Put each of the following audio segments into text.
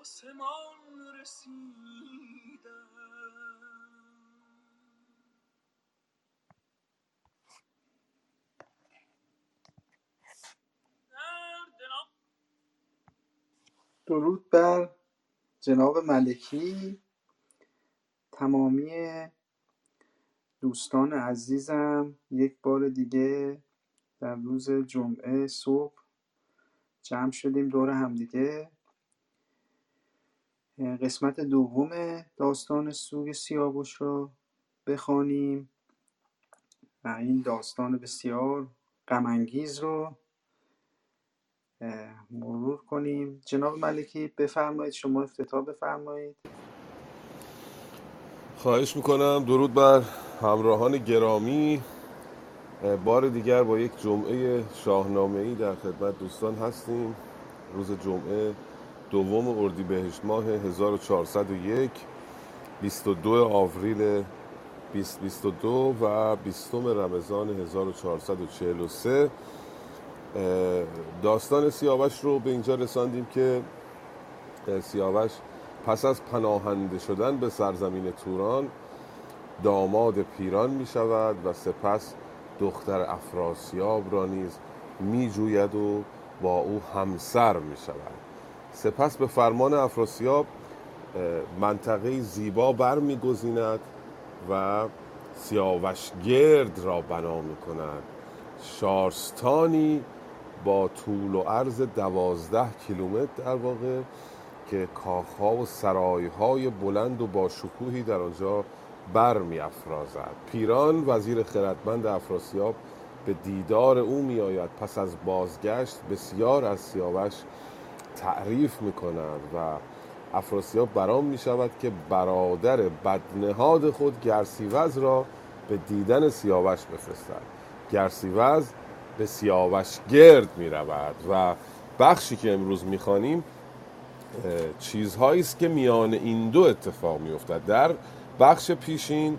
آسمان رسیدم. درود بر جناب ملکی تمامی دوستان عزیزم. یک بار دیگه در روز جمعه صبح جمع شدیم دور همدیگه قسمت دوم داستان سوگ سیاوش رو بخوانیم و این داستان بسیار غمانگیز رو مرور کنیم. جناب ملکی بفرمایید شما افتتاح بفرمایید. خواهش می‌کنم. درود بر همراهان گرامی. بار دیگر با یک جمعه شاهنامه ای در خدمت دوستان هستیم. روز جمعه دوم اردیبهشت ماه 1401 22 آوریل 2022 و 20 رمضان 1443 داستان سیاوش رو به اینجا رساندیم که سیاوش پس از پناهنده شدن به سرزمین توران داماد پیران می شود و سپس دختر افراسیاب را نیز می جوید و با او همسر می شود. سپس به فرمان افراسیاب منطقه زیبا برمیگزیند و سیاوش گرد را بنا می کند شارستانی با طول و عرض دوازده کیلومتر در واقع که کاخها و سرایهای بلند و با شکوهی در آنجا بر می افرازد. پیران وزیر خردمند افراسیاب به دیدار او می آید پس از بازگشت بسیار از سیاوش تعریف می کند و افراسیاب برام می شود که برادر بدنهاد خود گرسیوز را به دیدن سیاوش بفرستد. گرسیوز به سیاوش گرد می رود و بخشی که امروز می خانیم چیزهایی است که میان این دو اتفاق می افتد در بخش پیشین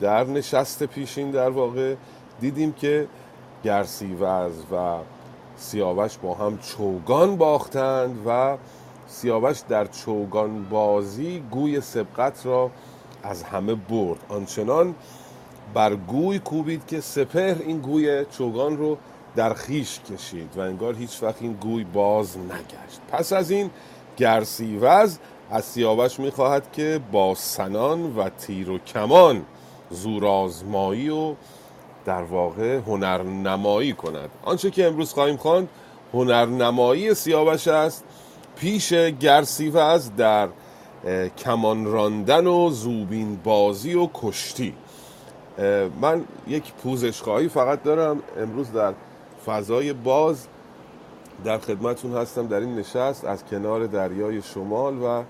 در نشست پیشین در واقع دیدیم که گرسیوز و سیاوش با هم چوگان باختند و سیاوش در چوگان بازی گوی سبقت را از همه برد. آنچنان بر گوی کوبید که سپهر این گوی چوگان رو در خیش کشید و انگار هیچ وقت این گوی باز نگشت. پس از این گرسیوز از سیاوش می‌خواهد که با سنان و تیر و کمان زورآزمایی و در واقع هنرنمایی کند. آنچه که امروز خواهیم خواند هنرنمایی سیاوش است پیش گرسیوز در کمان راندن و زوبین بازی و کشتی. من یک پوزش خواهی فقط دارم. امروز در فضای باز در خدمتون هستم. در این نشست از کنار دریای شمال و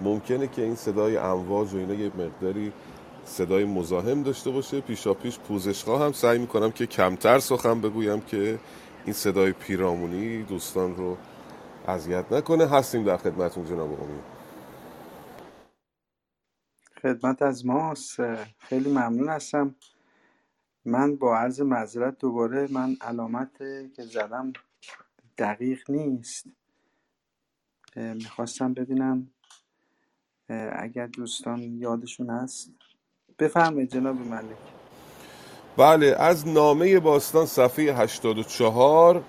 ممکنه که این صدای امواج و اینا یه مقداری صدای مزاحم داشته باشه. پیشا پیش پوزشگاه هم سعی می‌کنم که کمتر سخن بگویم که این صدای پیرامونی دوستان رو اذیت نکنه. هستیم در خدمتون جناب امید خدمت از ماست. خیلی ممنون هستم. من با عرض معذرت دوباره من علامت که زدم دقیق نیست. می‌خواستم ببینم اگر دوستان یادشون هست. بفرمایید جناب ملک. بله از نامه باستان صفحه 84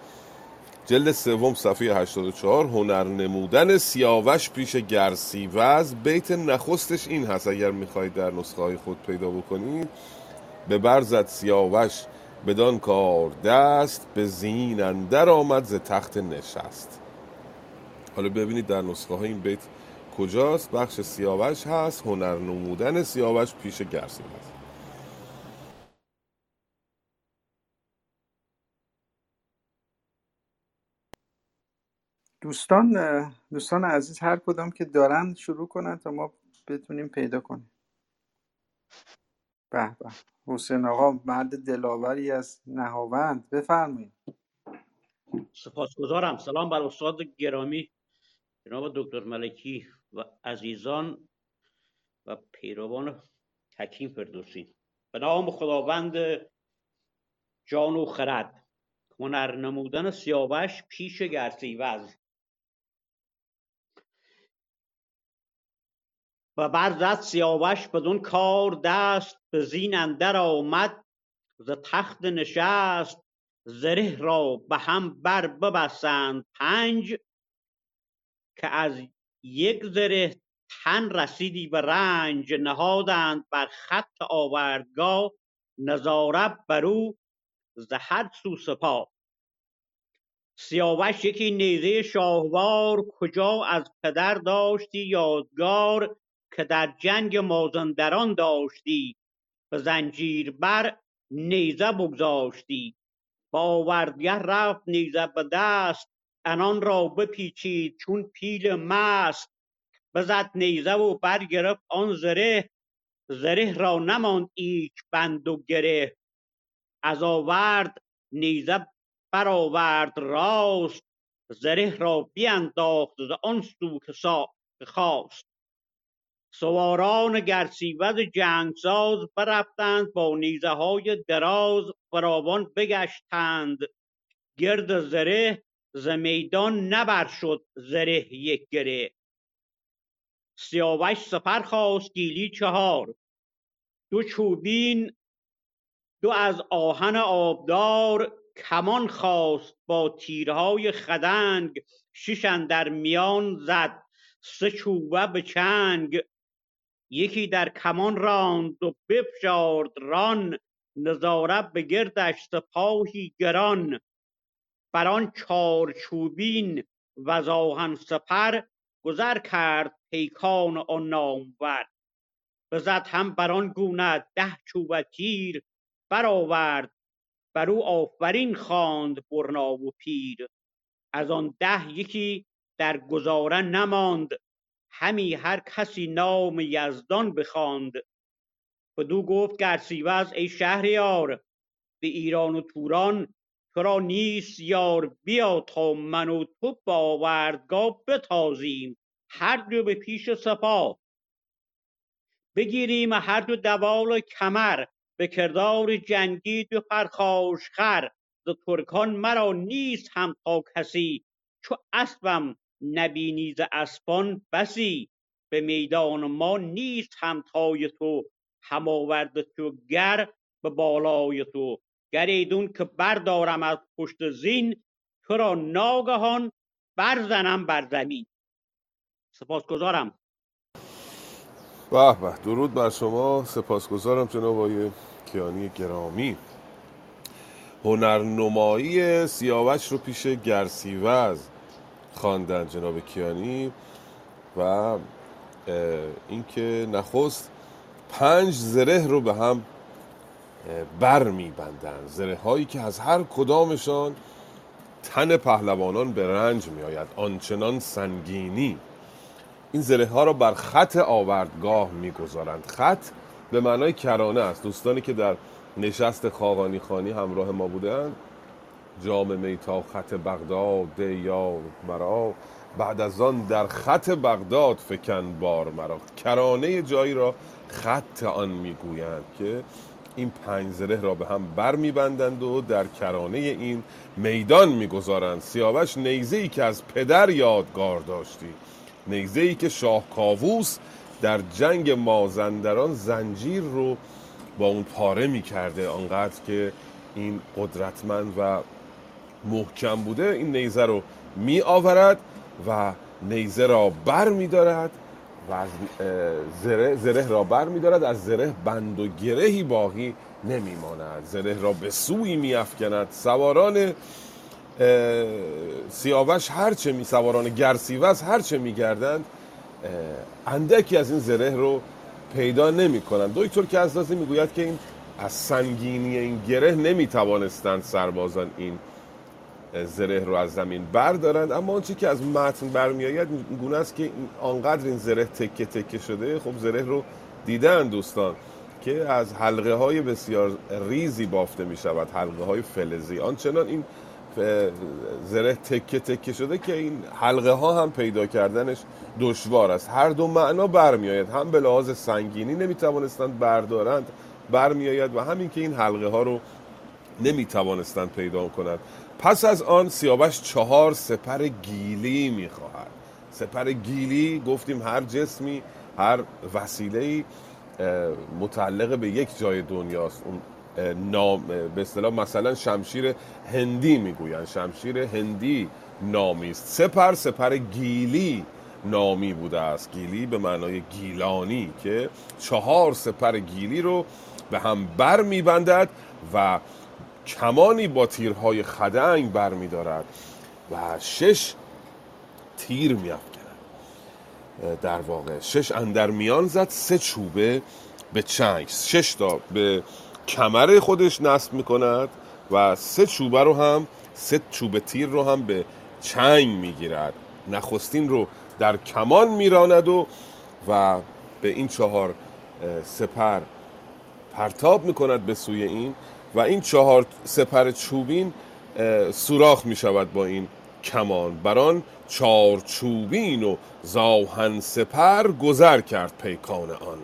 جلد سوم صفحه 84 هنر نمودن سیاوش پیش گرسیوز. بیت نخستش این هست اگر می‌خواهید در نسخه های خود پیدا بکنید. به برزد سیاوش بدان کار دست به زین اندر آمد ز تخت نشست. حالا ببینید در نسخه های این بیت کجاست؟ بخش سیاوش هست هنر نمودن سیاوش پیش گرسیوز دوستان دوستان عزیز هر کدام که دارن شروع کنن تا ما بتونیم پیدا کنیم. به به. حسین آقا مرد دلاوری از نهاوند. بفرمایید. سپاسگزارم. سلام بر استاد گرامی. جناب دکتر ملکی. و عزیزان و پیروان حکیم فردوسی. به نام خداوند جان و خرد هنر نمودن سیاوش پیش گرسی و و برزد سیاوش بدون کار دست به زین اندر آمد ز تخت نشست زره را به هم بر ببستند پنج که از یک زره تن رسیدی به رنج نهادند بر خط آوردگاه نظاره بر او ز سو سپاه. سیاوش یکی نیزه شاهوار کجا از پدر داشتی یادگار که در جنگ مازندران داشتی؟ به زنجیر بر نیزه بگذاشتی. با آوردگه رفت نیزه به دست انان را بپیچید چون پیل مست بزد نیزه و برگرفت آن زره زره را نماند ایچ بند و گره. از آورد نیزه برآورد راست زره را بینداخت ز آن سو که خواست. سواران گرسیوز جنگساز برفتند با نیزه های دراز فراوان بگشتند. گرد زره ز میدان نبر شد زره یک گره. سیاوش سپر خواست گیلی چهار. دو چوبین دو از آهن آبدار. کمان خواست با تیرهای خدنگ. شش اندر میان زد سه چوبه به چنگ. یکی در کمان راند و بفشارد ران. نظاره به گردش سپاهی گران. بر آن چارچوبین وز آهن سپر گذر کرد پیکان آن نامور. بزد هم بر آن گونه ده چوبه تیر برآورد بر او آفرین خواند برنا و پیر. از آن ده یکی در گذاره نماند همی هر کسی نام یزدان بخواند. بدو گفت گرسیوز ای شهریار به ایران و توران تو را نیست یار بیا تا من و تو به آوردگاه بتازیم هر دو به پیش سپاه. بگیریم هر دو دوال کمر به کردار جنگی دو پرخاشخر ز ترکان مرا نیست همتا کسی چو اسبم نبینی ز اسپان بسی. به میدان ما نیست همتای تو هم آورد تو گر به بالای تو. گر ایدون که بردارم از پشت زین تو را ناگهان برزنم بر زمین. سپاسگزارم. به به درود بر شما. سپاسگزارم جناب آقای کیانی گرامی. هنرنمایی سیاوش رو پیش گرسیوز خواندن جناب کیانی و اینکه نخست پنج زره رو به هم بر میبندن زره هایی که از هر کدامشان تن پهلوانان به رنج میآید آنچنان سنگینی. این زره ها را بر خط آوردگاه می‌گذارند. خط به معنای کرانه است. دوستانی که در نشست خاقانی خانی همراه ما بودند جام می تا خط بغداد یا مرا بعد از آن در خط بغداد فکن بار مرا. کرانه جایی را خط آن می‌گویند که این پنج زره را به هم بر میبندند و در کرانه این میدان می‌گذارند. سیاوش نیزه که از پدر یادگار داشتی. نیزه که شاه کاووس در جنگ مازندران زنجیر رو با اون پاره می‌کرده. آنقدر که این قدرتمند و محکم بوده این نیزه رو می آورد و نیزه را بر می دارد و از زره, زره را بر می دارد. از زره بند و گرهی باقی نمی ماند. زره را به سوی می افکند. سواران سیاوش هرچه می سواران گرسیوز هرچه می گردند اندکی از این زره رو پیدا نمی کنند. دکتر که از می گوید که این از سنگینی این گره نمی توانستند سربازان این زره رو از زمین بردارند. اما آنچه که از متن برمیآید گونه است که آنقدر این زره تکه تکه شده خب زره رو دیدن دوستان که از حلقه های بسیار ریزی بافته می شود حلقه های فلزی. آنچنان این زره تکه تکه شده که این حلقه ها هم پیدا کردنش دشوار است. هر دو معنا برمیآید. هم به لحاظ سنگینی نمی توانستند بردارند برمیآید و همین که این حلقه ها رو نمی توانستند پیدا کنند. پس از آن سیاوش چهار سپر گیلی می‌خواهد. سپر گیلی گفتیم هر جسمی هر وسیله متعلق به یک جای دنیاست. اون نام به اصطلاح مثلا شمشیر هندی می‌گوین شمشیر هندی نامی است سپر سپر گیلی نامی بوده است. گیلی به معنای گیلانی که چهار سپر گیلی رو به هم بر میبندد و کمانی با تیرهای خدنگ بر میدارد و شش تیر میافکند. در واقع شش اندر میان زد سه چوبه به چنگ شش تا به کمر خودش نصب می‌کند و سه چوبه رو هم سه چوبه تیر رو هم به چنگ می‌گیرد. نخستین رو در کمان میراند و و به این چهار سپر پرتاب می‌کند به سوی این. و این چهار سپر چوبین سوراخ می‌شود با این کمان. بران چهار چوبین و زاهن سپر گذر کرد پیکان آن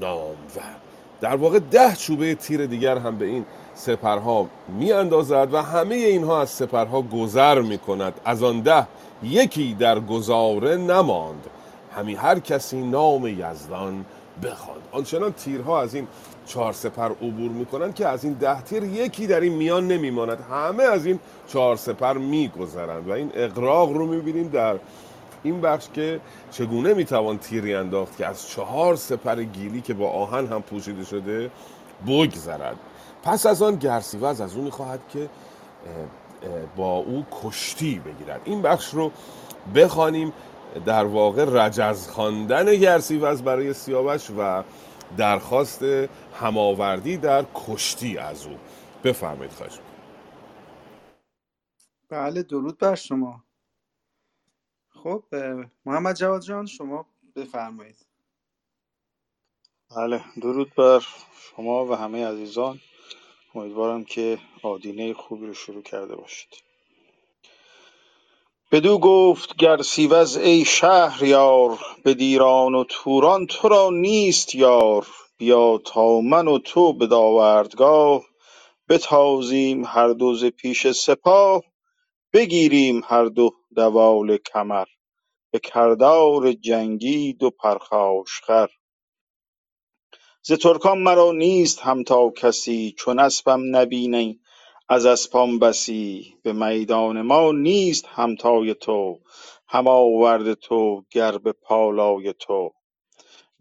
نام و در واقع ده چوبه تیر دیگر هم به این سپرها می اندازد و همه اینها از سپرها گذر می کند از آن ده یکی در گذاره نماند. همی هر کسی نام یزدان بخواند آنچنان تیرها از این چهار سپر عبور می‌کنند که از این ده تیر یکی در این میان نمیماند. همه از این چهار سپر میگذرند و این اقراق رو می‌بینیم در این بخش که چگونه می‌توان تیری انداخت که از چهار سپر گیلی که با آهن هم پوشیده شده بگذرد. پس از آن گرسیوز از او می‌خواهد که با او کشتی بگیرد. این بخش رو بخوانیم در واقع رجز خواندن گرسیوز برای سیاوش و درخواست هماوردی در کشتی از او. بفرمایید خواهش بله درود بر شما. خب محمد جواد جان شما بفرمایید. بله درود بر شما و همه عزیزان. امیدوارم که آدینه خوبی رو شروع کرده باشید. بدو گفت گر سیوز ای شهریار به دیران و توران تو را نیست یار. بیا تا من و تو به داوردگاه بتازیم هر دو ز پیش سپاه بگیریم هر دو دوال کمر به کردار جنگی دو پرخاشخر ز ترکان مرا نیست همتا کسی چون اسپم نبینی از اسپان بسی. به میدان ما نیست همتای تو هم آورد تو گر به پالای تو.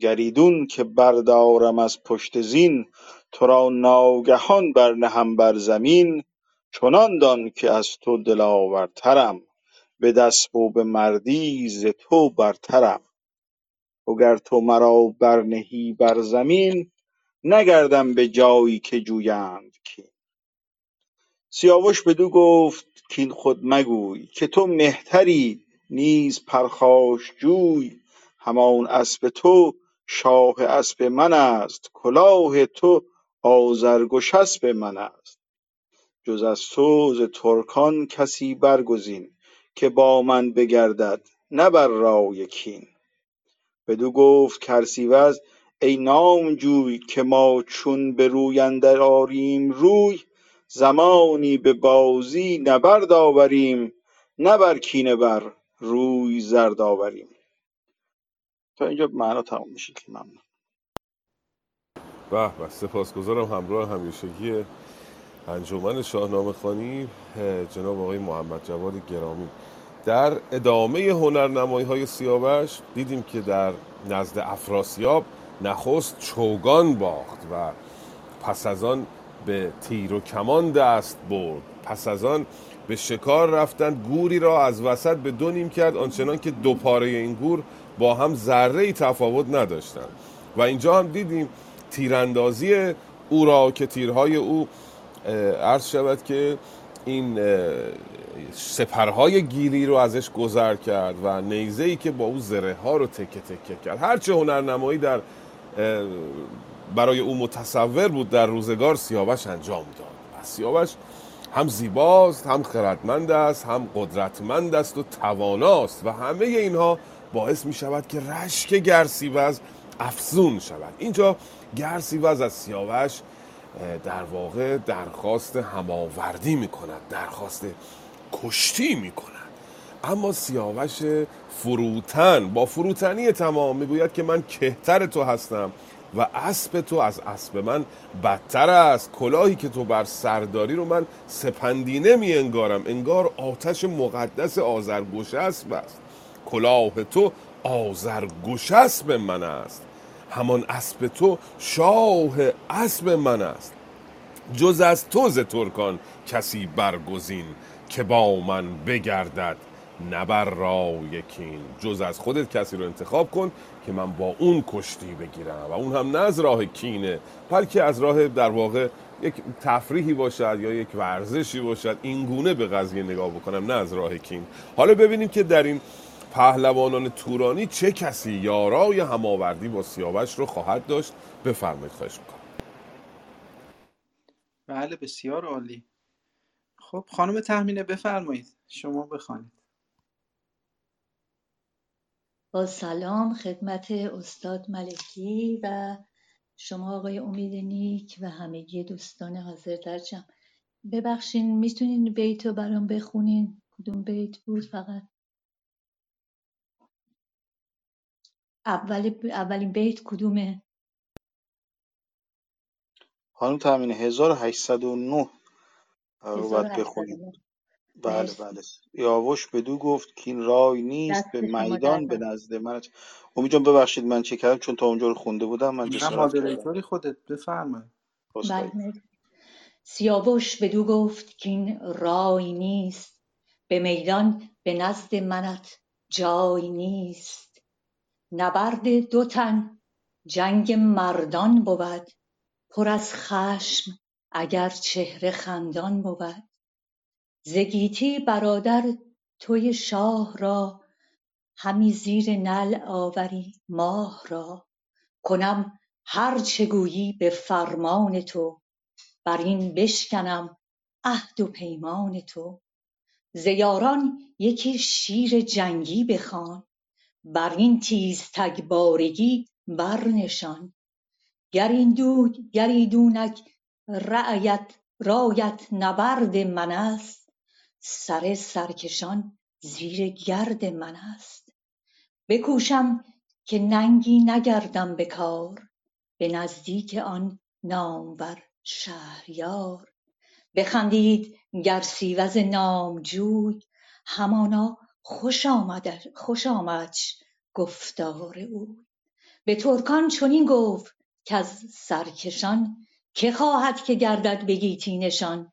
گر ایدون که بردارم از پشت زین تو را ناگهان برنهم بر زمین چنان دان که از تو دلاورترم به دست و به مردی ز تو برترم. وگر تو مرا برنهی بر زمین نگردم به جایی که جویند کین. سیاوش بدو گفت کین خود مگوی که تو مهتری نیز پرخاشجوی همان اسپ تو شاه اسپ من است کلاه تو آذرگشسپ من است. جز از تو ز ترکان کسی برگزین که با من بگردد نه بر رای کین. بدو گفت کرسیوز ای نامجوی که ما چون به روی اندر آریم روی زمانی به بازی نبرد آوریم نه بر کینه بر روی زرد آوریم. تا اینجا معنا تمام میشه که ممنون. به به سپاسگزارم همراه همیشگی انجمن شاهنامه خانی جناب آقای محمد جواد گرامی. در ادامه هنرنمایی های سیاوش دیدیم که در نزد افراسیاب نخست چوگان باخت و پس از آن به تیر و کمان دست برد. پس از آن به شکار رفتن گوری را از وسط به دو نیم کرد آنچنان که دو پاره این گور با هم ذره ای تفاوت نداشتند و اینجا هم دیدیم تیراندازی او را که تیرهای او عرض شود که این سپرهای گیری رو ازش گذر کرد و نیزه ای که با او زره ها رو تکه تکه کرد. هرچه هنرنمایی در برای او متصور بود در روزگار سیاوش انجام داد. سیاوش هم زیباست هم خردمند است هم قدرتمند است و تواناست. و همه اینها باعث می شود که رشک گرسیوز افزون شود. اینجا گرسیوز از سیاوش در واقع درخواست هماوردی می کند درخواست کشتی می کند. اما سیاوش فروتن با فروتنی تمام می‌گوید که من کهتر تو هستم و اسب تو از اسب من بدتر است. کلاهی که تو بر سرداری رو من سپندینه می انگارم. انگار آتش مقدس آزرگوش اسب است. کلاه تو آزرگوش اسب من است. همان اسب تو شاه اسب من است. جز از تو ز ترکان کسی برگزین که با من بگردد نبر رای کین. جز از خودت کسی رو انتخاب کن که من با اون کشتی بگیرم. و اون هم نه از راه کینه بلکه از راه در واقع یک تفریحی باشد یا یک ورزشی باشد. این گونه به قضیه نگاه بکنم نه از راه کین. حالا ببینیم که در این پهلوانان تورانی چه کسی یارای هماوردی با سیاوش رو خواهد داشت؟ بفرمایید خواهش می‌کنم. بله بسیار عالی. خب خانم تهمینه بفرمایید. شما بخوانید. با سلام خدمت استاد ملکی و شما آقای امید نیک و همگی دوستان حاضر در جمع. ببخشین می‌تونین بیت رو برام بخونین؟ کدوم بیت بود فقط؟ اول اولین بیت کدومه؟ خانم تامین 1809 رو باید بخونیم. 1809 بله مرسی. بله. یاوش بدو گفت که این رای نیست به دست شما درد میدان به نکنه نزد من. امید جان ببخشید من چه کردم چون تا اونجا رو خونده بودم من نه جسارت کردم. مادریتوری خودت بفرمایید. بله مرسی. سیاوش بدو گفت کاین رای نیست به میدان به نزد منت جای نیست. نبرد دو تن جنگ مردان بود. پر از خشم اگر چهره خندان بود. ز گیتی برادر توی شاه را همی زیر نعل آوری ماه را. کنم هر چه گویی به فرمان تو بر این بشکنم عهد و پیمان تو. ز یاران یکی شیر جنگی بخوان. بر این تیزتگ بارگی برنشان. گر ایدونک رایت رایت نبرد من است سر سرکشان زیر گرد من است. بکوشم که ننگی نگردم به کار به نزدیک آن نامور شهریار. بخندید گرسیوز نامجوی همانا خوش آمدش گفتار اوی به ترکان چنین گفت کز سرکشان که خواهد که گردد به گیتی نشان؟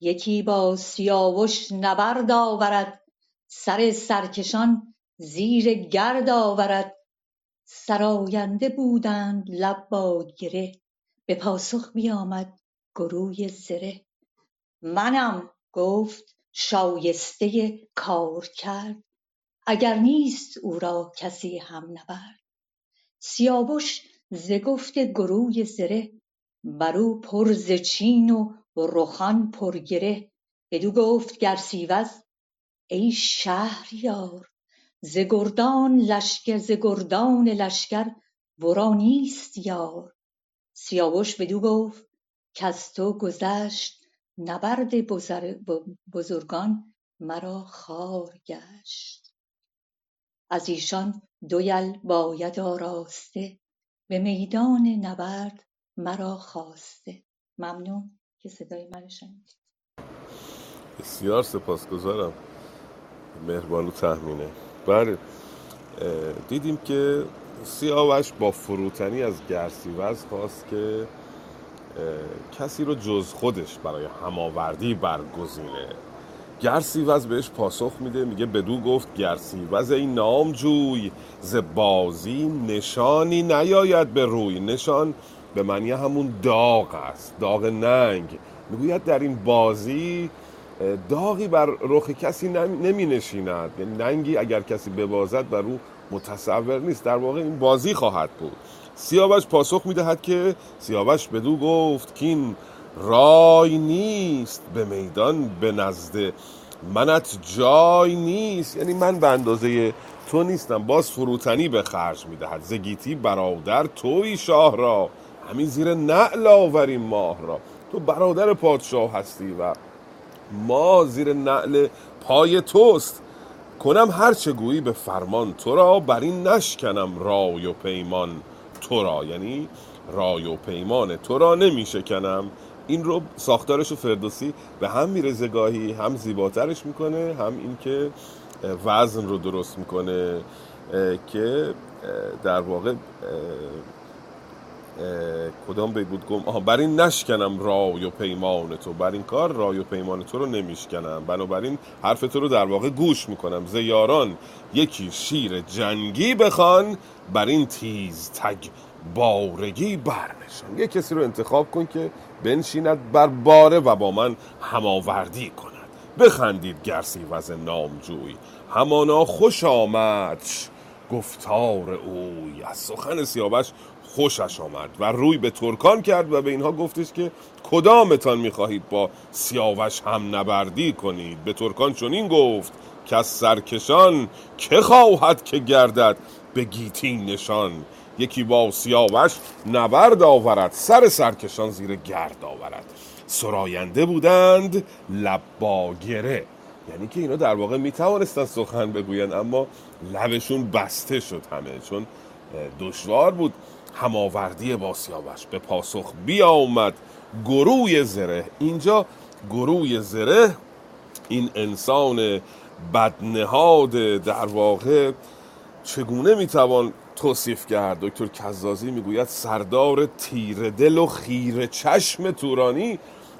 یکی با سیاوش نبرد آورد سر سرکشان زیر گرد آورد. سراینده بودند لب با گره به پاسخ بیامد گروی زره. منم گفت شایسته کار کرد. اگر نیست او را کسی هم نبرد. سیاوش ز گفت گروی زره برو پر ز چین و رخان پر گره. بدو گفت گرسیوز ای شهریار ز گردان لشکر ورا نیست یار. سیاوش بدو گفت کز تو گذشت نبرد بزرگان مرا خوار گشت. از ایشان دو یل باید آراسته به میدان نبرد مرا خواسته. ممنون که صدای منو شنیدید. بسیار سپاسگزارم. مهربانو تحمینه بله دیدیم که سیاوش با فروتنی از گرسیوز خواست که کسی رو جز خودش برای هماوردی برگزینه. گرسیوز بهش پاسخ میده میگه بدو گفت گرسیوز ای نامجوی ز بازی نشانی نیاید به روی. نشان به معنی همون داغ است داغ ننگ. می‌گوید در این بازی داغی بر رخ کسی نمی نشیند یعنی ننگی اگر کسی ببازد بر او متصور نیست. در واقع این بازی خواهد بود. سیاوش پاسخ می‌دهد که سیاوش بدو گفت که این رای نیست به میدان به نزد منت جای نیست. یعنی من به اندازه تو نیستم. باز فروتنی به خرج می‌دهد. زگیتی برادر توی شاه را. همین زیر نعل آوریم ماه را. تو برادر پادشاه هستی و ما زیر نعل پای توست. کنم هر چه گویی به فرمان تو را بر این نشکنم رای و پیمان. تو را یعنی رای و پیمان تو را نمیشکنم. این رو ساختارش فردوسی به هم میرزه گاهی هم زیباترش می‌کنه هم اینکه وزن رو درست می‌کنه که در واقع کدام بی بود گم آها بر این نشکنم رای و پیمان تو. بر این کار رای و پیمان تو رو نمیشکنم. بنابراین حرف تو رو در واقع گوش می‌کنم. زیاران یکی شیر جنگی بخوان بر این تیز تگ بارگی برنشان. یه کسی رو انتخاب کن که بنشیند بر باره و با من هماوردی کند. بخندید گرسی وز نامجوی. همانا خوش آمد. گفتار اوی. از سخن سیاوش خوشش آمد و روی به ترکان کرد و به اینها گفتش که کدامتان می‌خواهید با سیاوش هم نبردی کنید؟ به ترکان چنین گفت که از سرکشان که خواهد که گردد به گیتی نشان. یکی با سیاوش نبرد آورد. سر سرکشان زیر گرد آورد. سراینده بودند لباگره یعنی که اینا در واقع می توانستن سخن بگویند اما لبشون بسته شد همه چون دشوار بود. هماوردی با سیاوش به پاسخ بیامد. گروی زره. اینجا گروی زره این انسان بدنهاد در واقع چگونه می‌توان توصیف کرد؟ دکتر کزازی می‌گوید سردار تیر دل و خیر چشم تورانی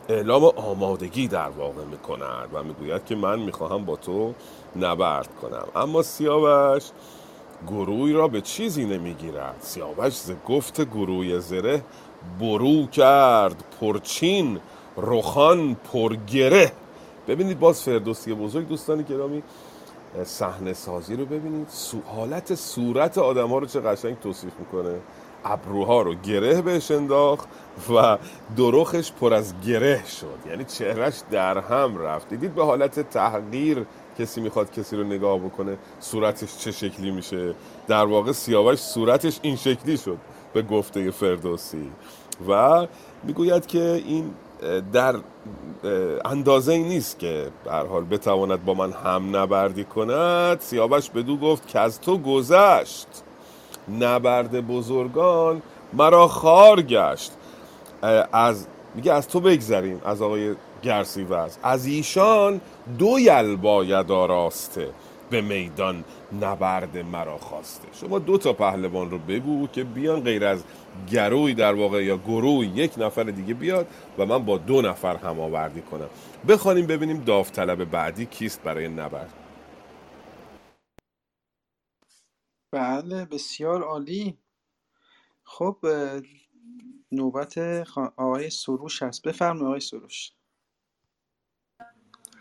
اعلام آمادگی در واقع می‌کند و می‌گوید که من می‌خواهم با تو نبرد کنم. اما سیاوش گروی را به چیزی نمی‌گیرد. سیاوش ز گفت گروی زره برو کرد. پرچین رخان پرگره. ببینید باز فردوسی بزرگ دوستانی گرامی صحنه سازی رو ببینید. حالت صورت آدم ها رو چه قشنگ توصیف می‌کنه. ابروها رو گره بهش انداخت و دروخش پر از گره شد. یعنی چهرش در هم رفت. دیدید به حالت تحقیر کسی می‌خواد کسی رو نگاه بکنه صورتش چه شکلی میشه؟ در واقع سیاوش صورتش این شکلی شد به گفته فردوسی. و می‌گوید که این در اندازه ای نیست که هر حال بتواند با من هم نبردی کند. سیاوش بدو گفت که از تو گذشت. نبرد بزرگان مرا خار گشت. از میگه از تو بگذریم از آقای گرسیوز. از ایشان دو یل باید آراسته به میدان نبرد مرا خواسته. شما دو تا پهلوان رو بگو که بیان غیر از گروی در واقع یا گروی یک نفر دیگه بیاد و من با دو نفر هم آوردی کنم. بخوانیم ببینیم داوطلب بعدی کیست برای نبرد. بله بسیار عالی. خب نوبت آقای سروش هست. بفرمایید آقای سروش.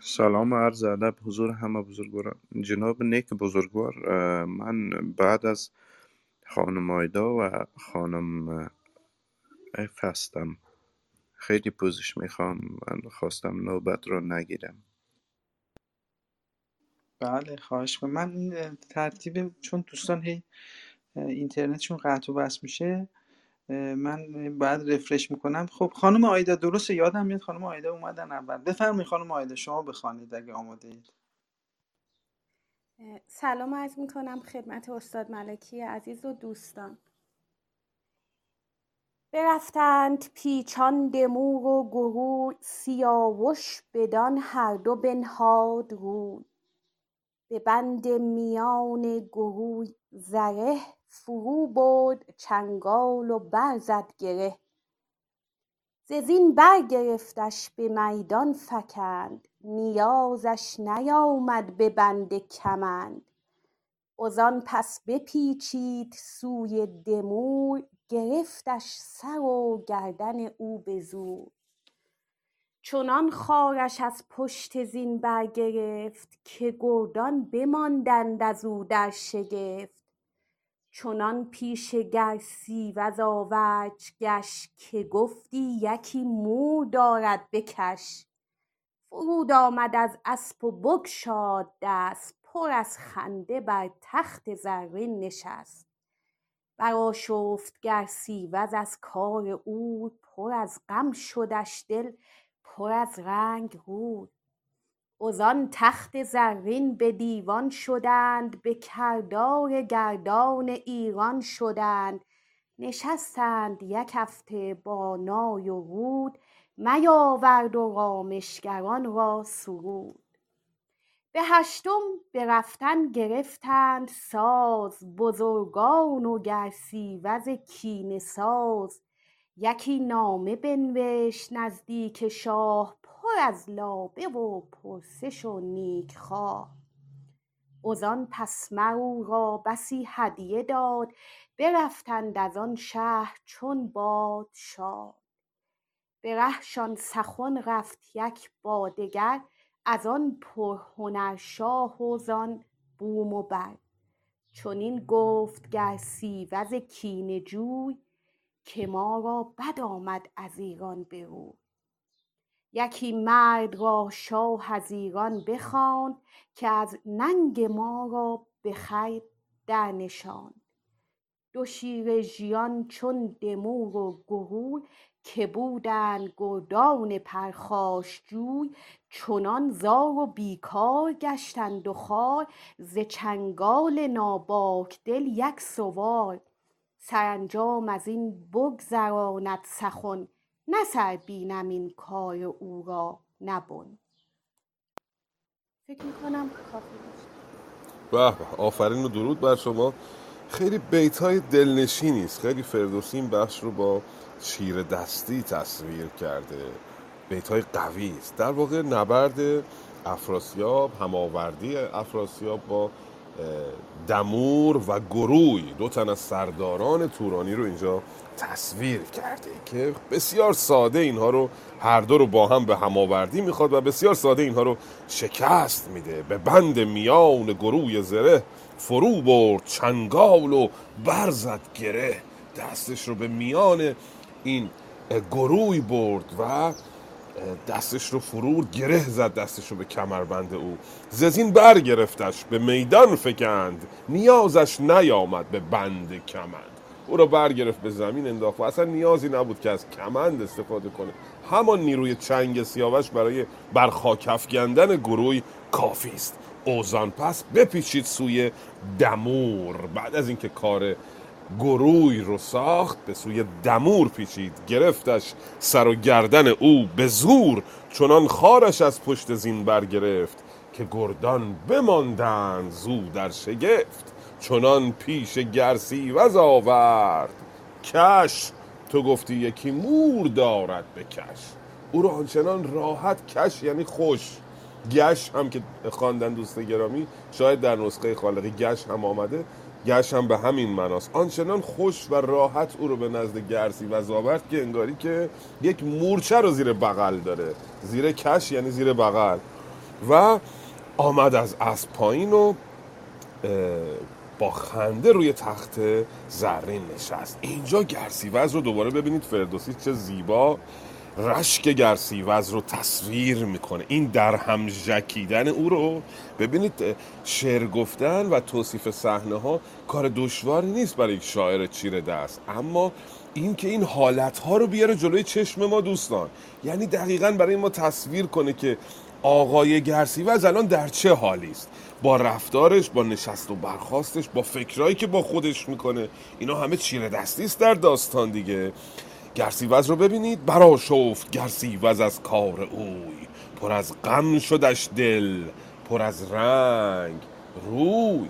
سلام عرض ادب حضور همه بزرگواران جناب نیک بزرگوار من بعد از خانم آیدا و خانم اف هستم. خیلی پوزش می‌خوام من خواستم نوبت رو نگیرم. بله خواهش من ترتیب چون دوستان هی اینترنتشون قطع و بس میشه من بعد رفرش می‌کنم. خب خانم آیدا درسته یادم میاد خانم آیدا اومدن اول. بفرمایید خانم آیدا شما بخوانید اگه آماده اید سلام عرض می‌کنم خدمت استاد ملکی عزیز و دوستان. برفتند پیچان دمور و گروه سیاوش بدان هر دو بنهاد روی. به بند میان گروه زره فرو برد چنگال و برزد گره. ز زین برگرفتش به میدان فکند نیازش نیامد به بند کمند. وزان پس بپیچید سوی دمور گرفتش سر و گردن او به زور. چنان خارش از پشت زین برگرفت که گردان بماندند از او در شگفت. چنان پیش گرسیوز آورج گشت که گفتی یکی مور دارد بکش فرود آمد از اسپ و بگشاد دست پر از خنده بر تخت زرین نشست. برآشفت گرسیوز از کار اوی پر از غم شدش دل پر از رنگ روی ازان تخت زرین به دیوان شدند به کردار گردان ایران شدند. نشستند یک هفته با نای و رود میاورد و رامشگران را سرود. به هشتم به رفتن گرفتند ساز بزرگان و گرسیوز کینه ساز. یکی نامه بنوشت نزدیک شاه از لابه و پرسش و نیک خواه ازان پس مر او را بسی هدیه داد برفتند از آن شهر چون باد شاد به رهشان سخن رفت یک با دگر از آن پرهنر شاه و زان بوم و بر. چنین گفت گرسیوز کینه جوی که ما را بد آمد از ایران به روی. یکی مرد را شاه از ایران بخواند که از ننگ ما را به خیر در نشاند دو شیر ژیان چون دمور و گرو که بودند گردان پرخاشجوی چنان زار و بیکار گشتند و خوار ز چنگال ناباک دل یک سوار. سرانجام ازین بگذراند سخن نه بینم این کار او را نه بن فکر می‌کنم کافی باشه به آفرین و درود بر شما. خیلی بیت های دلنشینی است خیلی فردوسی این بخش رو با چیره دستی تصویر کرده. بیت های قوی است. در واقع نبرد افراسیاب هماوردی افراسیاب با دمور و گروی دو تن از سرداران تورانی رو اینجا تصویر کرده که بسیار ساده اینها رو هر دو رو با هم به هماوردی می‌خواد و بسیار ساده اینها رو شکست میده. به بند میان گروی زره فرو برد چنگال و برزد گره. دستش رو به میان این گروی برد و دستش رو فرو گره زد دستش رو به کمربند او. ززین برگرفتش به میدان فکند. نیازش نیامد به بند کمند. او را برگرفت به زمین انداخت و اصلا نیازی نبود که از کمند استفاده کنه. همان نیروی چنگ سیاوش برای برخاک افکندن گروی کافی است. اوزان پس بپیچید سوی دمور. بعد از اینکه کار گروی رو ساخت به سوی دمور پیچید گرفتش سر و گردن او به زور چنان خارش از پشت زین برگرفت که گردان بماندند زو در شگفت چنان پیش گرسیوز آورد. کش تو گفتی یکی مور دارد بکش او را آنچنان راحت کش یعنی خوش. گش هم که خواندن دوست گرامی شاید در نسخه خالقی گش هم آمده. گش هم به همین مناست آنچنان خوش و راحت او رو به نزد گرسی و آورد که انگاری که یک مورچه رو زیر بغل داره. زیر کش یعنی زیر بغل. و آمد از اسب پایین و با خنده روی تخت زرین نشست. اینجا گرسیوز رو دوباره ببینید. فردوسی چه زیبا. رشک گرسیوز رو تصویر می‌کنه. این در هم ژکیدن او رو ببینید شعر گفتن و توصیف صحنه ها کار دشواری نیست برای یک شاعر چیره دست. اما این که این حالت ها رو بیاره جلوی چشم ما دوستان. یعنی دقیقا برای ما تصویر کنه که آقای گرسیوز الان در چه حالی است؟ با رفتارش با نشست و برخاستش با فکرایی که با خودش می‌کنه. اینا همه چیره دستی است در داستان دیگه. گرسیوز رو ببینید. برا شفت گرسیوز از کار اوی. پر از غم شدش دل پر از رنگ. روی.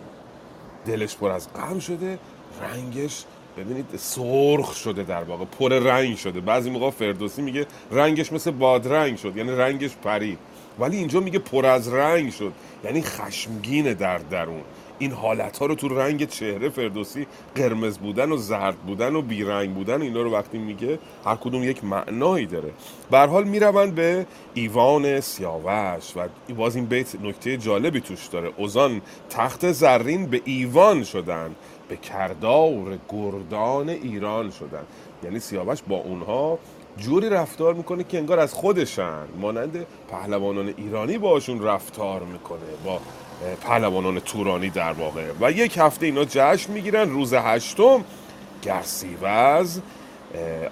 دلش پر از غم شده رنگش ببینید سرخ شده در واقع. پر رنگ شده. بعضی موقع فردوسی میگه رنگش مثل بادرنگ شد یعنی رنگش پرید. ولی اینجا میگه پر از رنگ شد. یعنی خشمگین در درون. این حالت ها رو تو رنگ چهره فردوسی قرمز بودن و زرد بودن و بیرنگ بودن اینا رو وقتی میگه هر کدوم یک معنایی داره. به حال می‌روند به ایوان سیاوش و باز این بیت نکته جالبی توش داره. اوزان تخت زرین به ایوان شدن به کردار گردان ایران شدن. یعنی سیاوش با اونها جوری رفتار می‌کنه که انگار از خودشن. مانند پهلوانان ایرانی باشون رفتار می‌کنه با پهلوانان تورانی در واقع. و یک هفته اینا جشن می‌گیرن. روز هشتم گرسیوز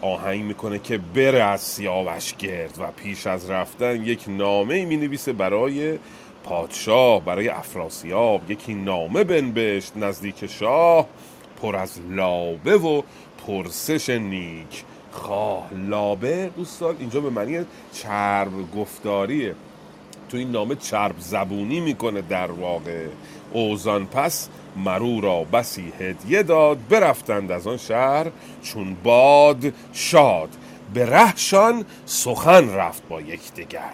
آهنگ می‌کنه که بره از سیاوش گرد و پیش از رفتن یک نامه می نویسه برای پادشاه برای افراسیاب. یکی نامه بنبشت نزدیک شاه پر از لابه و پرسش نیک خواه. لابه دوستان اینجا به معنی چرب گفتاریه. تو این نامه چرب زبونی می‌کنه در واقع. اوزان پس مرو را بسی هدیه داد برفتند از آن شهر چون باد شاد. به رهشان سخن رفت با یکدیگر.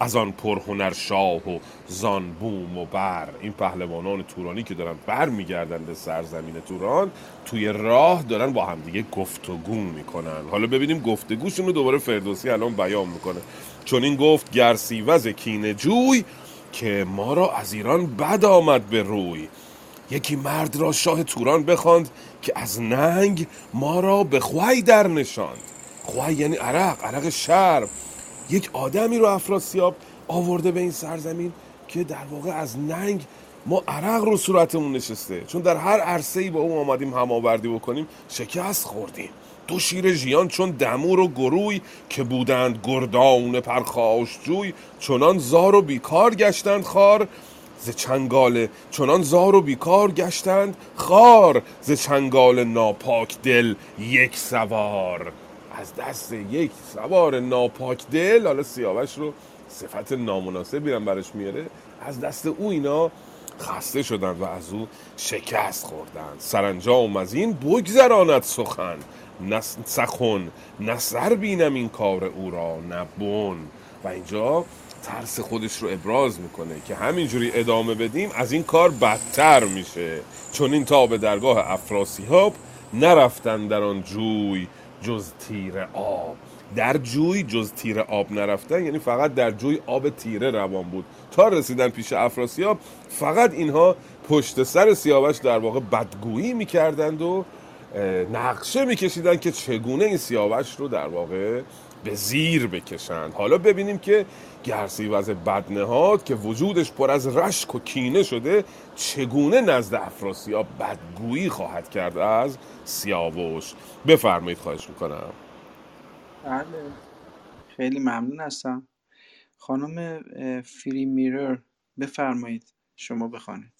از آن پرهنر شاه و زان بوم و بر. این پهلوانان تورانی که دارن بر میگردن به سرزمین توران توی راه دارن با همدیگه گفتگو می‌کنن. حالا ببینیم گفتگوشون رو دوباره فردوسی الان بیان می‌کنه. چون این گفت گرسیوز کینه جوی که ما را از ایران بد آمد به روی. یکی مرد را شاه توران بخواند که از ننگ ما را به خوی در نشاند. خوی یعنی عرق عرق شرم. یک آدمی رو افراسیاب آورده به این سرزمین که در واقع از ننگ ما عرق رو صورتمون نشسته. چون در هر عرصه ای با اون آمدیم هماوردی بکنیم شکست خوردیم. دو شیر ژیان چون دمور و گروی که بودند گردان پرخاشجوی چنان زار و بیکار گشتند خار. ز چنگال چنان زار و بیکار گشتند خار. ز چنگال ناپاک دل یک سوار. از دست یک سوار ناپاک دل حالا سیاوش رو صفت نامناسب بیرم برش میاره. از دست او اینا خسته شدند و از او شکست خوردند. سرانجام از این بگذراند سخن. نه سخن نه سر بینم این کار او را نه بن. و اینجا ترس خودش رو ابراز می‌کنه که همینجوری ادامه بدیم از این کار بدتر میشه. چون این تا به درگاه افراسیاب نرفتن در آن جوی جز تیر آب. در جوی جز تیر آب نرفتن یعنی فقط در جوی آب تیره روان بود. تا رسیدن پیش افراسیاب فقط اینها پشت سر سیاوش در واقع بدگویی می‌کردند و نقشه میکشیدن که چگونه این سیاوش رو در واقع به زیر بکشند حالا ببینیم که گرسیوز بدنهاد که وجودش پر از رشک و کینه شده چگونه نزد افراسیاب بدگویی خواهد کرد از سیاوش؟ بفرمایید خواهش می‌کنم. بله. خیلی ممنون هستم. خانم فری میرر بفرمایید شما بخوانید.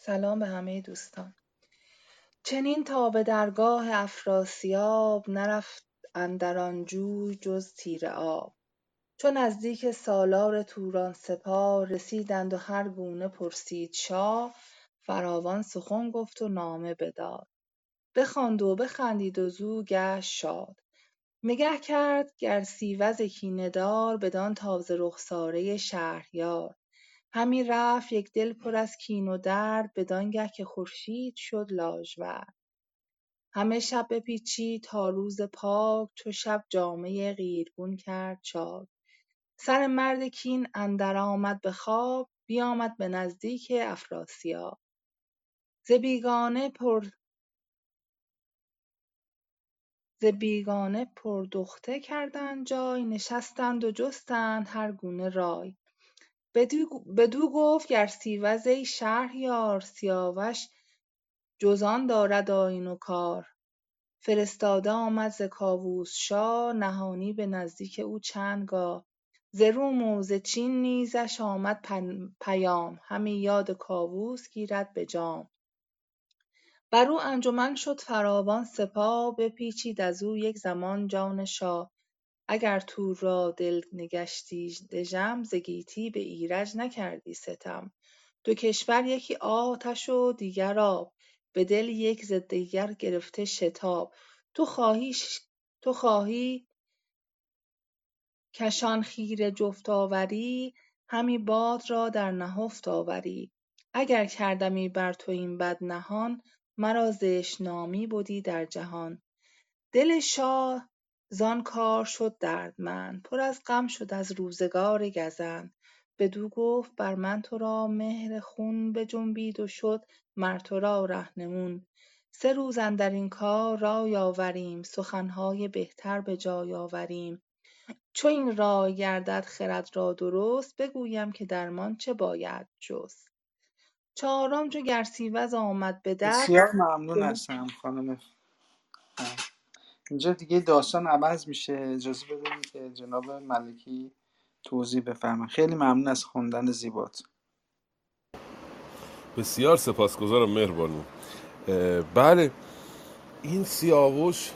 سلام به همه دوستان. چنین تا به درگاه افراسیاب نرفت اندر آن جوی جز تیر آب. چو نزدیک سالار توران سپاه رسیدند و هر گونه پرسید شاه فراوان سخن گفت و نامه بداد. بخواند و بخندید و زو گشت شاد. نگه کرد گرسیوز کینه دار بدان تازه رخساره شهریار. همی رفت یک دل پر از کین و درد بدانگه که خورشید شد لاژورد همه شب بپیچید تا روز پاک چو شب جامه قیرگون کرد چاک. سر مرد کین اندر آمد به خواب بیامد به نزدیک افراسیاب. ز بیگانه پر ز بیگانه پردخته کردند جای نشستند و جستند هر گونه رای. بدو گفت گرسیوز ای شهریار سیاوش جز آن دارد آیین و کار. فرستاده آمد ز کاووس شاه نهانی به نزدیک او چند گاه. ز روم و ز چین نیزش آمد پیام همی یاد کاووس گیرد به جام. بر او انجمن شد فراوان سپاه بپیچید از او یک زمان جان شاه. اگر تور را دل نگشتی دژم ز گیتی به ایرج نکردی ستم. دو کشور یکی آتش و دیگر آب. به دل یک ز دیگر گرفته شتاب. تو خواهی تو خواهی کشان خیره جفت آوری همی باد را در نهفت آوری. اگر کردمی بر تو این بد نهان مرا زشت نامی بدی در جهان. دل شاه زان کار شد دردمند پر از غم شد از روزگار گزند. بدو گفت بر من تو را مهر خون بجنبید و شد مر تو را رهنمون سه روز اندر این کار رای آوریم سخنهای بهتر به جای آوریم. چو این رای گردد خرد را درست بگویم که درمان چه باید جست. چهارم چو گرسیوز آمد به در بسیار ممنون هستم خانم اینجا دیگه داستان عوض میشه. اجازه بدید که جناب ملکی توضیح بفرمایید خیلی ممنون از خوندن زیبات. بسیار سپاسگزارم مهربانی. بله این سیاوش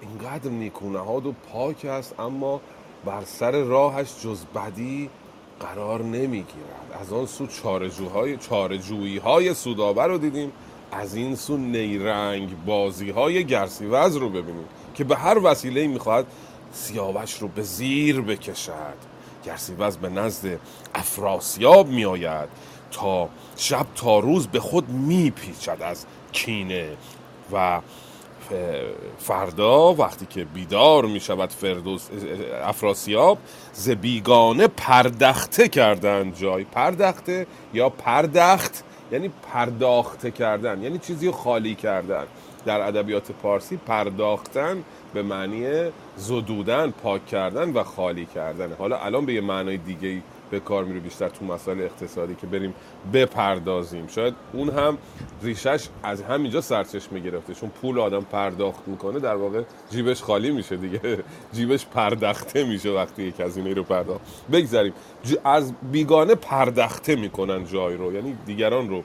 اینقدر نیکونهاد و پاک است اما بر سر راهش جز بدی قرار نمی‌گیرد. از آن سو چارجوهای چارجویی های سودابه رو دیدیم. از این سو نیرنگ بازی های گرسیوز رو ببینیم که به هر وسیله می‌خواهد سیاوش رو به زیر بکشد. گرسیوز به نزد افراسیاب میآید تا شب تا روز به خود میپیچد از کینه و فردا وقتی که بیدار می شود فردوس افراسیاب ز پردخته کردن جای. پردخته یا پردخت؟ یعنی پرداخته کردن یعنی چیزی رو خالی کردن. در ادبیات پارسی پرداختن به معنی زدودن پاک کردن و خالی کردن. حالا الان به یه معنای دیگه به کار میره بیشتر تو مسائل اقتصادی که بریم بپردازیم. شاید اون هم ریشش از همینجا سرچشمه گرفته چون پول آدم پرداخت می‌کنه در واقع جیبش خالی میشه دیگه. جیبش پردخته میشه وقتی یک هزینه رو پرداخت. بگذاریم. از بیگانه پردخته می‌کنن جای رو. یعنی دیگران رو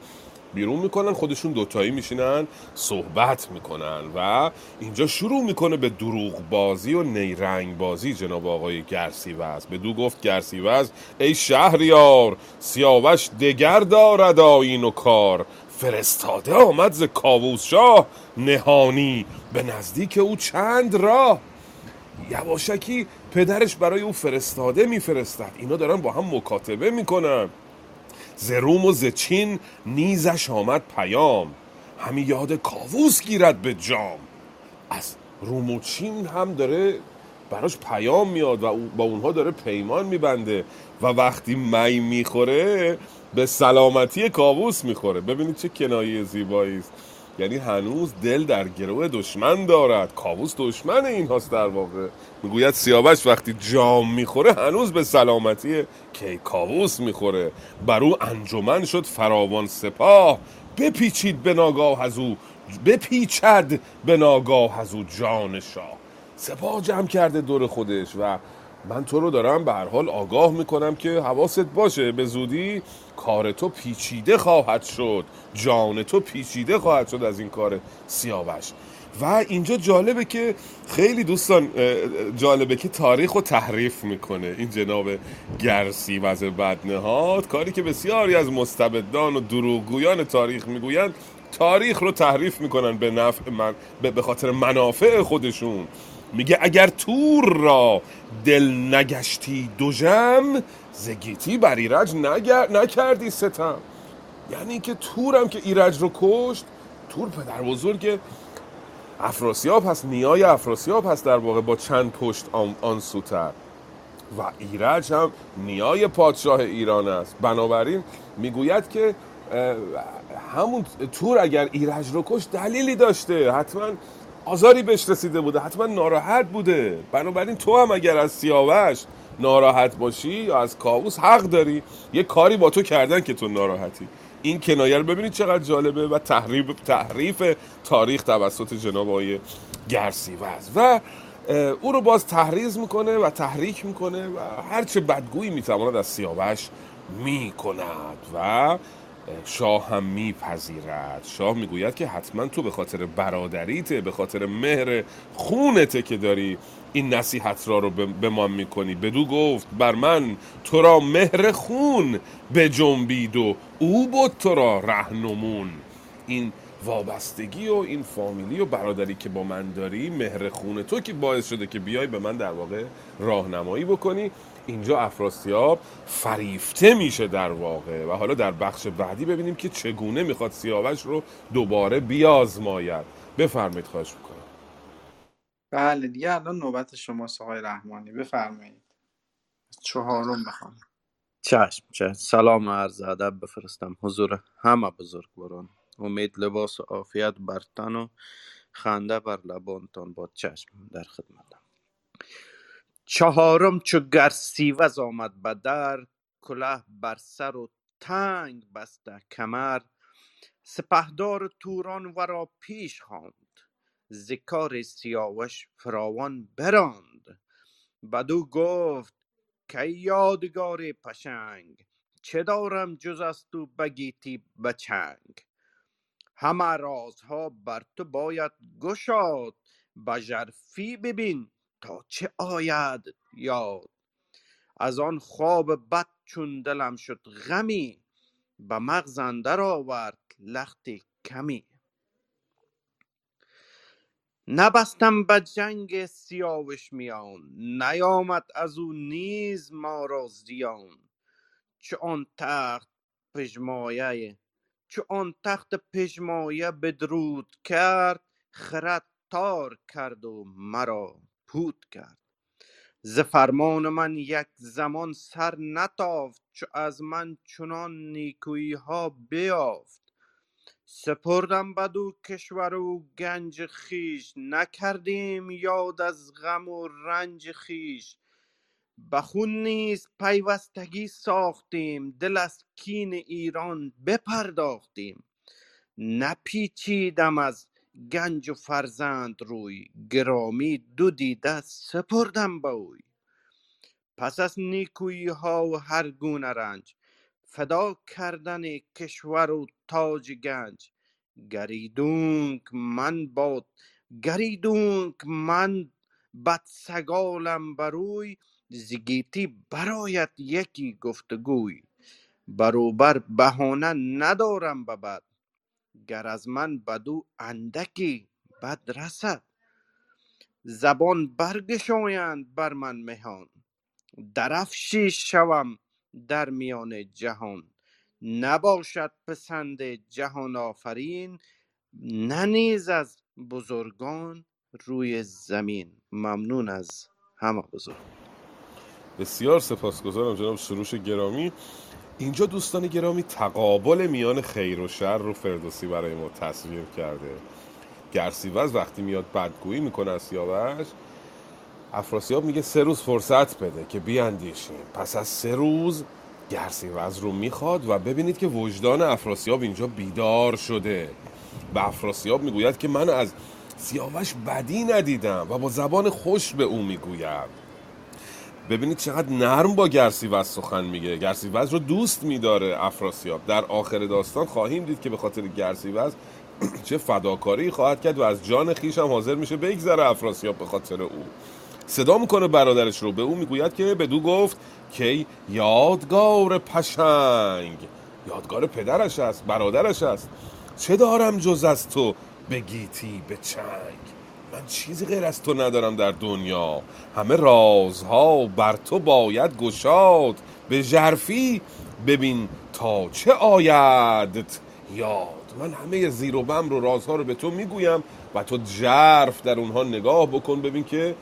بیرون می‌کنن خودشون دوتایی میشینن صحبت می‌کنن و اینجا شروع می‌کنه به دروغ بازی و نیرنگ بازی جناب آقای گرسیوز. به دو گفت گرسیوز ای شهریار سیاوش دگر دارد آیین و کار. فرستاده آمد ز کاووس شاه نهانی به نزدیک او چند راه. یواشکی پدرش برای او فرستاده میفرستد. اینا دارن با هم مکاتبه می‌کنن. ز روم و ز چین نیزش آمد پیام. همی یاد کاووس گیرد به جام. از روم و چین هم داره براش پیام میاد و با اونها داره پیمان میبنده و وقتی می می‌خوره به سلامتی کاووس می‌خوره. ببینید چه کنایه زیبایی است. یعنی هنوز دل در گروه دشمن دارد. کاووس دشمن این هاست در واقع. می‌گوید سیاوش وقتی جام می‌خوره هنوز به سلامتی کی کاووس می‌خوره. بر او انجمن شد فراوان سپاه. بپیچید به ناگاه از او. بپیچد به ناگاه از او جان شاه. سپاه جمع کرده دور خودش و من تو رو دارم به هر حال آگاه می‌کنم که حواست باشه به زودی کار تو پیچیده خواهد شد جان تو پیچیده خواهد شد از این کار سیاوش. و اینجا جالبه که خیلی دوستان جالبه که تاریخ رو تحریف می‌کنه. این جناب گرسی وز بدنهاد کاری که بسیاری از مستبدان و دروغگویان تاریخ می‌گویند تاریخ رو تحریف می‌کنن به نفع من به خاطر منافع خودشون. میگه اگر تور را دل نگشتی دو جم زگیتی بر ایرج نگر... نکردی ستم. یعنی که تورم که ایرج رو کشت تور پدر بزرگ افراسیاب هست نیای افراسیاب هست در واقع با چند پشت آن, آن سوتر. و ایرج هم نیای پادشاه ایران است. بنابراین می‌گوید که همون تور اگر ایرج رو کش دلیلی داشته. حتما آزاری بهش رسیده بوده. حتما ناراحت بوده. بنابراین تو هم اگر از سیاوش ناراحت باشی یا از کاووس حق داری یه کاری با تو کردن که تو ناراحتی. این کنایه رو ببینید چقدر جالبه و تحریف تحریف تاریخ توسط جناب آقای گرسیوز. و او رو باز تحریز می‌کنه و تحریک می‌کنه و هرچه بدگویی می‌تواند از سیاوش می‌کند. و شاه هم میپذیرد. شاه می‌گوید که حتما تو به خاطر برادریته به خاطر مهر خونته که داری این نصیحت را رو به ما می‌کنی. بدو گفت بر من تو را مهر خون به جنبید و او بود تو را رهنمون این وابستگی و این فامیلی و برادری که با من داری مهر خون تو که باعث شده که بیای به من در واقع راهنمایی بکنی. اینجا افراسیاب فریفته میشه در واقع. و حالا در بخش بعدی ببینیم که چگونه می‌خواد سیاوش رو دوباره بیازماید. بفرمایید خواهش می‌کنم. بله دیگه الان نوبت شماست آقای رحمانی. بفرمایید. چهارم بخوام چشم چشم. سلام و عرض ادب بفرستم. حضور همه بزرگواران. امید لباس و عافیت بر تن و خنده بر لبانتان با چشم در خدمتم چهارم چو گرسیوز آمد به در کله بر سر و تنگ بسته کمر. سپهدار توران ورا پیش خواند ذکار سیاوش فراوان براند. بدو گفت که یادگار پشنگ چه دارم جز از تو بگیتی بچنگ همه رازها بر تو باید گشاد به ژرفی ببین تا چه آید یاد؟ از آن خواب بد چون دلم شد غمی به مغز اندر آورد لختی کمی. نبستم به جنگ سیاوش میان نیامد از او نیز ما را زیان. چو آن تخت پژمایه چو آن تخت پژمایه بدرود کرد خرد تار کرد و مرا. پود کرد. ز فرمان من یک زمان سر نتافت چو از من چنان نیکویی ها بیافت. سپردم بدو کشور و گنج خویش نکردیم یاد از غم و رنج خویش. به خون نیز پیوستگی ساختیم دل از کین ایران بپرداختیم. نپیچیدم از گنج و فرزند روی گرامی دو دیده سپردم به اوی. پس از نیکویی ها و هر گونه رنج فدا کردن کشور و تاج گنج. گریدونک من باد گریدونک من بد سگالم بروی زگیتی برایت یکی گفتگوی. بروبر بهانه ندارم به بد گر از من بدو اندکی بد رسد. زبان برگشایند بر من مهان. درفشی شوم در میان جهان. نباشد پسند جهان آفرین نه نیز از بزرگان روی زمین. ممنون از همه بزرگ بسیار سپاسگزارم جناب سروش گرامی. اینجا دوستان گرامی تقابل میان خیر و شر رو فردوسی برای ما تصویر کرده. گرسیوز وقتی میاد بدگویی می‌کنه از سیاوش افراسیاب میگه سه روز فرصت بده که بیاندیشیم. پس از سه روز گرسیوز رو می‌خواد و ببینید که وجدان افراسیاب اینجا بیدار شده. و افراسیاب می‌گوید که من از سیاوش بدی ندیدم و با زبان خوش به او می‌گوید ببینید چقدر نرم با گرسیوز سخن میگه. گرسیوز رو دوست میداره افراسیاب. در آخر داستان خواهیم دید که به خاطر گرسیوز چه فداکاری خواهد کرد و از جان خیش هم حاضر میشه بگذره افراسیاب به خاطر او. صدا می‌کنه برادرش رو. به او می‌گوید که بدو گفت که یادگار پشنگ. یادگار پدرش است برادرش است. چه دارم جز از تو بگیتی به چنگ؟ من چیزی غیر از تو ندارم در دنیا. همه رازها بر تو باید گشاد. به ژرفی ببین تا چه آیدت یاد من همه زیر و بم رو رازها رو به تو می‌گویم و تو جرف در اونها نگاه بکن ببین که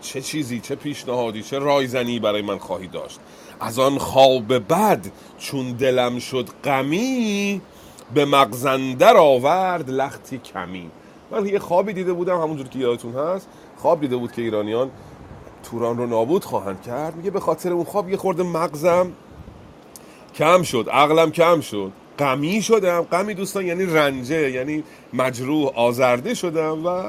چه چیزی چه پیشنهادی چه رایزنی برای من خواهی داشت. از آن خواب بد چون دلم شد غمی به مغزندر آورد لختی کمی. من یه خوابی دیده بودم همونجور که یادتون هست. خواب دیده بود که ایرانیان توران رو نابود خواهند کرد. میگه به خاطر اون خواب یه خورده مغزم کم شد عقلم کم شد. غمی شدم غمی دوستان یعنی رنجه یعنی مجروح آزرده شدم و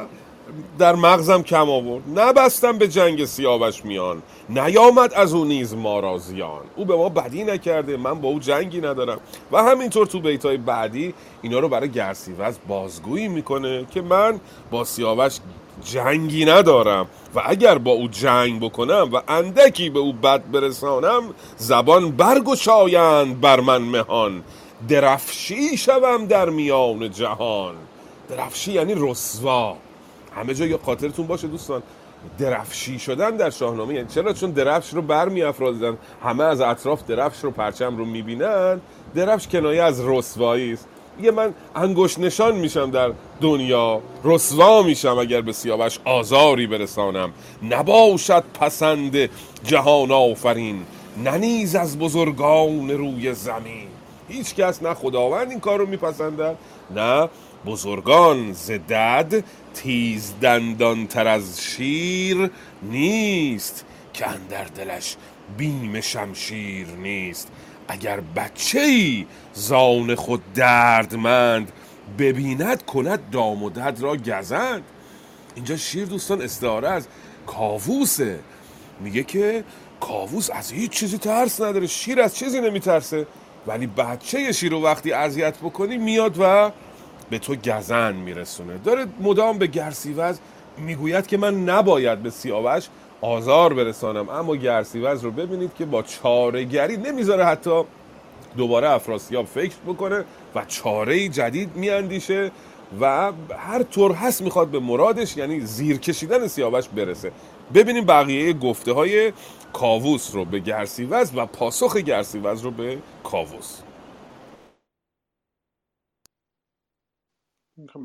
در مغزم کم آورد. نبستم به جنگ سیاوش میان. نیامد از او نیز ما را زیان. او به ما بدی نکرده من با او جنگی ندارم. و همینطور تو بیتای بعدی اینا رو برای گرسیوز بازگویی می‌کنه که من با سیاوش جنگی ندارم و اگر با او جنگ بکنم و اندکی به او بد برسانم زبان برگشایند بر من مهان. درفشی شوم در میان جهان. درفشی یعنی رسوا. همه جا یا خاطرتون باشه دوستان. درفشی شدن در شاهنامه یعنی چرا؟ چون درفش رو برمی افرازیدن همه از اطراف درفش رو پرچم رو می‌بینن. درفش کنایه از رسوایی است. یه من انگوش نشان میشم در دنیا. رسوا میشم اگر به سیاوش آزاری برسانم. نباشد پسند جهان آفرین. ننیز از بزرگان روی زمین. هیچ کس نه خداوند این کار رو میپسندن نه بزرگان زدد تیز دندان تر از شیر نیست که اندر دلش بیم شمشیر نیست. اگر بچه ای زان خود دردمند ببیند کند دام و دد را گزند. اینجا شیر دوستان استعاره از کاووسه. میگه که کاووس از هیچ چیزی ترس نداره شیر از چیزی نمیترسه. ولی بچه شیر رو وقتی اذیت بکنی میاد و به تو گزن میرسونه. داره مدام به گرسیوز می‌گوید که من نباید به سیاوش آزار برسانم. اما گرسیوز رو ببینید که با چارهگری نمی‌ذاره حتی دوباره افراسیاب فکر بکنه و چاره جدید میاندیشه و هر طور هست می‌خواد به مرادش یعنی زیر کشیدن سیاوش برسه. ببینیم بقیه گفته های کاووس رو به گرسیوز و پاسخ گرسیوز رو به کاووس.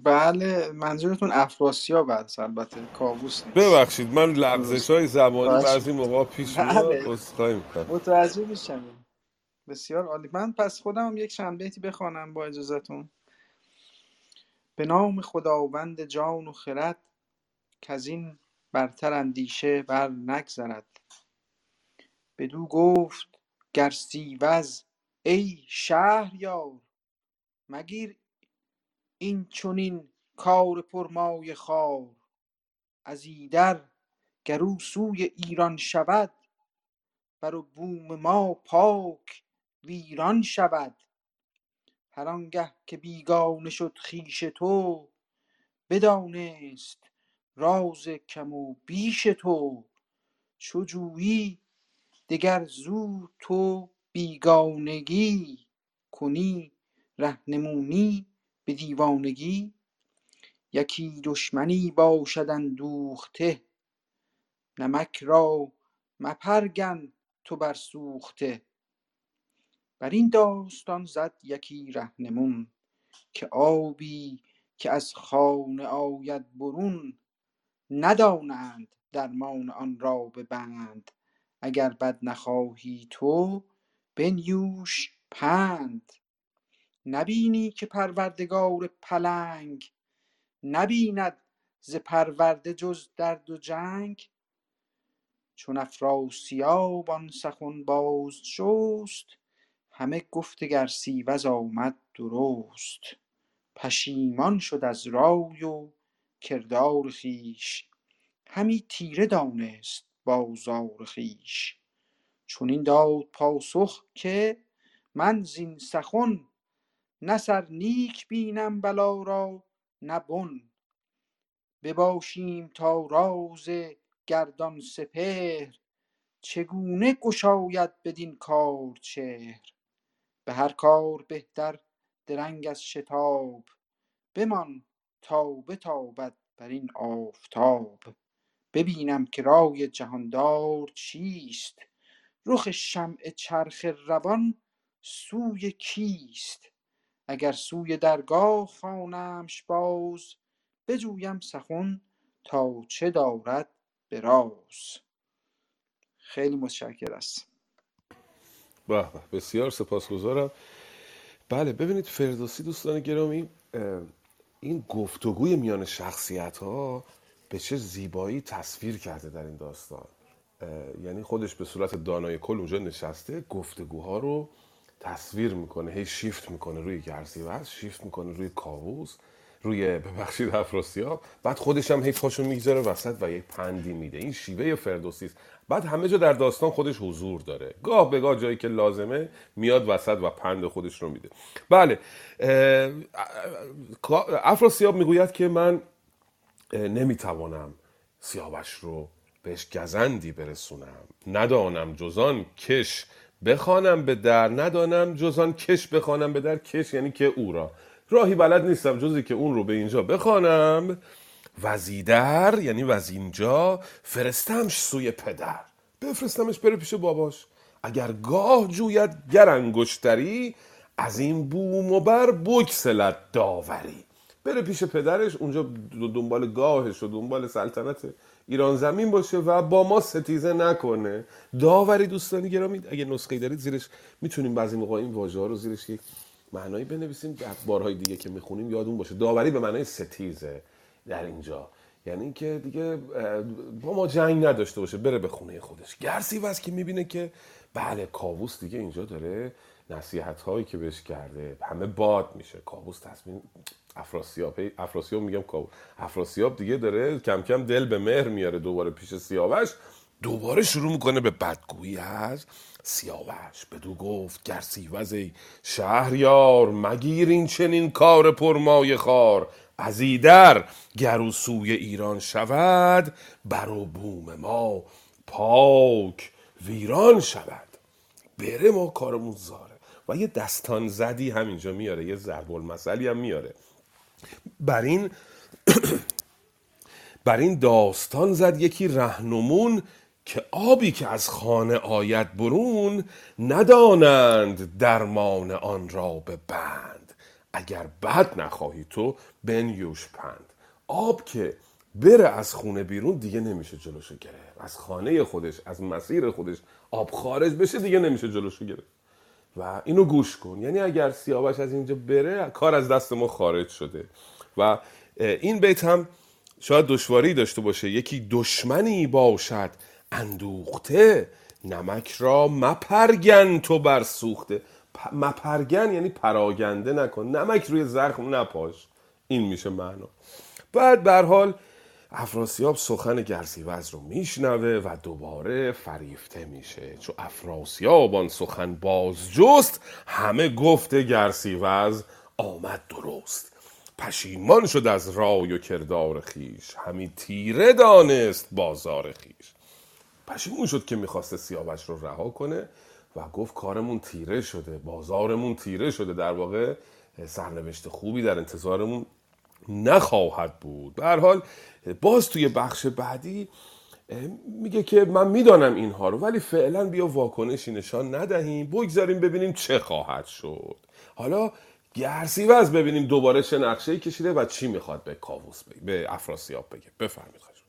بله منظورتون افراسیاب است البته کاووس نیست. ببخشید من لغزش های زبانی. بعضی موقع پیش بله. عذرخواهی می‌کنم. متوجه میشم. بسیار عالی. من پس خودم هم یک چند بیتی بخوانم با اجازهتون. به نام خداوند جان و خرد از این برتر اندیشه بر نگذرد. بدو گفت گر سیوز ای شهریار مگیر این چنین کار پرمایه خوار از ایدر گر او سوی ایران شود بر و بوم ما پاک ویران شود. هر آنگه که بیگانه شد خویش تو بدانست راز کم و بیش تو. چو دگر زو تو بیگانگی کنی رهنمونی به دیوانگی یکی دشمنی باشد اندوخته. نمک را مپرگن تو بر سوخته. بر این داستان زد یکی رهنمون که آبی که از خانه آید برون ندانند درمان آن را به بند. اگر بد نخواهی تو بنیوش پند. نبینی که پروردگار پلنگ؟ نبیند ز پرورده جز درد و جنگ؟ چون افراسیاب آن سخن باز شست همه گفت گرسیوز آمد درست. پشیمان شد از رای و کردار خویش همی تیره دانست بازار خویش. چنین داد پاسخ که من زین سخن نه سر نیک بینم بلا را نه بن. بباشیم تا راز گردان سپهر چگونه گشاید بدین کار چهر؟ به هر کار بهتر درنگ از شتاب بمان تا بتابد بر این آفتاب. ببینم که رای جهاندار چیست رخ شمع چرخ روان سوی کیست؟ اگر سوی درگاه خوانمش باز بجویم سخن تا چه دارد به خیلی متشکر است به بسیار سپاسگزارم. بله ببینید فردوسی دوستان گرامی این گفتگوی میان شخصیت ها به چه زیبایی تصویر کرده در این داستان. یعنی خودش به صورت دانای کل اونجا نشسته گفتگوها رو تصویر می‌کنه هی شیفت می‌کنه روی گرزیوز شیفت می‌کنه روی کاووس روی ببخشید افراسیاب. بعد خودش هم هی پاشو می‌گذاره وسط و یک پندی میده. این شیوه فردوسی است. بعد همه جا در داستان خودش حضور داره. گاه به گاه جایی که لازمه میاد وسط و پند خودش رو میده. بله افراسیاب می‌گوید که من نمی‌توانم سیاوش رو بهش گزندی برسونم. ندانم جزان کش بخوانم به در ندانم جزان کش بخوانم به در. کش یعنی که او را. راهی بلد نیستم جزی که اون رو به اینجا بخوانم. وزیدر یعنی وزینجا فرستمش سوی پدر. بفرستمش بره پیش باباش. اگر گاه جوید گر انگشتری از این بوم و بر بگسلت داوری. بره پیش پدرش اونجا دنبال گاهش و دنبال سلطنت ایران زمین باشه و با ما ستیزه نکنه. داوری دوستانی گرامی اگه نسخه دارید زیرش می‌تونیم بعضی موقع این واژه ها رو زیرش یک معنایی بنویسیم. بارهای دیگه که می‌خونیم یادون باشه. داوری به معنای ستیزه در اینجا. یعنی که دیگه با ما جنگ نداشته باشه بره به خونه خودش. گرسی وز که می‌بینه که بله کاووس دیگه اینجا داره نصیحت هایی که بهش کرده همه باد میشه. کابوس تصمیم افراسیاب افراسیاب میگم کابوس. افراسیاب دیگه داره کم کم دل به مهر میاره دوباره پیش سیاوش. دوباره شروع می‌کنه به بدگویی از سیاوش. بدو گفت گر سیوز شهریار مگیر این چنین کار پرمایه خار از ایدر گر او سوی ایران شود بر و بوم ما پاک ویران شود. بره ما کارمون زاره. و یه دستان زدی همینجا میاره یه ضرب المثلی هم میاره. بر این بر این داستان زد یکی رهنمون که آبی که از خانه آید برون ندانند درمان آن را به بند. اگر بد نخواهی تو بنیوش پند. آب که بره از خونه بیرون دیگه نمیشه جلوشو گرفت. از خانه خودش از مسیر خودش آب خارج بشه دیگه نمیشه جلوشو گرفت. و اینو گوش کن. یعنی اگر سیاوش از اینجا بره کار از دست ما خارج شده. و این بیت هم شاید دشواری داشته باشه. یکی دشمنی باشد اندوخته نمک را مپرگن تو بر سوخته. مپرگن یعنی پراگنده نکن. نمک روی زخم نپاش. این میشه معنا. بعد به حال افراسیاب سخن گرزیوز رو میشنوه و دوباره فریفته میشه. چون افراسیاب آن سخن باز جست همه گفته گرسیوز آمد درست. پشیمان شد از رای و کردار خیش همی تیره دانست بازار خیش. پشیمون شد که می‌خواسته سیاوش رو رها کنه و گفت کارمون تیره شده بازارمون تیره شده. در واقع سرنوشت خوبی در انتظارمون نخواهد بود. به حال باز توی بخش بعدی میگه که من می‌دانم اینها رو ولی فعلا بیا واکنشی نشان ندهیم. بگذاریم ببینیم چه خواهد شد. حالا گرسیوز ببینیم دوباره چه نقشه کشیده و چی می‌خواد به کاووس بگه به افراسیاب بگه. بفرمایید خواهش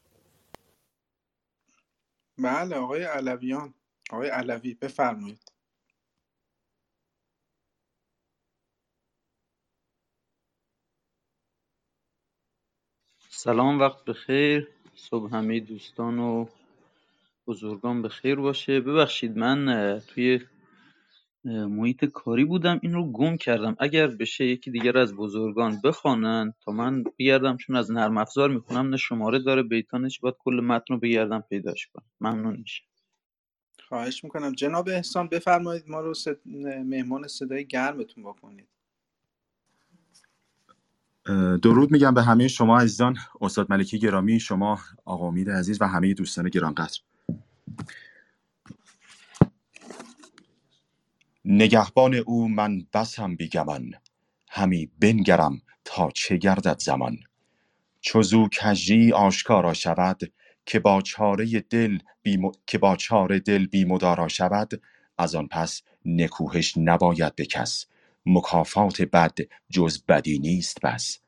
بله آقای علویان آقای علوی بفرمایید. سلام وقت بخیر. صبح همه دوستان و بزرگان بخیر باشه. ببخشید من توی محیط کاری بودم. این رو گم کردم. اگر بشه یکی دیگر از بزرگان بخوانن تا من بیردم چون از نرم افزار می‌خونم نه شماره داره بیتانش باید کل متن رو بگردم پیداش کنم. ممنون میشه خواهش می‌کنم. جناب احسان بفرمایید ما رو صد... مهمان صدای گرمتون بکنید درود میگم به همه شما عزیزان. استاد ملکی گرامی شما آقا امید عزیز و همه دوستان گرانقدر. نگهبان او من بسم بیگمان همی بنگرم تا چه گردد زمان. چو زو کژی آشکارا شود که با چاره دل بی م... که با چاره دل بی مدارا شود از آن پس نکوهش نباید به کس. مکافات بد جز بدی نیست بس.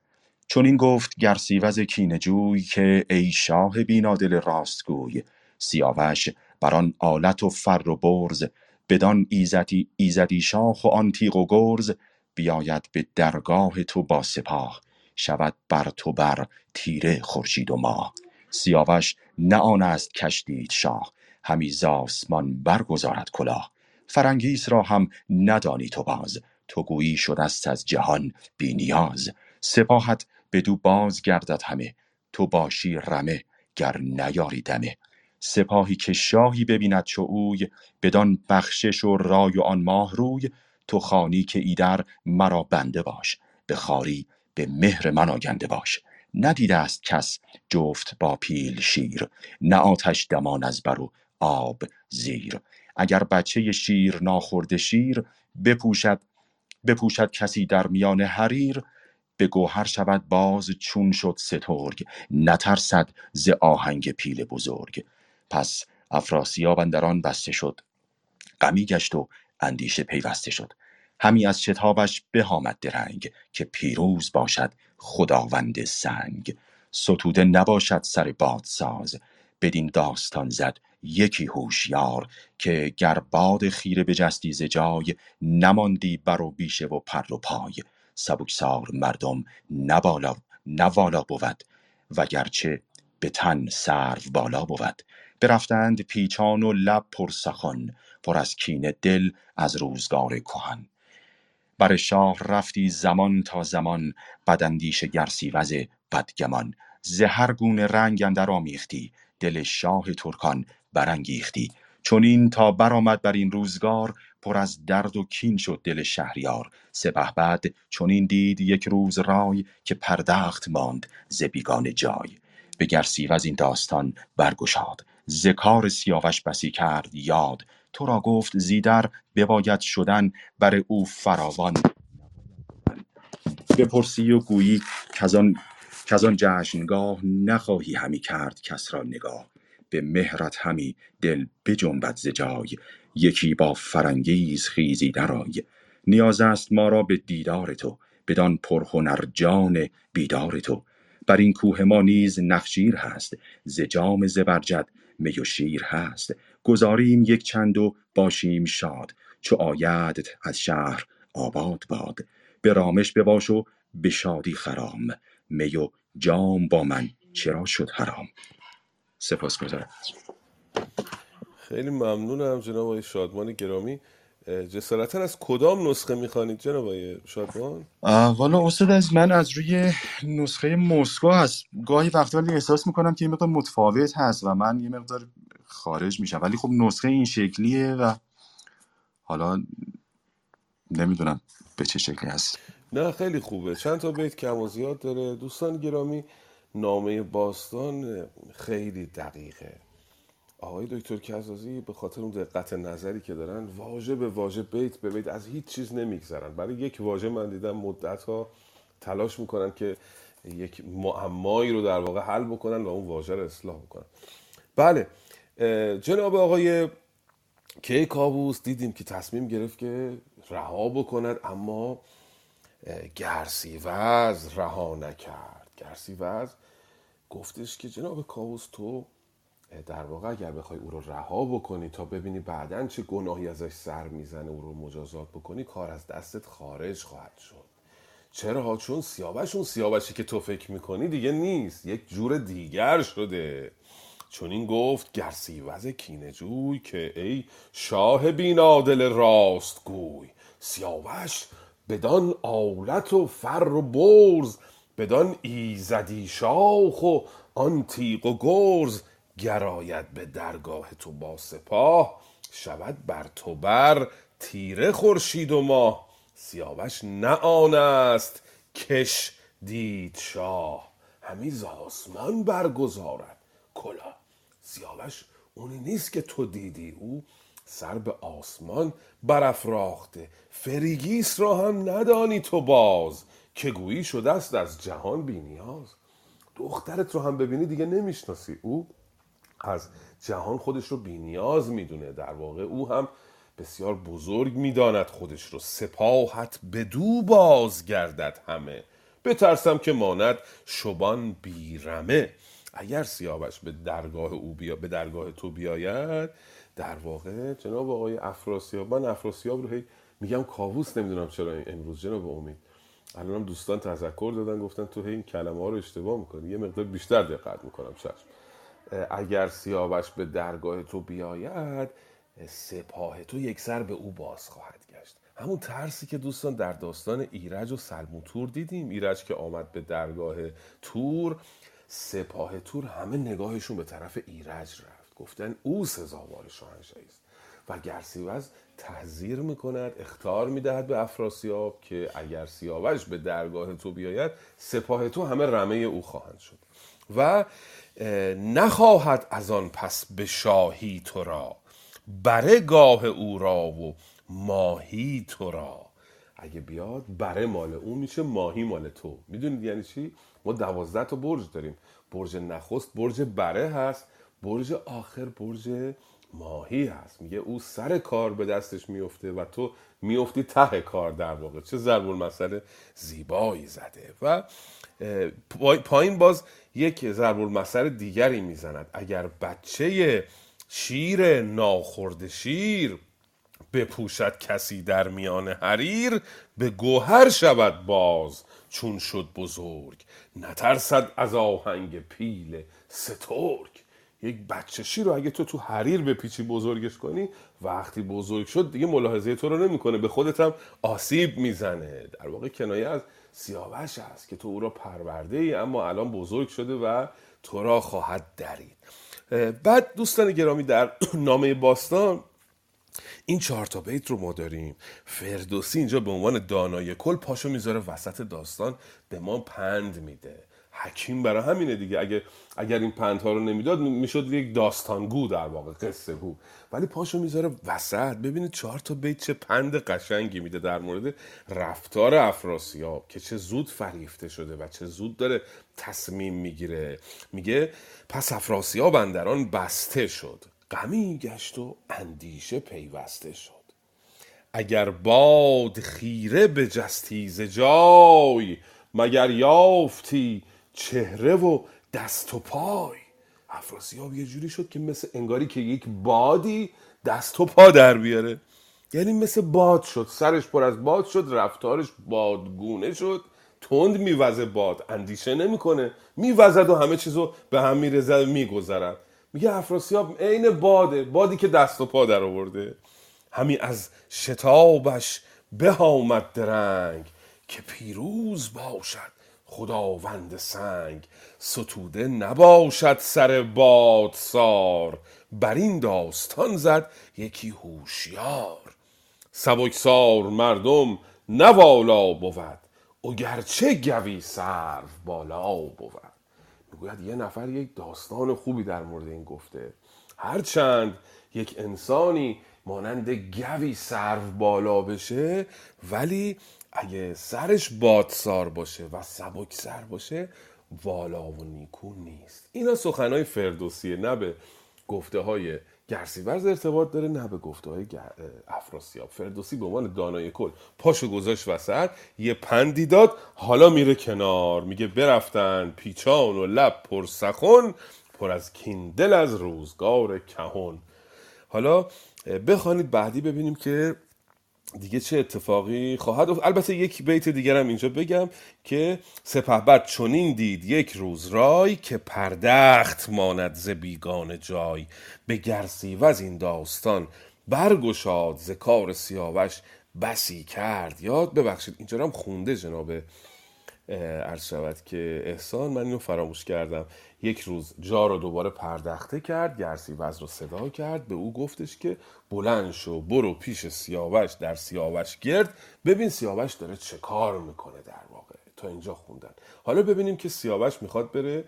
چون این گفت گرسیوز کینهجوی که ای شاه بینادل راستگوی. سیاوش بر آن آلت و فر و برز بدان ایزدی ایزدی شاخ و آن تیغ و گرز بیاید به درگاه تو با سپاه. شود بر تو بر تیره خورشید و ماه. سیاوش نه آن است کش دید شاه همی ز آسمان برگذارد کلاه. فرنگیس را هم ندانی تو باز. تو گویی شده است از جهان بی نیاز. سپاهت بدو باز گردد همه. تو باشی رمه گر نیاری دمه. سپاهی که شاهی ببیند چو اوی بدان بخشش و رای و آن ماه روی تو خانی که ایدر مرا بنده باش. به خاری به مهر من آگنده باش. ندیده است کس جفت با پیل شیر نه آتش دمان از بر و آب زیر. اگر بچه شیر ناخورده شیر بپوشد بپوشد کسی در میان حریر به گوهر شود باز چون شد سترگ نترسد ز آهنگ پیل بزرگ. پس افراسیاب اندر آن بسته شد غمی گشت و اندیشه پیوسته شد. همی از شتابش بهامد درنگ که پیروز باشد خداوند سنگ. ستوده نباشد سر بادساز بدین داستان زد یکی هوشیار که گر باد خیره بجستی ز جای نماندی بر و بیشه و پر و پای. سبکسار مردم نبالا نوالا بود وگرچه به تن سرو بالا بود. برفتند پیچان و لب پرسخن پر از کینه دل از روزگار کهن. بر شاه رفتی زمان تا زمان بداندیش گرسیوز بدگمان. ز هر گونه رنگ اندر آمیختی دل شاه ترکان برانگیختی. چنین تا برآمد بر این روزگار پر از درد و کین شد دل شهریار. سپهبد چنین دید یک روز رای که پردخت ماند ز بیگانه جای. به گرسیوز این داستان برگشاد. ز کار سیاوش بسی کرد یاد. تو را گفت زیدر بباید شدن بر او فراوان. بپرسی و گویی کزان کزان جشنگاه نخواهی همی کرد کس را نگاه. به مهرت همی دل بجنبد ز جای. یکی با فرنگیز خیزی درآی نیاز است ما را به دیدار تو بدان پرهنر جان بیدار تو. بر این کوه ما نیز نخجیر هست ز جام زبرجد می و شیر هست. گذاریم یک چند و باشیم شاد چو آیدت از شهر آباد باد. به رامش بباش و به شادی خرام. می و جام با من چرا شد حرام؟ سپاس گذارم. خیلی ممنونم جناب آقای شادمان گرامی. جسارتا از کدام نسخه می‌خوانید جناب آقای شادمان؟ والا استاد از من از روی نسخه مسکو هست. گاهی وقتا ولی احساس می‌کنم که یه مقدار متفاوت هست و من یه مقدار خارج میشم. ولی خب نسخه این شکلیه و حالا نمی‌دونم به چه شکلی هست. نه خیلی خوبه. چند تا بیت کم و زیاد داره. دوستان گرامی نامه باستان خیلی دقیقه. آقای دکتر کزازی به خاطر اون دقت نظری که دارن واژه به واژه بیت به بیت از هیچ چیز نمیگذرن. برای یک واژه من دیدم مدت ها تلاش می‌کنن که یک معمایی رو در واقع حل بکنن و اون واژه رو اصلاح بکنن. بله جناب آقای کی کابوس دیدیم که تصمیم گرفت که رها بکند اما گرسیوز رها نکرد. گرسیوز گفتش که جناب کاووس تو در واقع اگر بخوای او رو رها بکنی تا ببینی بعدا چه گناهی ازش سر می‌زنه او رو مجازات بکنی کار از دستت خارج خواهد شد. چرا؟ چون سیاوش اون سیاوشی که تو فکر می‌کنی دیگه نیست یک جور دیگر شده. چون این گفت گرسیوز کینجوی که ای شاه بینادل راست گوی سیاوش بدان آلت و فر و برز بدان ایزدی شاخ و آن تیغ و گرز گراید به درگاه تو با سپاه. شود بر تو بر تیره خورشید و ماه. سیاوش نه آن است کش دید شاه. همی ز آسمان برگزارد کلا سیاوش اونی نیست که تو دیدی او. سر به آسمان برافراخته. فریگیس را هم ندانی تو باز. که گویی شده است از جهان بینیاز دخترت رو هم ببینی دیگه نمی‌شناسی. او از جهان خودش رو بینیاز می‌دونه. در واقع او هم بسیار بزرگ می‌داند خودش رو. سپاهت بدو بازگردد همه. بترسم که ماند شبان بیرمه. اگر سیاوش به درگاه او بیا به درگاه تو بیاید در واقع جناب آقای افراسیاب من افراسیاب رو هی میگم کاووس نمی‌دونم چرا امروز جناب امید. الانم دوستان تذکر دادن گفتن تو این کلمه ها رو اشتباه می‌کنی. یه مقدار بیشتر دقت می‌کنم چشم اگر سیاوش به درگاه تو بیاید سپاه تو یک سر به او باز خواهد گشت. همون ترسی که دوستان در داستان ایرج و سلموتور دیدیم. ایرج که آمد به درگاه تور سپاه تور همه نگاهشون به طرف ایرج رفت. گفتن او سزاوار شاهنشاهی است. و گرسیوز تحذیر می‌کند اختار می‌دهد به افراسیاب که اگر سیاوش به درگاه تو بیاید سپاه تو همه رمه او خواهند شد. و اه، نخواهد از آن پس به شاهی تو را بره گاه او را و ماهی تو را. اگه بیاد بره مال اون میشه ماهی مال تو. می‌دونید یعنی چی؟ ما دوازده تا برج داریم. برج نخست برج بره هست. برج آخر برج ماهی هست. میگه او سر کار به دستش میفته و تو میفتی ته کار در واقع. چه ضرب المثل زیبایی زده. و پایین باز یک ضرب المثل دیگری می‌زند. اگر بچه شیر ناخورده شیر بپوشد کسی در میان حریر به گوهر شود باز چون شد بزرگ. نترسد از آهنگ پیل سترگ. یک بچهشی رو اگه تو تو حریر بپیچی بزرگش کنی وقتی بزرگ شد دیگه ملاحظه تو رو نمی‌کنه. به خودت هم آسیب می‌زنه. در واقع کنایه از سیاوش است که تو او را پرورده ای اما الان بزرگ شده و تو را خواهد درید. بعد دوستان گرامی در نامه باستان این چهار تا بیت رو ما داریم. فردوسی اینجا به عنوان دانای کل پاشو می‌ذاره وسط داستان به ما پند میده. حکیم برای همینه دیگه. اگه اگر این پندها رو نمی‌داد می‌شد یک داستانگو در واقع قصه گو. ولی پاشو می‌ذاره وسط. ببینید چهار تا بیت چه پند قشنگی میده در مورد رفتار افراسیاب که چه زود فریفته شده و چه زود داره تصمیم می‌گیره. میگه پس افراسیاب اندران بسته شد. غمی گشت و اندیشه پیوسته شد. اگر باد خیره به جستیز جای مگر یافتی چهره و دست و پای. افراسیاب یه جوری شد که مثل انگاری که یک بادی دست و پا در بیاره. یعنی مثل باد شد. سرش پر از باد شد رفتارش بادگونه شد. تند میوزه باد. اندیشه نمی‌کنه. میوزد و همه چیزو به هم میرزد و میگذرد میگه افراسیاب عین باده. بادی که دست و پا در آورده. همین از شتابش به آمد درنگ که پیروز باشد. خداوند سنگ ستوده نباشد سر بادسار. بر این داستان زد یکی هوشیار. سبکسار مردم نوالا بود او گرچه گوی سرو بالا بود. می‌گوید یه نفر یک داستان خوبی در مورد این گفته. هرچند یک انسانی مانند گوی سرو بالا بشه ولی اگه سرش بادسار باشه و سبک سر باشه والا و نیکو نیست. اینا سخنهای فردوسیه نه به گفته های گرسیورز ارتباط داره نه به گفته های افراسیاب. فردوسی به عنوان دانای کل. پاشو گذاشت وسط یه پندی داد حالا میره کنار. میگه برفتن پیچان و لب پر سخن پر از کیندل از روزگار کهون حالا بخوانید بعدی ببینیم که دیگه چه اتفاقی خواهد البته یک بیت دیگرم اینجا بگم که سپهبد چنین دید. یک روز رای که پردخت ماند ز بیگان جای. به گرسی از این داستان برگشاد ز کار سیاوش بسی کرد. یاد ببخشید اینجا هم خونده جناب عرض شود که احسان من اینو فراموش کردم. یک روز جا رو دوباره پردخته کرد گرسی وز رو صدا کرد به او گفتش که بلند شو برو پیش سیاوش در سیاوش گرد. ببین سیاوش داره چه کار می‌کنه در واقع. تا اینجا خوندن. حالا ببینیم که سیاوش می‌خواد بره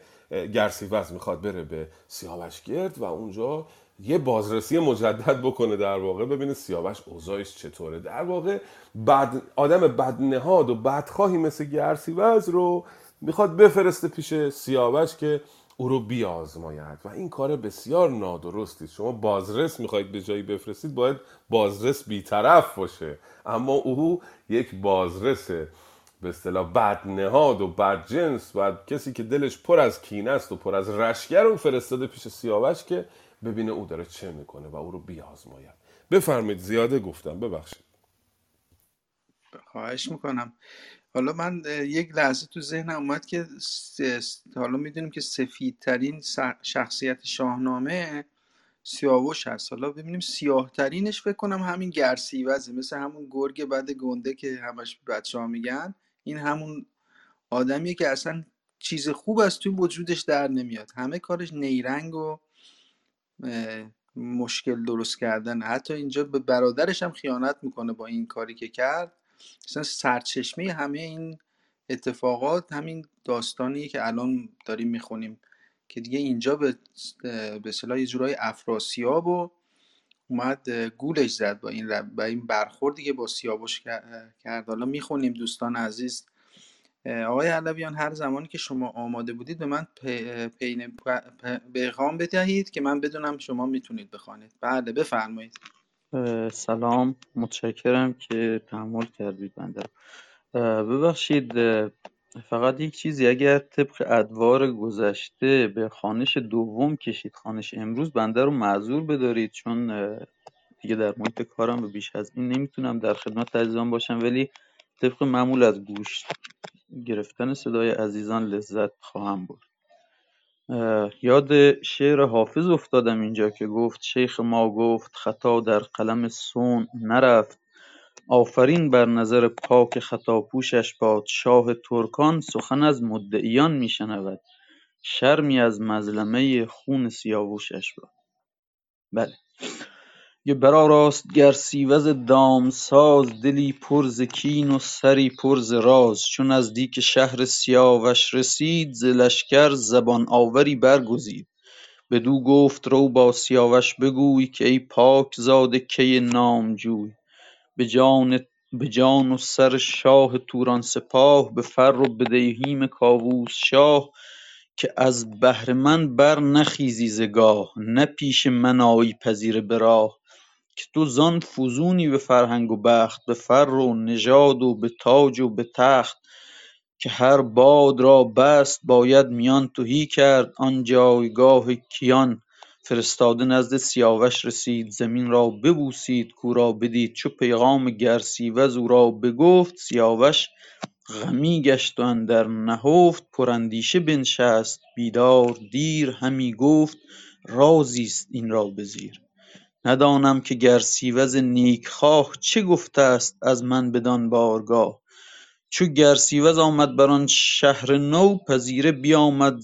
گرسی وز می‌خواد بره به سیاوش گرد و اونجا یه بازرسی مجدد بکنه در واقع. ببینه سیاوش اوضاعش چطوره. در واقع بد آدم بدنهاد و بدخواهی مثل گرسیوز رو می‌خواد بفرسته پیش سیاوش که او رو بیازماید و این کار بسیار نادرستی شما بازرس می‌خواید به جایی بفرستید باید بازرس بیطرف باشه. اما او یک بازرس به اصطلاح بدنهاد و بدجنس و کسی که دلش پر از کینه است و پر از رشگر رو فرستاده پیش سیاوش که ببینه او داره چه می‌کنه و او رو بیازماید. بفرمایید زیاده گفتم ببخشید. خواهش می‌کنم. حالا من یک لحظه تو ذهنم اومد که حالا می‌دونیم که سفیدترین شخصیت شاهنامه سیاوش هست. حالا ببینیم سیاه ترینش فکر کنم همین گرسیوزه مثل همون گرگ بد گنده که همش بچه ها میگن. این همون آدمیه که اصلا چیز خوب از توی وجودش در نمیاد. همه کارش نیرنگ و مشکل درست کردن. حتی اینجا به برادرش هم خیانت می‌کنه با این کاری که کرد. مثلا سرچشمه همه این اتفاقات همین داستانیه که الان داریم می‌خونیم که دیگه اینجا به به یه جورای افراسیاب و اومد گولش زد با این با این برخوردی که با سیاوش کرد. حالا می‌خونیم دوستان عزیز. آقای علویان هر زمانی که شما آماده بودید به من پیغام بدهید که من بدونم شما می‌تونید بخوانید. بله بفرمایید. سلام. متشکرم که تحمل کردید بنده ببخشید فقط یک چیزی اگر طبق ادوار گذشته به خانش دوم کشید خانش امروز بنده رو معذور بدارید چون دیگه در محیط کارم به بیش از این نمی‌تونم در خدمت عزیزان باشم. ولی طبق معمول از گوش گرفتن صدای عزیزان لذت خواهم برد. یاد شعر حافظ افتادم اینجا که گفت شیخ ما گفت خطا در قلم صنع نرفت. آفرین بر نظر پاک خطاپوشش باد. شاه ترکان سخن از مدعیان میشنود. شرمی از مظلمه خون سیاوشش باد. بله. یه برآراست گرسیوز دامساز دلی پر ز کین و سری پر ز راز. چو نزدیک شهر سیاوش رسید ز لشکر زبان آوری برگزید. بدو گفت رو با سیاوش بگوی که ای پاک زاده کی نامجوی. به جان و سر شاه توران سپاه به فر و به دیهیم کاووس شاه که از بهر من برنخیزی ز گاه. نه پیش من آیی پذیره به که تو زان فزونی به فرهنگ و بخت به فر و نژاد و به تاج و به تخت که هر باد را بست باید میان تهی کرد. آن جایگاه کیان فرستاده نزد سیاوش رسید. زمین را ببوسید کاو را بدید. چو پیغام گرسیوز او را بگفت سیاوش غمی گشت و اندر نهفت. پراندیشه بنشست بیدار دیر همی گفت رازیست این را به زیر. ندانم که گرسیوز نیکخواه چه گفته ست از من بدان بارگاه. چو گرسیوز آمد بر آن شهر نو پذیره بیامد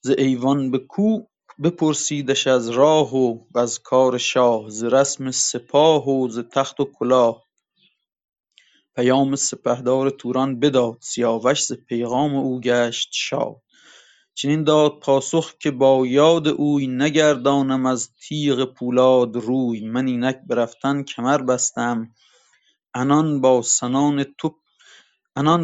ز ایوان به کوه بپرسیدش از راه و وز کار شاه ز رسم سپاه و ز تخت و کلاه. پیام سپهدار توران بداد سیاوش ز پیغام او گشت شاد چنین داد پاسخ که با یاد اوی نگردانم از تیغ پولاد روی. من اینک به رفتن کمر بسته ام عنان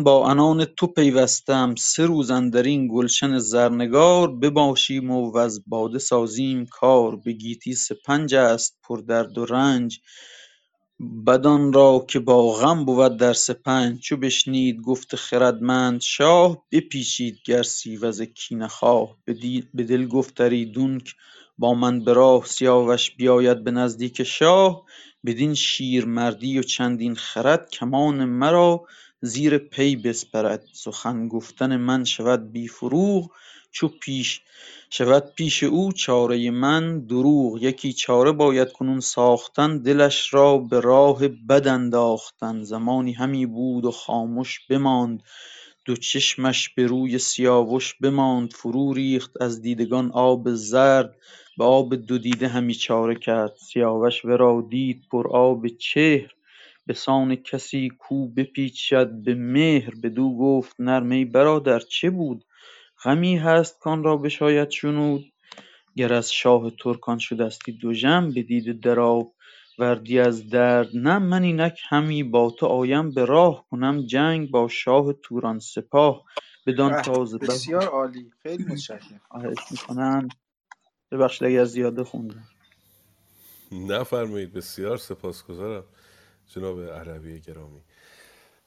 با عنان تو پیوسته ام سه روز اندرین گلشن زرنگار بباشیم و وز باده سازیم کار. به گیتی سپنج است پر درد و رنج. بد آن را که با غم بود در سپنج چو بشنید گفت خردمند شاه بپیچید گرسیوز کینه خواه. به دل گفت اریدونک با من به راه سیاوش بیاید به نزدیک شاه. بدین شیرمردی و چندین خرد کمان مرا زیر پی بسپرد. سخن گفتن من شود بی فروغ چو شود پیش او چاره من دروغ. یکی چاره باید کنون ساختن دلش را به راه بد انداختن. زمانی همی بود و خامش بماند. دو چشمش به روی سیاوش بماند. فرو ریخت از دیدگان آب زرد. به آب دو دیده همی چاره کرد. سیاوش ورا دید پر آب چهر. بسان کسی کاو بپیچد به مهر. بدو گفت نرم ای برادر چه بود؟ غمی هست کان را بشاید شنود. گر از شاه ترکان شدستی دژم به دیده درآوردی از درد. نم من اینک همی با تو آیم به راه کنم جنگ با شاه توران سپاه. بدان به تازه بسیار عالی خیلی متشکرم. خواهش می‌کنم. ببخشید اگر زیاده خوندم نفرمایید بسیار سپاسگزارم جناب عربی گرامی.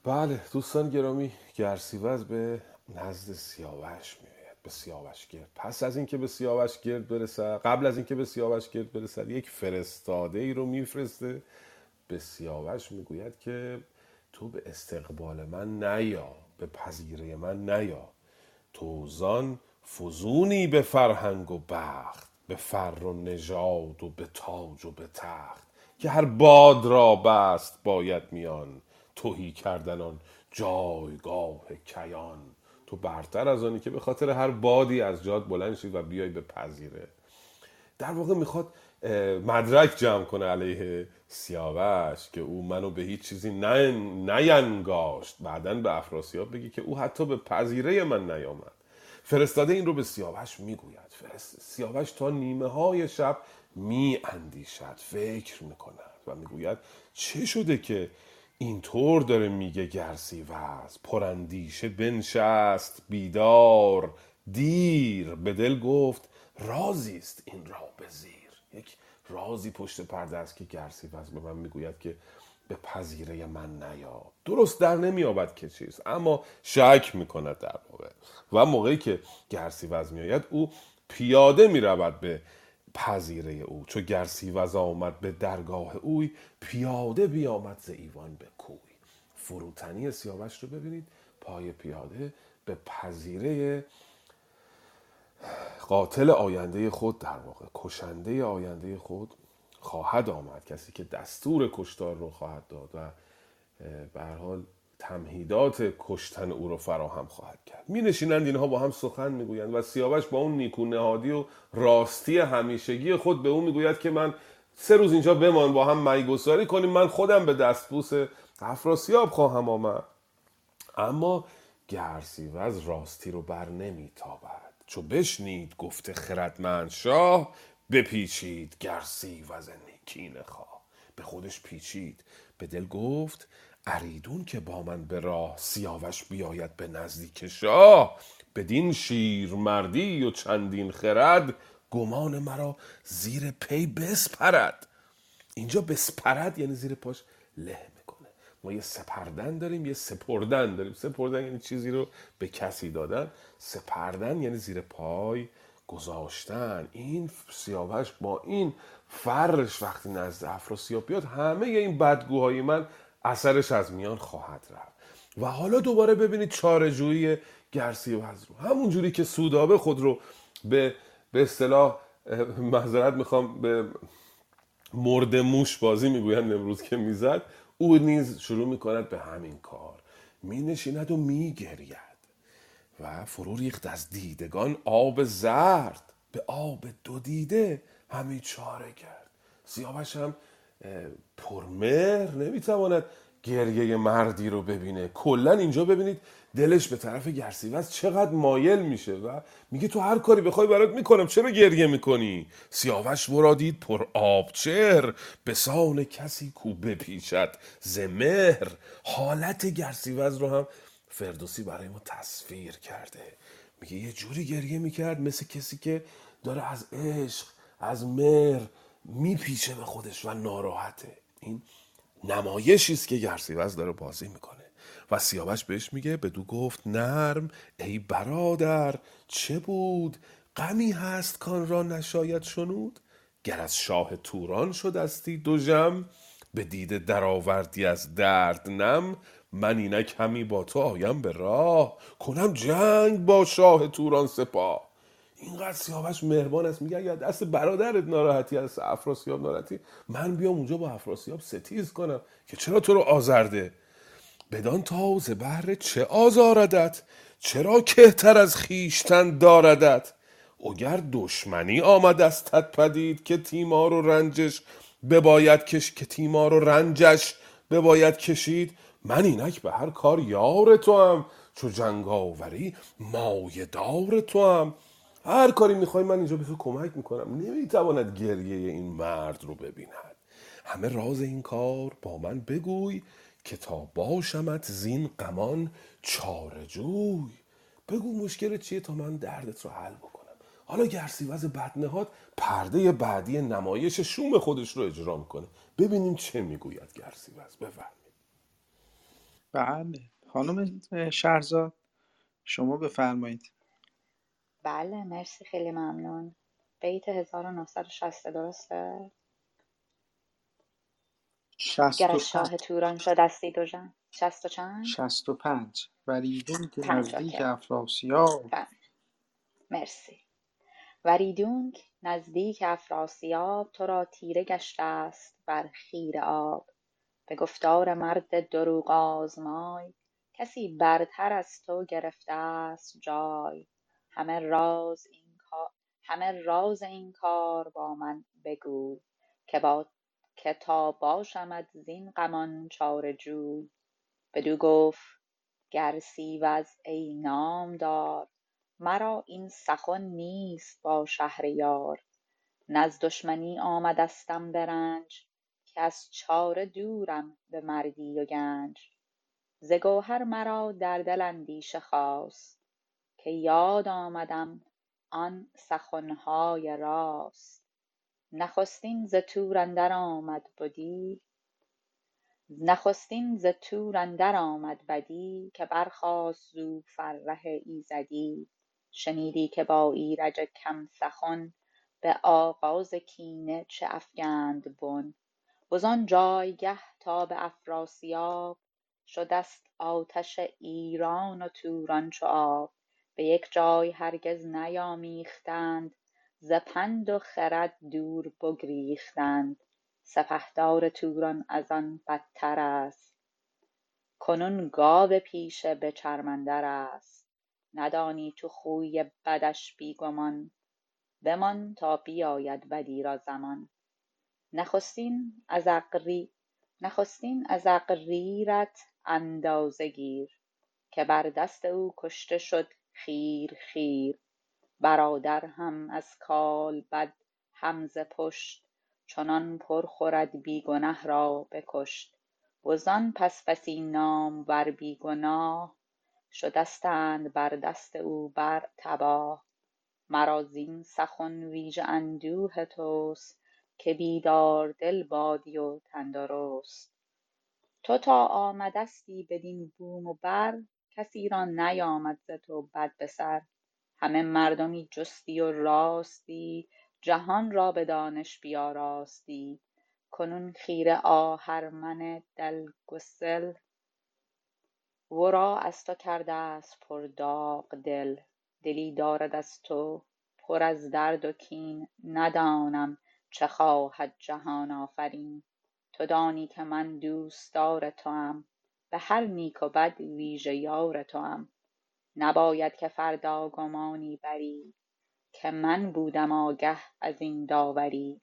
بله دوستان گرامی گرسیوز به نزد سیاوش میآید به سیاوش گرد. پس از اینکه به سیاوش گرد برسد قبل از اینکه به سیاوش گرد برسد یک فرستاده ای رو میفرسته. به سیاوش می‌گوید که تو به استقبال من نیا به پذیره من نیا. توزان فزونی به فرهنگ و بخت به فر و نژاد و به تاج و به تخت. که هر باد را بست باید میان تهی کردن آن جایگاه کیان. تو برتر از آنی که به خاطر هر بادی از جاد بلند شی و بیای به پذیره. در واقع می‌خواد مدرک جمع کنه علیه سیاوش که او منو به هیچ چیزی نین- نینگاشت بعدا به افراسیاب بگی که او حتی به پذیره من نیامد. فرستاده این رو به سیاوش می‌گوید. فرست... سیاوش تا نیمه های شب می اندیشد فکر می‌کند و می‌گوید چه شده که اینطور داره میگه گرسیوز پراندیشه بنشست بیدار دیر. به دل گفت رازی است این را به زیر. یک رازی پشت پرده است که گرسیوز به من می‌گوید که به پذیره من نیا درست در نمیابد که چیست اما شک می‌کند در واقع. و موقعی که گرسیوز میآید او پیاده می‌رود به پذیره او. چو گرسیوز آمد به درگاه اوی پیاده بیامد ز ایوان به کوی. فروتنی سیاوش رو ببینید. پای پیاده به پذیره قاتل آینده خود در واقع. کشنده آینده خود خواهد آمد. کسی که دستور کشتار رو خواهد داد و به حال تمهیدات کشتن او رو فراهم خواهد کرد. می نشینند اینها با هم سخن می‌گویند و سیاوش با اون نیکو نهادی و راستی همیشگی خود به او می‌گوید که من سه روز اینجا بمان با هم میگساری کنیم من خودم به دستبوس افراسیاب خواهم آمد. اما گرسیوز راستی رو بر نمیتابد. چو بشنید گفته خردمند شاه بپیچید گرسیوز نیکین خواه. به خودش پیچید. به دل گفت اریدون که با من به راه سیاوش بیاید به نزدیک شاه بدین شیر مردی و چندین خرد گمان مرا زیر پی بسپرد. اینجا بسپرد یعنی زیر پاش له می‌کنه. ما یه سپردن داریم یه سپردن داریم. سپردن یعنی چیزی رو به کسی دادن. سپردن یعنی زیر پای گذاشتن. این سیاوش با این فرش وقتی نزد افراسیاب بیاد همه این بدگوهای من اثرش از میان خواهد رفت. و حالا دوباره ببینید چارجویی گرسی وز رو. همون جوری که سودابه خود رو به به اصطلاح معذرت می‌خوام به مرد موش بازی می‌گویند امروز که می‌زد او نیز شروع می‌کند به همین کار. مینشیند و میگرید و فرو ریخت از دیدگان آب زرد. به آب دو دیده همی چاره کرد سیاوش هم پرمهر نمی‌تواند گریه مردی رو ببینه. کلا اینجا ببینید دلش به طرف گرسیوز چقدر مایل میشه و میگه تو هر کاری بخوای برات می‌کنم چرا گریه می‌کنی؟ سیاوش ورادید پر آبچر به سان کسی کو بپیچد زمهر حالت گرسیوز رو هم فردوسی برای ما تصویر کرده. میگه یه جوری گریه می‌کرد مثل کسی که داره از عشق از مهر میپیچه به خودش و ناراحته. این نمایشی است که گرسیوز داره بازی می‌کنه. و سیاوش بهش میگه بدو گفت نرم ای برادر چه بود؟ غمی هست کان را نشاید شنود؟ گر از شاه توران شدستی دو جم به دیده درآوردی از درد نم من اینک همی با تو آیم به راه. کنم جنگ با شاه توران سپاه. اینقدر سیاوش مهربان است. میگه اگر دست برادرت ناراحتی از افراسیاب ناراحتی من بیام اونجا با افراسیاب ستیز کنم که چرا تو رو آزرده؟ بدان تاوز بهر چه آزاردت چرا کهتر از خیشتن داردت؟ اگر دشمنی آمد از تد پدید که تیمار و رنجش بباید کش که تیمار و رنجش بباید کشید من اینک به هر کار یار تو هم چو جنگاوری مایه دار تو هم هر کاری می‌خوای من اینجا به تو کمک می‌کنم. نمی‌تواند گریه این مرد رو ببیند. همه راز این کار با من بگوی که تا باشمت زین غمان چارجوی بگو مشکل چیه تا من دردت رو حل بکنم. حالا گرسیوز بدنهاد پرده بعدی نمایش شوم خودش رو اجرا می‌کنه ببینیم چه می‌گوید گرسیوز. بفرمایید. بله. خانم شهرزاد شما بفرمایید. بله مرسی خیلی ممنون. بیت 1960 درسته؟ گر از شاه توران شد دستی دو جن شست و چند؟ شست و پنج. وریدون که نزدیک افراسیاب. پنج مرسی. وریدونک نزدیک افراسیاب تو را تیره گشته است بر خیره آب. به گفتار مرد دروغ آزمای کسی برتر از تو گرفته است جای. همه راز این کار همه راز این کار با من بگوی که با که تا باشمت زین غمان چاره جوی بدو گفت گر سیوز ای نامدار مرا این سخن نیست با شهریار. نه از دشمنی آمدستم به رنج که از چاره دورم به مردی و گنج. ز گوهر مرا در دل اندیشه خاست که یاد آمدم آن سخنهای راست. نخستین ز تور اندر آمد بدی نخستین ز تور اندر آمد بدی که برخاست زو فره ایزدی. شنیدی که با ایرج کم سخن به آغاز کینه چه افگند بن. وزان جایگه تا به افراسیاب شدست آتش ایران و توران چو آب. به یک جای هرگز نیامیختند ز پند و خرد دور بگریختند. سپهدار توران از آن بدتر است. کنون گاو پیشه به چرم است. ندانی تو خوی بدش بیگمان. بمان تا بیاید بدی را زمان. نخستین از اغریرت اندازه گیر که بر دست او کشته شد خیر خیر. برادر هم از کالبد هم ز پشت. چنان پر خورد بی گنه را بکشت وزان پس بسی نامور بی گناه شدستند بر دست او بر تباه. مرا زین سخن ویژه اندوه توست که بیداردل بادی و تن تو تا آمدستی بدین بوم و بر کسی را نیامد ز تو بد به سر همه مردمی جستی و راستی جهان را به دانش بیاراستی. کنون خیره آهرمن دلگسل ورا از تو کرده است پر داغ دل. دلی دارد از تو پر از درد و کین. ندانم چه خواهد جهان آفرین. تو دانی که من دوستدار توام. به هر نیک و بد ویژه یار توام. نباید که فردا گمانی بری که من بودم آگه از این داوری.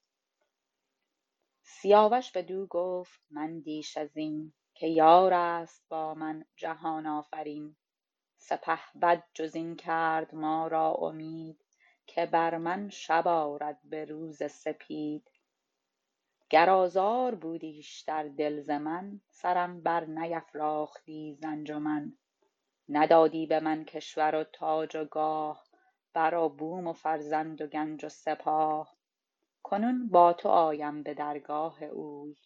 سیاوش بدو گفت من دیش از این که یار است با من جهان آفرین. سپهبد جز این کرد ما را امید که بر من شب آرد به روز سپید. گر آزار بودیش در دل ز من سرم بر نیفراختی ز انجمن. ندادی به من کشور و تاج و گاه بر و بوم و فرزند و گنج و سپاه. کنون با تو آیم به درگاه اوی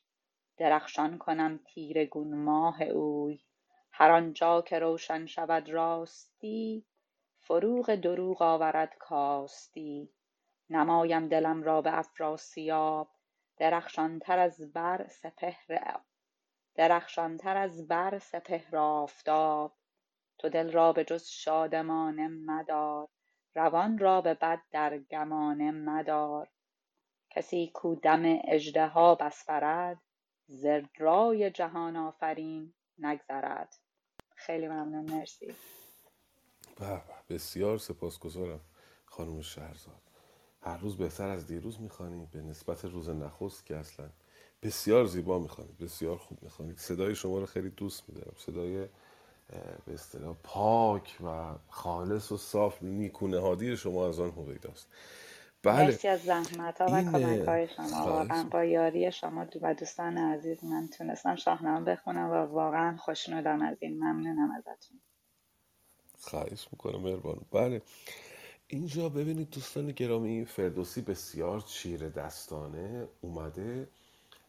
درخشان کنم تیره گون ماه اوی. هر آنجا که روشن شود راستی فروغ دروغ آورد کاستی. نمایم دلم را به افراسیاب درخشانتر از بر سپهر آفتاب. تو دل را به جز شادمانه مدار. روان را به بد در گمانه مدار. کسی کو دم اژدها بس برد ز رای جهان آفرین نگذرد. خیلی ممنون مرسی. به بسیار سپاسگزارم خانم شهرزاد. هر روز بهتر از دیروز می‌خوانید به نسبت روز نخست که اصلا بسیار زیبا می‌خوانید بسیار خوب می‌خوانید صدای شما رو خیلی دوست میدارم. صدای به اصطلاح پاک و خالص و صاف هادی شما از آن هویداست. بله. مرسی از زحمت ها و کمک های شما. واقعا با یاری شما و دوستان عزیز من تونستم شاهنامه بخونم و واقعا خوشنودم از این. ممنونم ازتون. خواهش می‌کنم مهربان. بله. اینجا ببینید دوستان گرامی فردوسی بسیار چیره دستانه اومده.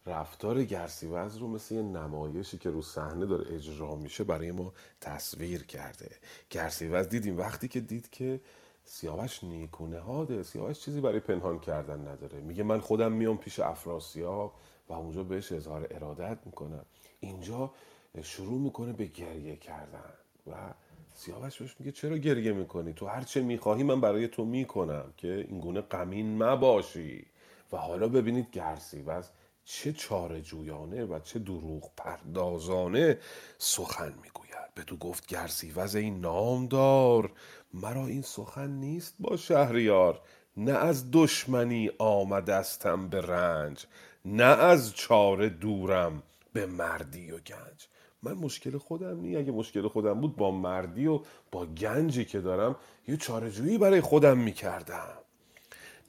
رفتار گرسیوز رو مثل یه نمایشی که رو صحنه داره اجرا میشه برای ما تصویر کرده. گرسیوز دیدیم وقتی که دید که سیاوش نیکونه هاده سیاوش چیزی برای پنهان کردن نداره. میگه من خودم میام پیش افراسیاب و اونجا بهش اظهار ارادت می‌کنم. اینجا شروع می‌کنه به گریه کردن و سیاوش بهش میگه چرا گریه می‌کنی؟ تو هر چه می‌خواهی من برای تو می‌کنم که اینگونه غمین مباشی. و حالا ببینید گرسیوز چه چاره جویانه و چه دروغ پردازانه سخن می‌گوید. به تو گفت گرسیوز این نامدار مرا این سخن نیست با شهریار. نه از دشمنی آمدستم به رنج. نه از چاره دورم به مردی و گنج. من مشکل خودم نی. اگه مشکل خودم بود با مردی و با گنجی که دارم یه چارهجویی برای خودم می‌کردم.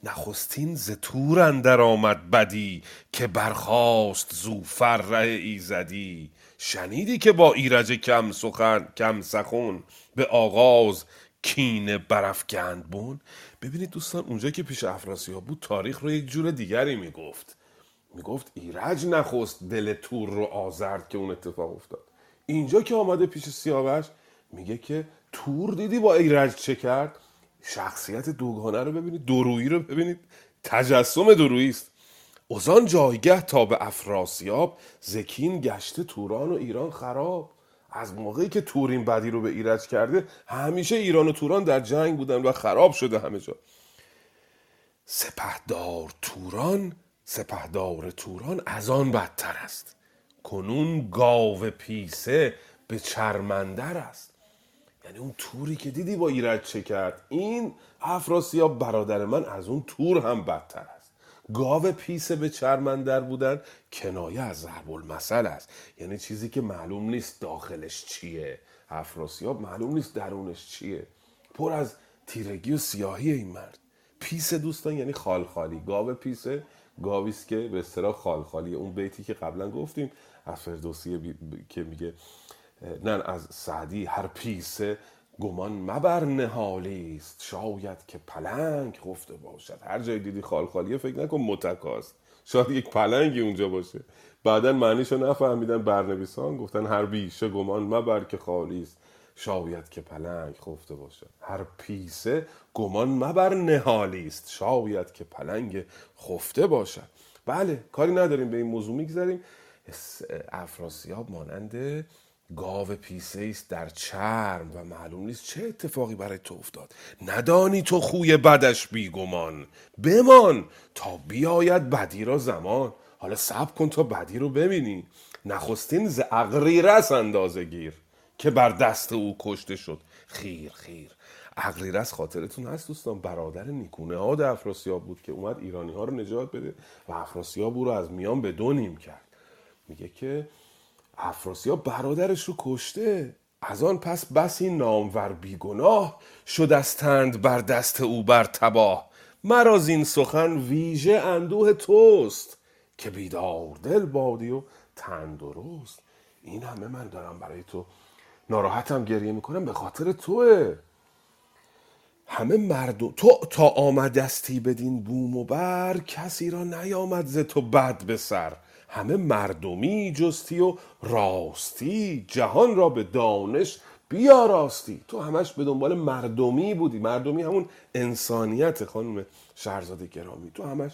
نخستین ز تور اندر آمد بدی که برخاست زو فره ایزدی. شنیدی که با ایرج کم سخن کم سخن به آغاز کینه برافگند بون ببینید دوستان اونجا که پیش افراسیاب بود تاریخ رو یک جور دیگری می‌گفت. می‌گفت ایرج نخست دل تور رو آزرد که اون اتفاق افتاد. اینجا که آمده پیش سیاوش میگه که تور دیدی با ایرج چه کرد؟ شخصیت دوگانه رو ببینید درویی رو ببینید تجسم درویی است. ازان جایگه تا به افراسیاب زکین گشته توران و ایران خراب. از موقعی که تورین بدی رو به ایرج کرده همیشه ایران و توران در جنگ بودن و خراب شده همه جا. سپهدار توران سپهدار توران از آن بدتر است. کنون گاو پیسه به چرمندر است. یعنی اون توری که دیدی با ایرج چه کرد؟ این افراسیاب برادر من از اون تور هم بدتر است. گاو پیسه به چرمندر بودن کنایه از ضرب المثل است. یعنی چیزی که معلوم نیست داخلش چیه. افراسیاب معلوم نیست درونش چیه. پر از تیرگی و سیاهی این مرد. پیسه دوستان یعنی خالخالی. گاو پیسه گاویست که به اصطلاح خالخالی اون بیتی که قبلا گفتیم از فردوسی بی- ب- که میگه نه از سعدی هر پیسه گمان مبر نهالی است. شاید که پلنگ خفته باشد. هر جای دیدی خالخالیه فکر نکن متکاست شاید یک پلنگی اونجا باشه. بعدا معنیشو نفهمیدن برنویسان گفتن هر بیشه گمان مبر که خالی است. شاید که پلنگ خفته باشد هر پیسه گمان مبر نهالی است. شاید که پلنگ خفته باشد بله کاری نداریم به این موضوع می‌گذاریم افراسیاب مانند گاو پیسه است در چرم و معلوم نیست چه اتفاقی برای تو افتاد. ندانی تو خوی بدش بیگمان. بمان تا بیاید بدی را زمان. حالا صبر کن تا بدی رو ببینی. نخستین ز اغریرس اندازه گیر. که بر دست او کشته شد. خیر خیر. اغریرس خاطرتون هست دوستان. برادر نیکونه ها افراسیاب بود که اومد ایرانی ها رو نجات بده و افراسیاب او رو از میان به دو نیم کرد. میگه که افراسیاب برادرش رو کشته. از آن پس بسی نامور بیگناه شدستند بر دست او بر تباه. مرا این سخن ویژه اندوه توست که بیدار دل بادی و تن درست این همه من دارم برای تو ناراحتم گریه می‌کنم. به خاطر توه. همه مردم تو تا آمدستی بدین بوم و بر کسی را نیامد ز تو بد به سر. همه مردمی جستی و راستی جهان را به دانش بیاراستی. تو همش به دنبال مردمی بودی. مردمی همون انسانیت خانم شهرزاد گرامی. تو همش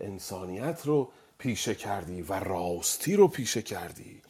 انسانیت رو پیشه کردی و راستی رو پیشه کردی.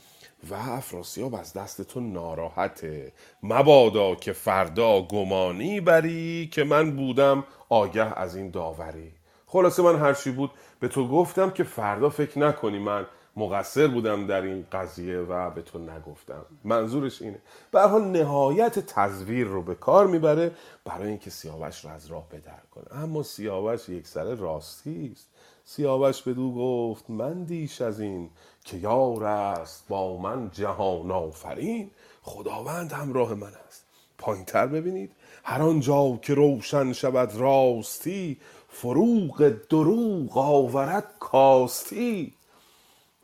و افراسیاب از دست تو ناراحته. مبادا که فردا گمانی بری که من بودم آگه از این داوری. خلاصه من هرچی بود به تو گفتم که فردا فکر نکنی من مقصر بودم در این قضیه و به تو نگفتم. منظورش اینه. به نهایت تزویر رو به کار می‌بره برای اینکه سیاوش رو از راه بدر کنه. اما سیاوش یک سر راستی است. سیاوش بدو گفت من دیش از این که یار است با من جهان آفرین. خداوند همراه من است. پایین تر ببینید. هر آنجا که روشن شود راستی فروغ دروغ آورد کاستی.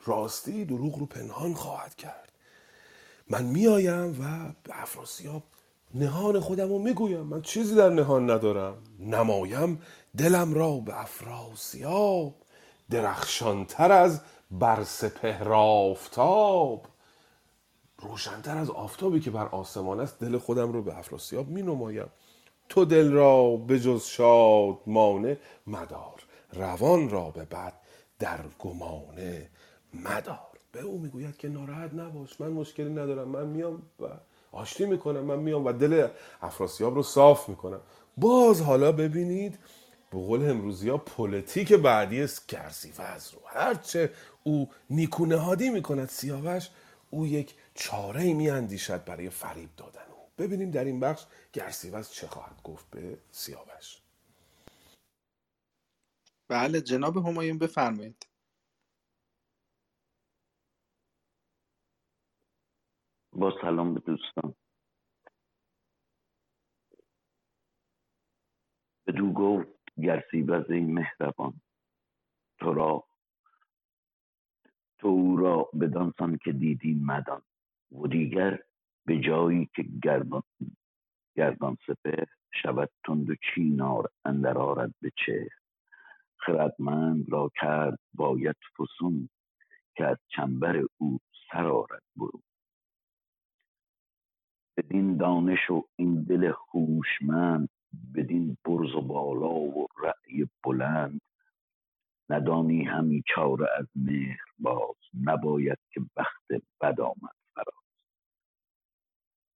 راستی دروغ رو پنهان خواهد کرد. من میآیم و به افراسیاب نهان خودم رو می‌گویم. من چیزی در نهان ندارم. نمایم دلم را به افراسیاب. درخشانتر از بر سپهر آفتاب. روشنتر از آفتابی که بر آسمان است دل خودم رو به افراسیاب می نمایم تو دل را به جز شاد مانه مدار روان را به بد در گمانه مدار. به او می‌گوید که ناراحت نباش من مشکلی ندارم من میام و آشتی می‌کنم من میام و دل افراسیاب رو صاف می‌کنم. باز حالا ببینید به قول امروزی ها پلیتیک بعدی است گرسیوز رو هرچه او نیکونهادی می‌کند سیاوش او یک چاره ای میاندیشد برای فریب دادن او. ببینیم در این بخش گرسیوز چه خواهد گفت به سیاوش. بله جناب همایون بفرمایید. با سلام به دوستان. بدو گفت گرسیوز ای مهربان تو را تو او را بدانسان که دیدی مدان و دیگر به جایی که گردان, گردان سپه شود تند و چینار اندر آرد به چه خردمند را کرد باید فسون که از چنبر او سر آرد برون. بدین دانش و این دل هوشمند بدین برز و بالا و رأی بلند ندانی همی چاره از مهر باز نباید که بخت بد آمد فرا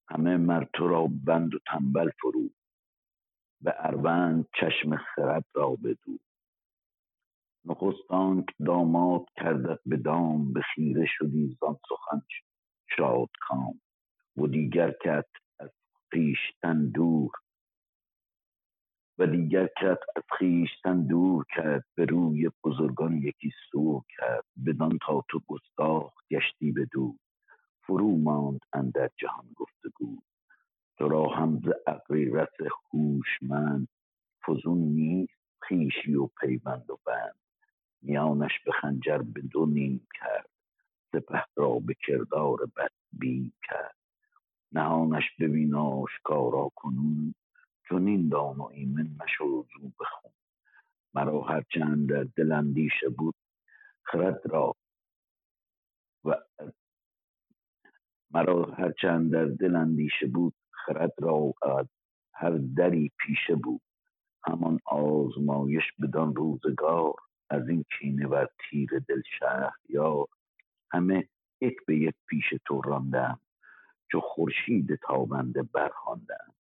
همه مر تو را بند و تنبل فرو به اروند چشم خرد را بدو. نخست آنک داماد کردت به دام به خیره شدی زان سخن شادکام و دیگر کت از خویشتن دور و دیگر کت از خویشتن دور کرد به روی بزرگان یکی سور کرد بدان تا تو گستاخ گشتی بدو فرو ماند اندر جهان گفتگو. تو را هم ز اغریرث هوشمند. فزون نیست خویشی و پیوند و بند. میانش به خنجر به دو نیم کرد. سپه را به کردار بد بیم کرد. نهانش ببین آشکارا کنون. چنین دان و ایمن مشو زو بخون. مرا هرچه اندر دل اندیشه بود خرد را و مرا هرچه اندر دل اندیشه بود خرد را هر دری پیشه بود. همان آزمایش بدان روزگار از این کینه بر تیر دل شهریار. همه یک به یک پیش تو راندم چو خورشید تابنده برخواندم.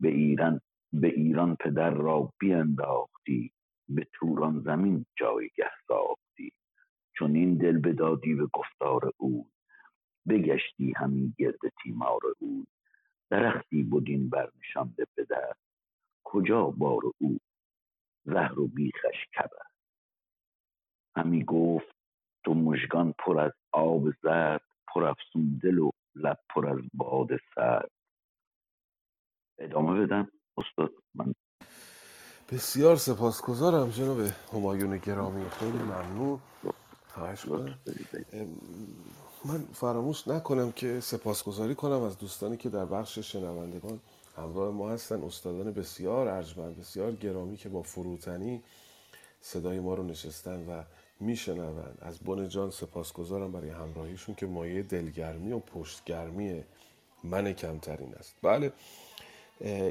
به ایران به ایران پدر را بینداختی به توران زمین جایگه ساختی. چون این دل بدادی به گفتار او بگشتی همی گرد تیمار او. درختی بدین برنشانده پدر کجا بار او؟ زهر و بیخش کبر. همی گفت تو مژگان پر از آب زرد پر افسون دل و لب پر از باد سرد. ادامه بدم. استاد من. بسیار سپاسگزارم جناب همایون گرامی. خیلی ممنون. خواهش من فراموش نکنم که سپاسگزاری کنم از دوستانی که در بخش شنوندگان همراه ما هستن. استادان بسیار ارجمند بسیار گرامی که با فروتنی صدای ما رو نشستن و میشنوند. از بن جان سپاسگزارم برای همراهیشون که مایه دلگرمی و پشتگرمی من کمترین است. بله.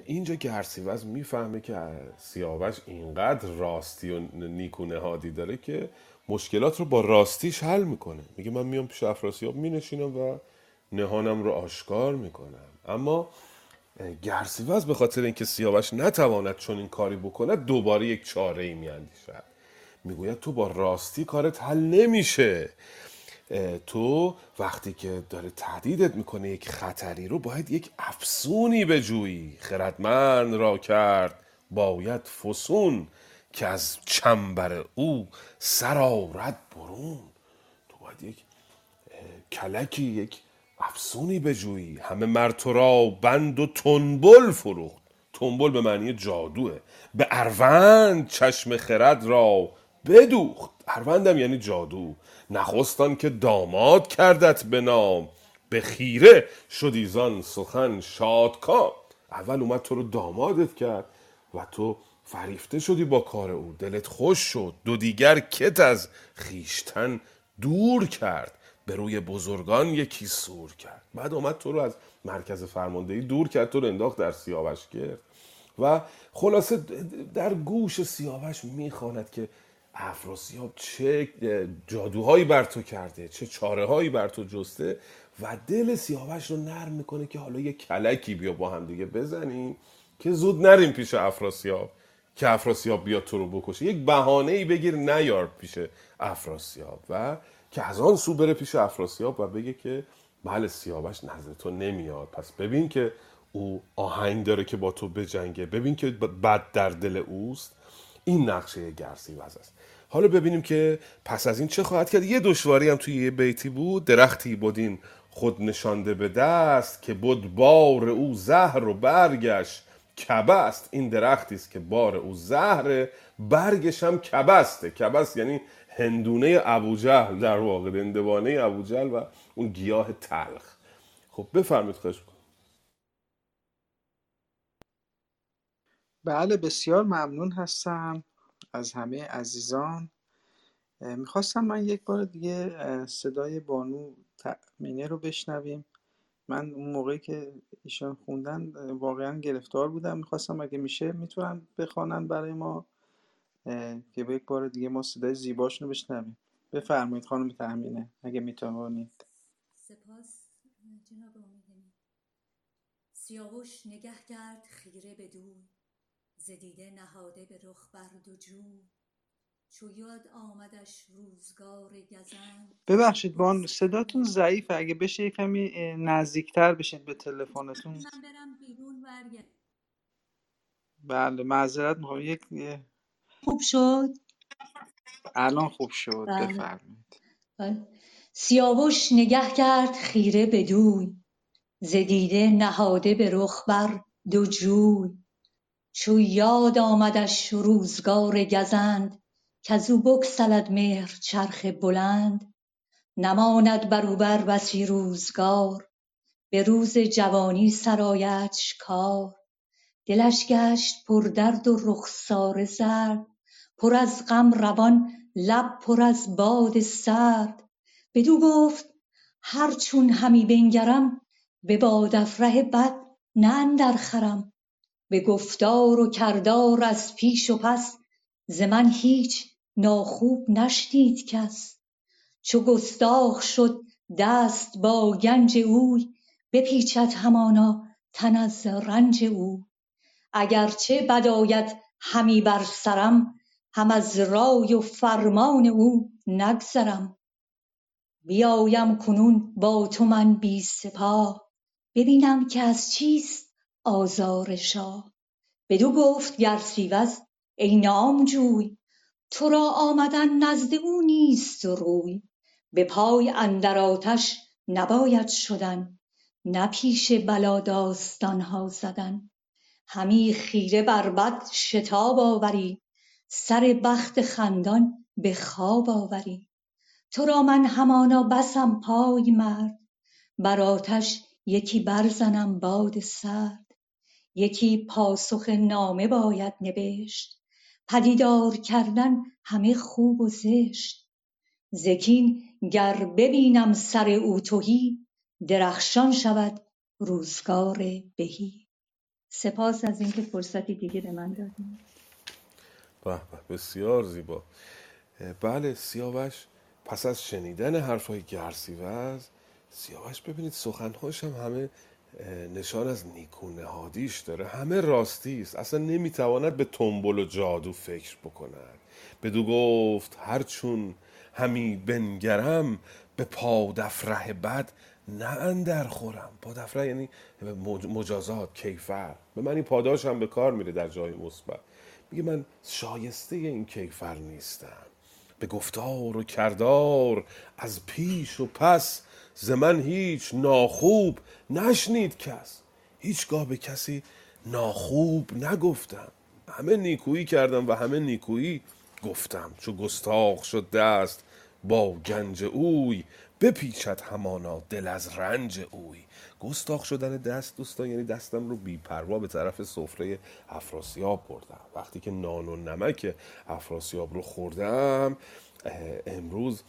اینجا گرسیوز می‌فهمه که سیاوش اینقدر راستی و نیکو نهادی داره که مشکلات رو با راستیش حل می‌کنه. میگه من میام پیش افراسیاب مینشینم و نهانم رو آشکار می‌کنم. اما گرسیوز به خاطر اینکه سیاوش نتواند چون این کاری بکنه دوباره یک چاره ای میاندیشد. می‌گوید تو با راستی کارت حل نمیشه. تو وقتی که داره تهدیدت می‌کنه یک خطری رو باید یک افسونی بجویی. خردمند را کرد باید فسون که از چنبر او سر آرد برون. تو باید یک کلکی یک افسونی بجویی. همه مر تو را بند و تنبل فروخت. تنبل به معنی جادوه. به اروند چشم خرد را بدوخت. اروندم یعنی جادو. نخستان که داماد کردت به نام. به خیره شدی زان سخن شادکام. اول اومد تو رو دامادت کرد و تو فریفته شدی با کار او. دلت خوش شد. دو دیگر کت از خیشتن دور کرد. به روی بزرگان یکی سور کرد. بعد اومد تو رو از مرکز فرماندهی دور کرد. تو رو انداخت در سیاوش کرد و خلاصه در گوش سیاوش می‌خواند که افراسیاب چه جادوهایی بر تو کرده چه چاره هایی بر تو جسته و دل سیاوش رو نرم می‌کنه که حالا یه کلکی بیا با هم دیگه بزنیم که زود نریم پیش افراسیاب که افراسیاب بیاد تو رو بکشه. یک بهانه ای بگیر نیار پیش افراسیاب و که از آن سو بره پیش افراسیاب و بگه که بله سیاوش نزد تو نمیاد. پس ببین که او آهنگ داره که با تو بجنگه. ببین که بد در دل اوست. این نقشه گرسیوز است. حالا ببینیم که پس از این چه خواهد کرد. یه دشواری هم توی یه بیتی بود درختی بودین خود نشانده به دست که بود بار او زهر و برگش کبست این درختی است که بار او زهر برگش هم کبسته کبست یعنی هندونه ابوجهل در واقع هندوانه ابوجهل و اون گیاه تلخ. خب بفرمید خواهش بله بسیار ممنون هستم. از همه عزیزان. می‌خواستم من یک بار دیگه صدای بانو تأمینه رو بشنویم. من اون موقعی که ایشان خوندن واقعا گرفتار بودم. می‌خواستم اگه میشه می‌تونن بخوانن برای ما که به یک بار دیگه ما صدای زیباشون رو بشنویم. بفرمایید خانم تأمینه اگه می‌توانید. سپاس جناب سیاوش نگه کرد خیره بدوی. ز دیده نهاده به رخ بر دو جوی چو یاد آمدش روزگار گزند. ببخشید بان صداتون ضعیفه اگه بشه یه کمی نزدیکتر بشین به تلفنتون. من برم بیرون برگرد. بله معذرت می‌خوام. یک خوب شد؟ الان خوب شد. بله. بفرمایید. بله. سیاوش نگه کرد خیره بدوی. ز دیده نهاده به رخ بر دو جوی. چو یاد آمدش روزگار گزند کزو بگسلد مهر چرخ بلند. نماند بر او بر بسی روزگار به روز جوانی سرایدش کار. دلش گشت پردرد و رخساره زرد پر از غم روان لب پر از باد سرد. بدو گفت هر چون همی بنگرم به بادافره بد نه اندر خورم به گفتار و کردار از پیش و پس ز من هیچ ناخوب نشنید کس. چو گستاخ شد دست با گنج اوی بپیچد همانا تن از رنج او اگر چه بد آید همی بر سرم هم از رای و فرمان او نگذرم. بیایم کنون با تو من بی سپاه ببینم که از چیست آزار شاه. بدو گفت گرسیوز ای نامجوی تو را آمدن نزد او نیست روی. به پای اندر آتش نباید شدن نه پیش بلا داستان ها زدن. همی خیره بر بد شتاب آوری سر بخت خندان به خواب آوری. تو را من همانا بسم پایمرد بر آتش یکی برزنم باد سرد. یکی پاسخ نامه باید نبشت. پدیدار کردن همه خوب و زشت. ز کین گر ببینم سر او تهی درخشان شود روزگار بهی. سپاس از اینکه فرصتی دیگه به من دادید به بسیار زیبا. بله سیاوش پس از شنیدن حرفهای گرسیوز سیاوش ببینید سخنهاش هم همه نشان از نیکونهادیش داره. همه راستی است. اصلا نمی‌تواند به تنبل و جادو فکر بکند. بدو گفت هرچون همی بنگرم به پادفره بد نه اندر خورم. پادفره یعنی مجازات کیفر. به من این پاداش هم به کار میره در جای مثبت. میگه من شایسته این کیفر نیستم. به گفتار و کردار از پیش و پس ز من هیچ ناخوب نشنید کس. هیچگاه به کسی ناخوب نگفتم. همه نیکویی کردم و همه نیکویی گفتم. چو گستاخ شد دست با گنج اوی بپیچد همانا دل از رنج اوی. گستاخ شدن دست دوستان یعنی دستم رو بیپروا به طرف سفره افراسیاب بردم. وقتی که نان و نمک افراسیاب رو خوردم امروز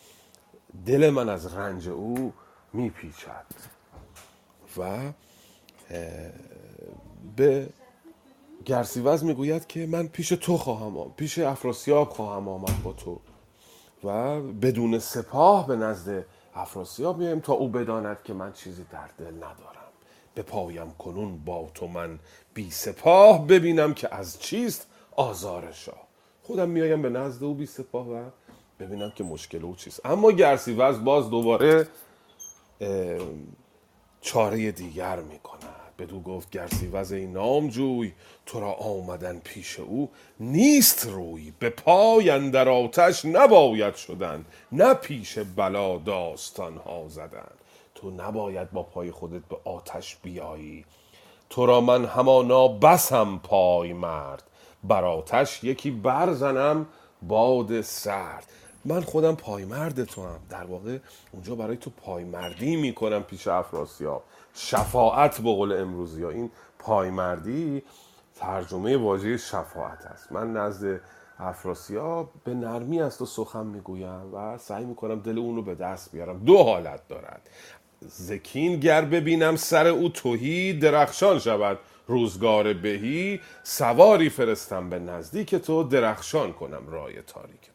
دل من از رنج او میپیچد. و به گرسیوز می‌گوید که من پیش تو خواهم آمد پیش افراسیاب خواهم آمد با تو. و بدون سپاه به نزد افراسیاب میایم تا او بداند که من چیزی در دل ندارم. به پایم کنون با تو من بی سپاه ببینم که از چیست آزار شاه. خودم میایم به نزد او بی سپاه و ببینم که مشکل او چیست. اما گرسیوز باز دوباره چاره دیگر می‌کند. بدو گفت گرسیوز ای نامجوی تو را آمدن پیش او نیست روی. به پای اندر آتش نباید شدن نه پیش بلا داستان ها زدن. تو نباید با پای خودت به آتش بیایی. تو را من همانا بسم پای مرد. بر آتش یکی برزنم باد سرد. من خودم پایمرد تو هم در واقع اونجا برای تو پایمردی می‌کنم پیش افراسیاب. شفاعت به قول امروزی ها این پایمردی ترجمه واژه شفاعت است. من نزد افراسیاب به نرمی است و سخن می‌گویم و سعی می‌کنم دل اون رو به دست بیارم. دو حالت دارد. زکین گر ببینم سر او توهی درخشان شود روزگار بهی. سواری فرستم به نزدیک تو درخشان کنم رای تاریک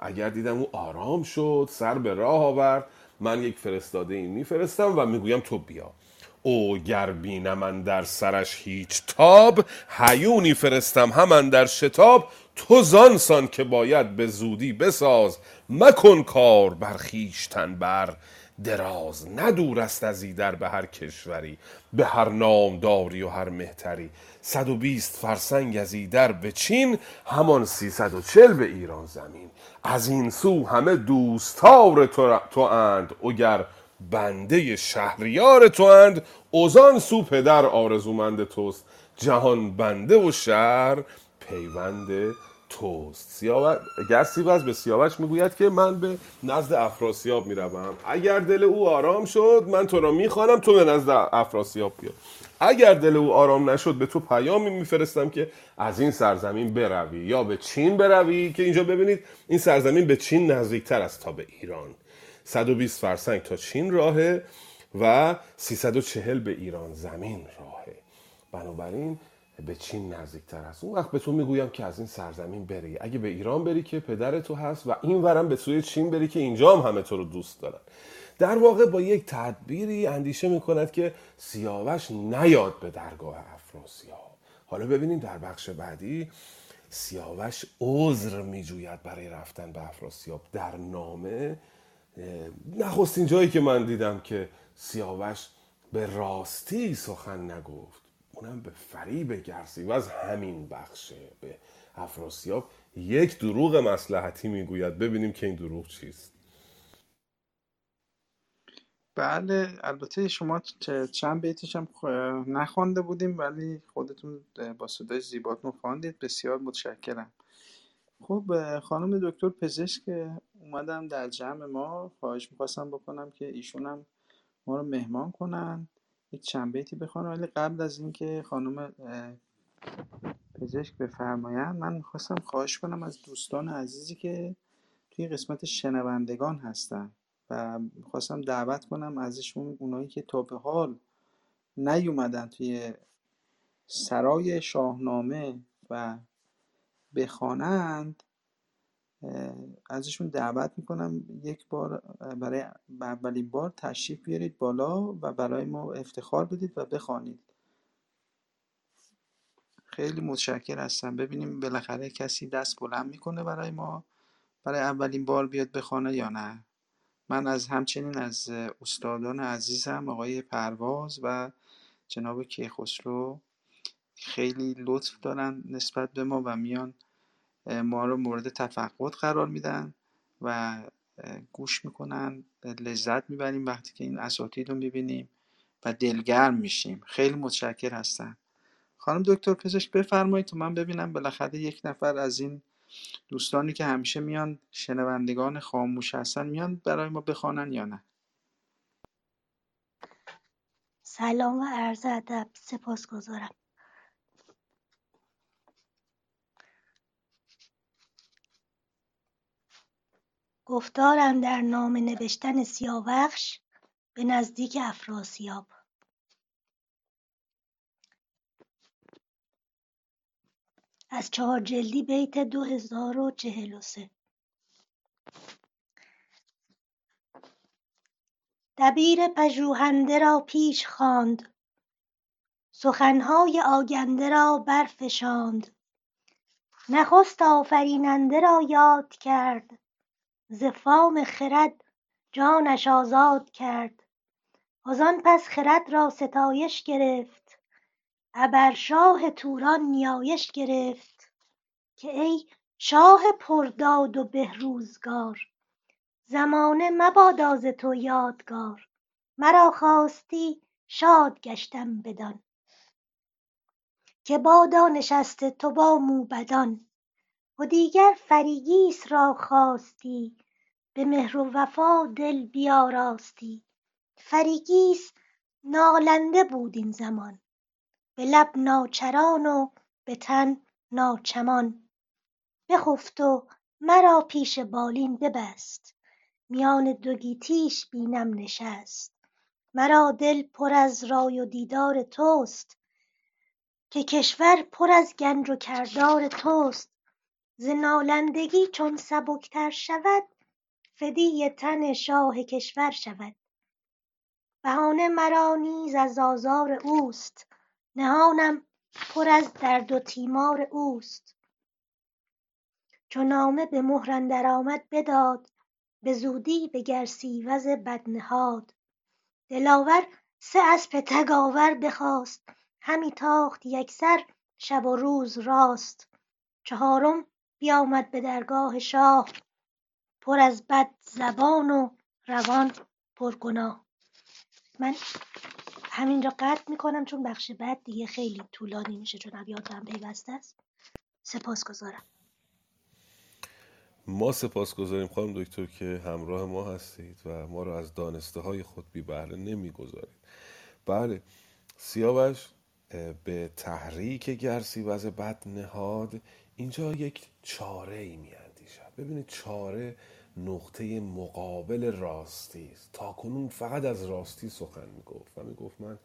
اگر دیدم او آرام شد سر به راه آورد. من یک فرستاده این میفرستم و می‌گویم تو بیا. او گر بینم در سرش هیچ تاب هیونی فرستم هم در شتاب. تو زانسان که باید به زودی بساز مکن کار بر خویشتن بر. دراز ندور است از ایدر به هر کشوری به هر نامداری و هر مهتری. صد و بیست فرسنگ از ایدر به چین همان سیصد و چل به ایران زمین. از این سو همه دوستار تو اند اگر بنده شهریار تو اند اوزان سو پدر آرزومند توست. جهان بنده و شهر پیوند توست. سیاوش گرسیوز به سیاوش می‌گوید که من به نزد افراسیاب می‌روم اگر دل او آرام شد من تو را می‌خوانم تو به نزد افراسیاب بیا اگر دل او آرام نشد به تو پیامی میفرستم که از این سرزمین بروی یا به چین بروی که اینجا ببینید این سرزمین به چین نزدیکتر است تا به ایران. 120 فرسنگ تا چین راهه و 340 به ایران زمین راهه. بنابراین به چین نزدیکتر است. اون وقت به تو می‌گویم که از این سرزمین بری. اگه به ایران بری که پدر تو هست و این ورم به سوی چین بری که اینجا هم همه تو رو دوست دارن. در واقع با یک تدبیری اندیشه می‌کند که سیاوش نیاد به درگاه افراسیاب. حالا ببینیم در بخش بعدی سیاوش عذر میجوید برای رفتن به افراسیاب. در نامه نخستین جایی که من دیدم که سیاوش به راستی سخن نگفت اونم به فریب گرسی و از همین بخشه به افراسیاب. یک دروغ مسلحتی می‌گوید. ببینیم که این دروغ چیست. بله البته شما چند بیتش هم نخوانده بودیم ولی خودتون با صدای زیباتون خواندید. بسیار متشکرم. خب خانم دکتر پزشک اومدم در جمع ما. خواهش می‌خواستم بکنم که ایشون هم ما رو مهمان کنن. یک چند بیتی بخوانم. ولی قبل از اینکه خانم پزشک بفرمایند من می‌خواستم خواهش کنم از دوستان عزیزی که توی قسمت شنوندگان هستن. و می‌خواستم دعوت کنم ازشون اونایی که تا به حال نیومدن توی سرای شاهنامه و بخوانند ازشون دعوت می‌کنم یک بار برای اولین بار تشریف بیارید بالا و برای ما افتخار بدید و بخوانید. خیلی متشکر هستم. ببینیم بالاخره کسی دست بلند می‌کنه برای ما برای اولین بار بیاد بخوانه یا نه. من از همچنین از استادان عزیزم آقای پرواز و جناب کیخسرو خیلی لطف دارن نسبت به ما و میان ما رو مورد تفقد قرار میدن و گوش می‌کنن لذت می‌بریم وقتی که این اساتید رو می‌بینیم و دلگرم میشیم. خیلی متشکر هستم. خانم دکتر پزشک بفرمایید تو من ببینم بالاخره یک نفر از این دوستانی که همیشه میان شنوندگان خاموش هستن میان برای ما بخوانن یا نه؟ سلام و عرض ادب سپاسگزارم. گفتار در نامه نوشتن سیاوخش به نزدیک افراسیاب. از چهار جلدی بیت دو هزار و چهل و سه. دبیر پژوهنده را پیش خواند. سخنهای آگنده را برفشاند. نخست آفریننده را یاد کرد. ز فام خرد جانش آزاد کرد. وزان پس خرد را ستایش گرفت. ابر شاه توران نیایش گرفت که ای شاه پرداد و به روزگار زمانه مبادا ز تو یادگار مرا خواستی شاد گشتم بدان. که بادا نشست تو با موبدان و دیگر فریگیس را خواستی به مهر و وفا دل بیاراستی. فریگیس نالنده بود این زمان به لب ناچران و به تن ناچمان. بخفت و مرا پیش بالین ببست. میان دو گیتیش بینم نشست. مرا دل پر از رای و دیدار توست. که کشور پر از گنج و کردار توست. ز نالندگی چون سبکتر شود فدیه تن شاه کشور شود. بهانه مرا نیز از آزار اوست. نهانم پر از درد و تیمار اوست. چو نامه به مهر اندر آمد بداد به زودی به گرسیوز بد نهاد. دلاور سه اسپ تگاور بخواست همی تاخت یکسر شب و روز راست. چهارم بیامد به درگاه شاه پر از بد زبان و روان پرگناه. من همینجا قطع می‌کنم چون بخش بعد دیگه خیلی طولانی میشه چون ابیات هم پیوسته است. سپاسگزارم. ما سپاس گذاریم خانم دکتر که همراه ما هستید و ما رو از دانسته های خود بی بهره نمی‌گذارید. بله سیاوش به تحریک گرسی وز بد نهاد اینجا یک چاره ای می اندیشد ببینید چاره نقطه مقابل راستی است. تا کنون فقط از راستی سخن می گفت و می گفت من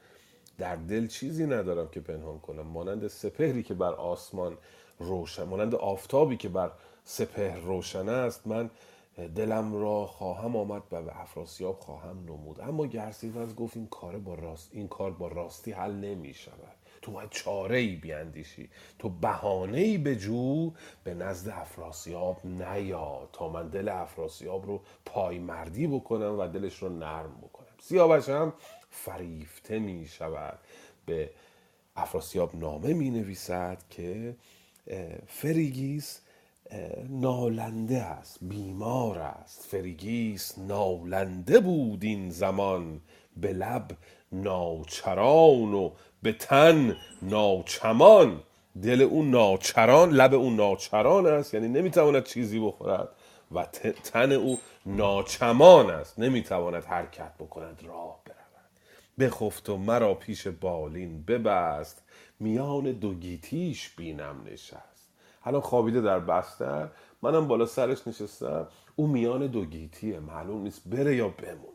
در دل چیزی ندارم که پنهان کنم. مانند سپهری که بر آسمان روشن مانند آفتابی که بر سپهر روشن است من دلم را خواهم آمد و به افراسیاب خواهم نمود. اما گرسیوز گفت این کار با راست این کار با راستی حل نمی شود تو باید چاره ای بیاندیشی تو بهانه ای به جو به نزد افراسیاب نیا تا من دل افراسیاب رو پایمردی بکنم و دلش رو نرم بکنم. سیاوش هم فریفته می شود به افراسیاب نامه می نویسد که فریگیس نالنده است بیمار است. فریگیس نالنده بود این زمان. به لب ناچران و به تن ناچمان. دل او ناچران لب او ناچران است. یعنی نمی‌تواند چیزی بخورد و تن او ناچمان است. نمی‌تواند حرکت بکند راه برود. بخفت و مرا پیش بالین ببست. میان دو گیتیش بینم نشست. الان خوابیده در بستر. منم بالا سرش نشستم. او میان دو گیتیه. معلوم نیست بره یا بمونه.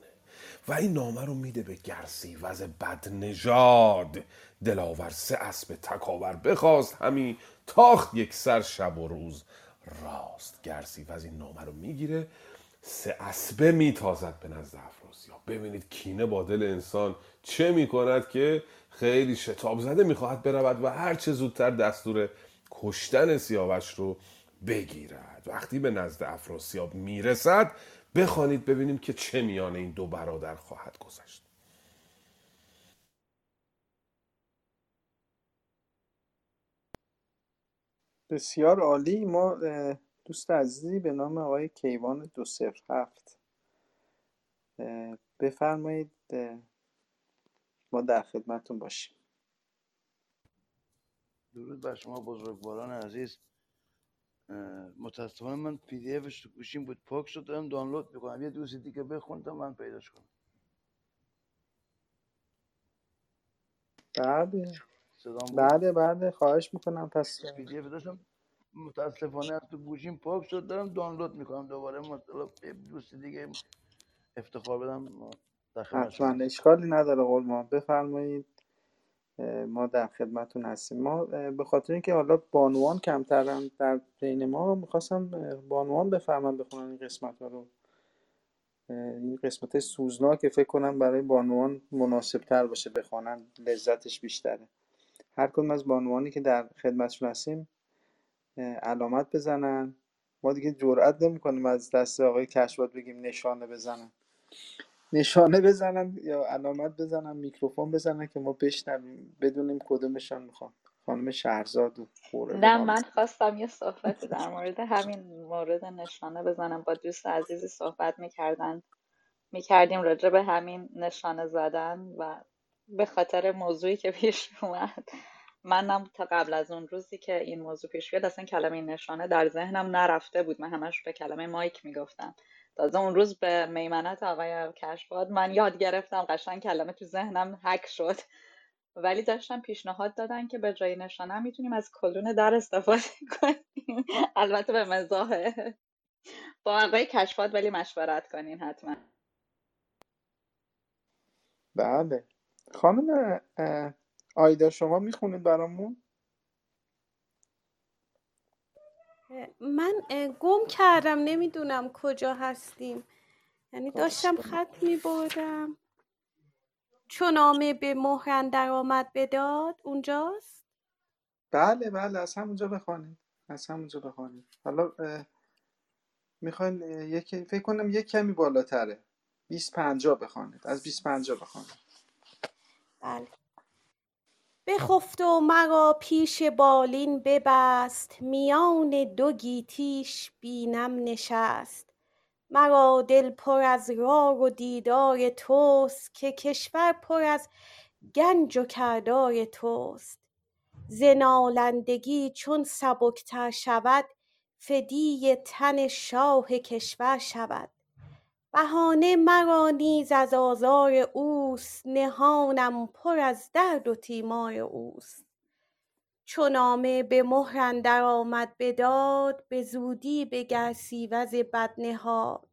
و این نامه رو میده به گرسی وز بد نژاد دلاور سه اسب تکاور بخواست همی تاخت یک سر شب و روز راست. گرسی وز این نامه رو می‌گیره سه اسبه میتازد به نزد افراسیاب. ببینید کینه با دل انسان چه می‌کند که خیلی شتاب زده می‌خواهد برود و هر چه زودتر دستور کشتن سیاوش رو بگیرد. وقتی به نزد افراسیاب می‌رسد بخوانید ببینیم که چه میان این دو برادر خواهد گذشت. بسیار عالی. ما دوست عزیزی به نام آقای کیوان دو صفر هفت. بفرمایید ما در خدمتون باشیم. درود بر شما بزرگواران عزیز. متاسفانه من PDF ش تو گوشیم بود. پاک شد دارم دانلود می‌کنم. یه دوست دیگه بخون تا من پیداش کنم. بله. بله بله. خواهش می‌کنم. پس PDF داشتم. متاسفانه از تو گوشیم پاک شد دارم دانلود می‌کنم. دوباره مطلب یه دوست دیگه افتخار بدن. حتما. اشکالی نداره قربان. بفرمایید. ما در خدمتون هستیم. ما به خاطر اینکه حالا بانوان کمترن در بین ما می‌خواستم بانوان بفرمن بخونن این قسمت ها رو. این قسمت سوزناک فکر کنم برای بانوان مناسب تر باشه بخوانن لذتش بیشتره. هر کدوم از بانوانی که در خدمتشون هستیم علامت بزنن. ما دیگه جرئت نمی‌کنیم از دست آقای کشوات بگیم نشانه بزنن. نشانه بزنن یا علامت بزنن میکروفون بزنن که ما بشنویم بدونیم کدومشان می‌خوان. خانم شهرزاد و خوره نه من خواستم یه صحبتی در مورد همین مورد نشانه بزنم. با دوست عزیزی صحبت می‌کردن. می‌کردیم راجع به همین نشانه زدن و به خاطر موضوعی که پیش اومد منم تا قبل از اون روزی که این موضوع پیش بیاد اصلا کلمه نشانه در ذهنم نرفته بود. من همش به کلمه مایک می‌گفتم. تازه اون روز به میمنت آقای کشفاد من یاد گرفتم قشنگ کلمه تو ذهنم حک شد. ولی داشتم پیشنهاد دادن که به جای نشانه می‌تونیم از کلون در استفاده کنیم. البته به مزاحه با آقای کشفات ولی مشورت کنین حتما. بله. خانم آیدا شما می‌خونید برامون؟ من گم کردم نمی‌دونم کجا هستیم. یعنی خب داشتم نداره. خط میبردم. چون نامه به مهر اندر آمد بداد اونجاست؟ بله بله از همونجا بخوانید. از همونجا بخوانید. حالا می‌خواین یکی فکر کنم یک کمی بالاتره. 20 50 بخوانید. از 20 50 بخوانید. بله. بخفت و مرا پیش بالین ببست میان دو گیتیش بینم نشست. مرا دل پر از راه و دیدار توست که کشور پر از گنج و کردار توست. ز نالندگی چون سبکتر شود فدیه تن شاه کشور شود. بهانه مرا نیز از آزار اوست نهانم پر از درد و تیمار اوست. چو به مهر اندر آمد بداد به زودی به گرسیوز بد نهاد.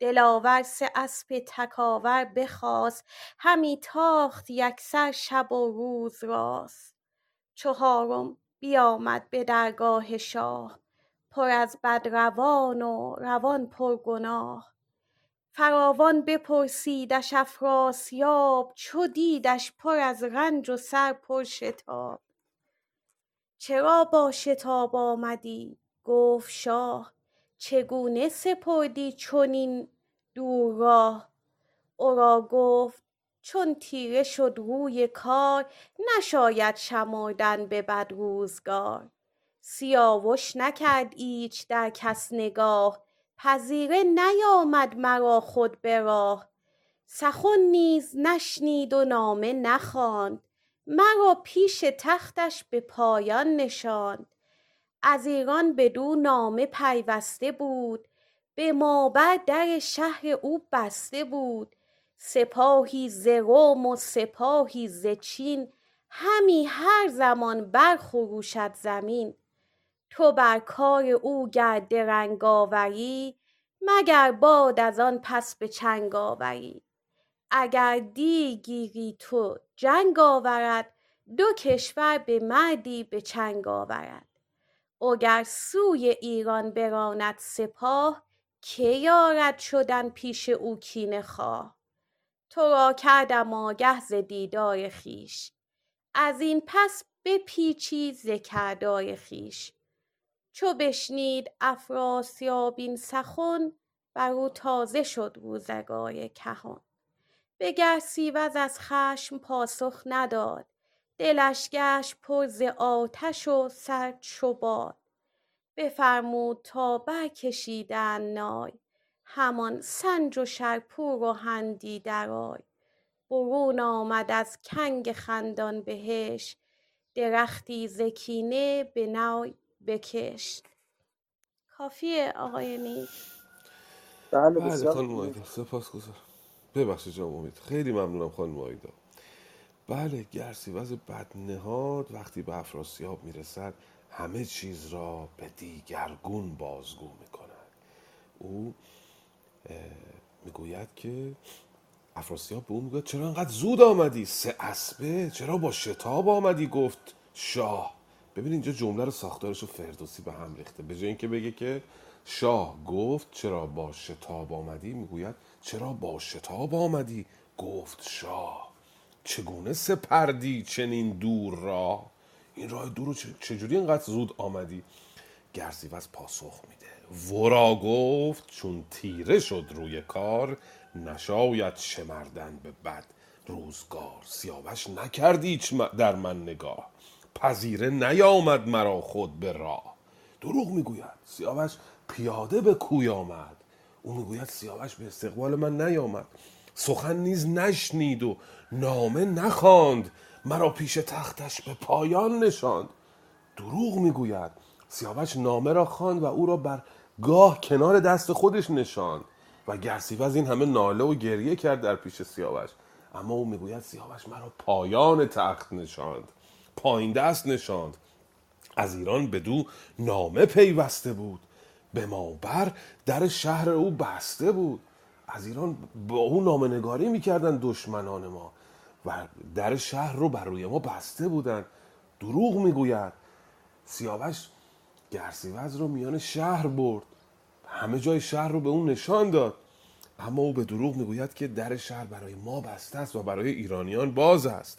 دلاور سه اسپ تکاور بخواست همی تاخت یکسر شب و روز راست. چهارم بیامد به درگاه شاه پر از بدروان و روان پر گناه فراوان بپرسیدش افراسیاب چو دیدش پر از رنج و سر پر شتاب. چرا با شتاب آمدی؟ گفت شاه. چگونه سپردی چنین دور راه؟ او را گفت چون تیره شد روی کار نشاید شمردن به بد روزگار. سیاوش نکرد ایچ در کس نگاه. پذیره نیامد مرا خود به راه. سخن نیز نشنید و نامه نخواند. مرا پیش تختش به پایان نشاند. از ایران بدو نامه پیوسته بود. به مابر در شهر او بسته بود. سپاهی ز روم و سپاهی ز چین. همی هر زمان برخروشد زمین. تو بر کار او گر درنگ آوری مگر باد از آن پس به چنگ آوری. اگر دیگ گیری تو جنگ آورد دو کشور به مردی به چنگ آورد. وگر سوی ایران براند سپاه که یارد شدن پیش او کینه خواه؟ تو را کردم آگه ز دیدار خویش از این پس بپیچی ز کردار خویش. چو بشنید افراسیاب این سخن بر او تازه شد روزگار به گرسیوز از خشم پاسخ نداد دلش گشت پر ز آتش و سرد چو بفرمود تا برکشیدند نای همان سنج و شرپور و هندی درای. برون آمد از کنگ خندان بهشت درختی ز کینه به نای. بکشت. کافیه آقای نیک بله بله بسیار خانم آیدا سپاس گذارم ببخشید جناب امید. خیلی ممنونم خانم آیدا بله گرسیوز بدنهاد وقتی به افراسیاب می‌رسد همه چیز را به دیگرگون بازگو می‌کند. او می‌گوید که افراسیاب به او می‌گوید چرا انقدر زود آمدی؟ سه اسبه چرا با شتاب آمدی؟ گفت شاه. ببین اینجا جمله رو ساختارش رو فردوسی به هم ریخته. به جای اینکه بگه که شاه گفت چرا با شتاب آمدی می‌گوید چرا با شتاب آمدی؟ گفت شاه چگونه سپردی چنین دور راه این راه دور رو چجوری اینقدر زود آمدی؟ گرزیوز پاسخ میده. ورا گفت چون تیره شد روی کار نشاید شمردن به بد. روزگار سیاوش نکرد هیچ م- در من نگاه. پذیره نیامد مرا خود به راه. دروغ می‌گوید. سیاوش پیاده به کوی آمد. او می‌گوید سیاوش به استقبال من نیامد. سخن نیز نشنید و نامه نخواند. مرا پیش تختش به پایان نشاند. دروغ می‌گوید. سیاوش نامه را خواند و او را بر گاه کنار دست خودش نشاند. و گرسیوز این همه ناله و گریه کرد در پیش سیاوش. اما او می‌گوید سیاوش مرا پایان تخت نشاند. پایین دست نشاند. از ایران بدو نامه پیوسته بود. به ما بر در شهر او بسته بود. از ایران با او نامه نگاری می‌کردن دشمنان ما و در شهر رو بر روی ما بسته بودن. دروغ می‌گوید. سیاوش گرسیوز رو میان شهر برد. همه جای شهر رو به اون نشان داد. اما او به دروغ می‌گوید که در شهر برای ما بسته است و برای ایرانیان باز است.